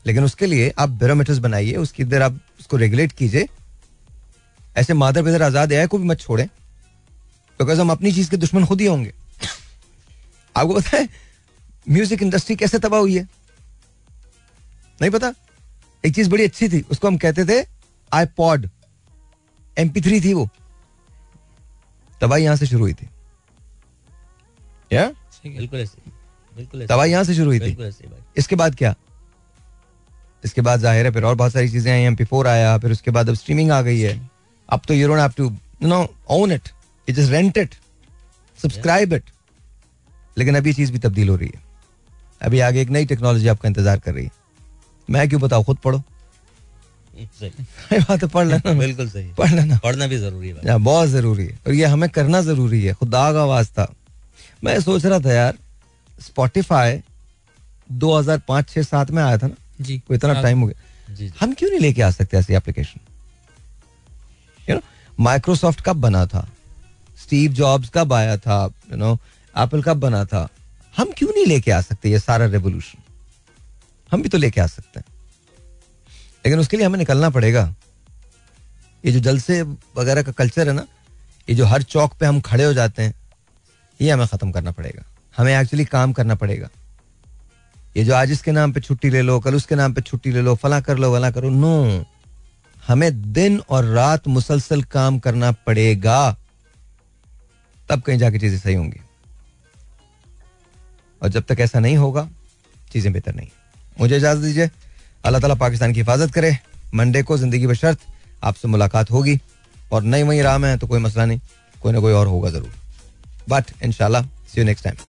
लेकिन उसके लिए आप बैरोमीटर्स बनाइए, उसकी इधर आप उसको रेगुलेट कीजिए। ऐसे मादर पिदर आज़ाद एआई को भी मत छोड़ें बिकॉज़ हम अपनी चीज़ के दुश्मन खुद ही होंगे। आपको पता है म्यूज़िक इंडस्ट्री कैसे तबाह हुई है? नहीं पता? एक चीज़ बड़ी अच्छी थी, उसको हम कहते थे आई पॉड एमपी थ्री थी वो। तबाही यहाँ से शुरू हुई थी। या बिल्कुल ऐसे बिल्कुल तबाही यहाँ से शुरू हुई थी। इसके बाद क्या? इसके बाद ज़ाहिर है फिर और बहुत सारी चीज़ें आई एम पी फोर आया फिर उसके बाद अब स्ट्रीमिंग आ गई है। अब तो you don't have to no own it it just rent it subscribe it लेकिन अभी चीज़ भी तब्दील हो रही है। अभी आगे एक नई टेक्नोलॉजी आपका इंतज़ार कर रही है। मैं क्यों बताऊँ? खुद पढ़ो। सही। बात है पढ़ लेना। बिल्कुल सही पढ़ लेना। पढ़ना भी ज़रूरी है भाई। या, बहुत ज़रूरी है। और ये हमें करना ज़रूरी है। खुदा का वास्ता। मैं सोच रहा था यार स्पॉटिफाई 2005 6 7 में आया था ना? जी। वो इतना हाँ। टाइम हो गया। हम क्यों नहीं लेके आ सकते ऐसी एप्लीकेशन यू नो माइक्रोसॉफ्ट कब बना था? स्टीव जॉब्स कब आया था? यू नो एप्पल कब बना था? हम क्यों नहीं लेके आ सकते ये सारा रेवोल्यूशन हम भी तो लेके आ सकते हैं। लेकिन उसके लिए हमें निकलना पड़ेगा। ये जो जलसे वगैरह का कल्चर है ना, ये जो हर चौक पे हम खड़े हो जाते हैं, ये हमें खत्म करना पड़ेगा। हमें एक्चुअली काम करना पड़ेगा। ये जो आज इसके नाम पे छुट्टी ले लो, कल उसके नाम पे छुट्टी ले लो, फला कर लो, वला करो, नो। हमें दिन और रात मुसलसल काम करना पड़ेगा। तब कहीं जाके चीज़ें सही होंगी। और जब तक ऐसा नहीं होगा, चीज़ें बेहतर नहीं। मुझे इजाज़त दीजिए। अल्लाह ताला पाकिस्तान की हिफाजत करे। मंडे को ज़िंदगी बशर्त आपसे मुलाकात होगी और नई वहीं राह में है तो कोई मसला नहीं, कोई ना कोई और होगा ज़रूर। बट इनशाला सी यू नेक्स्ट टाइम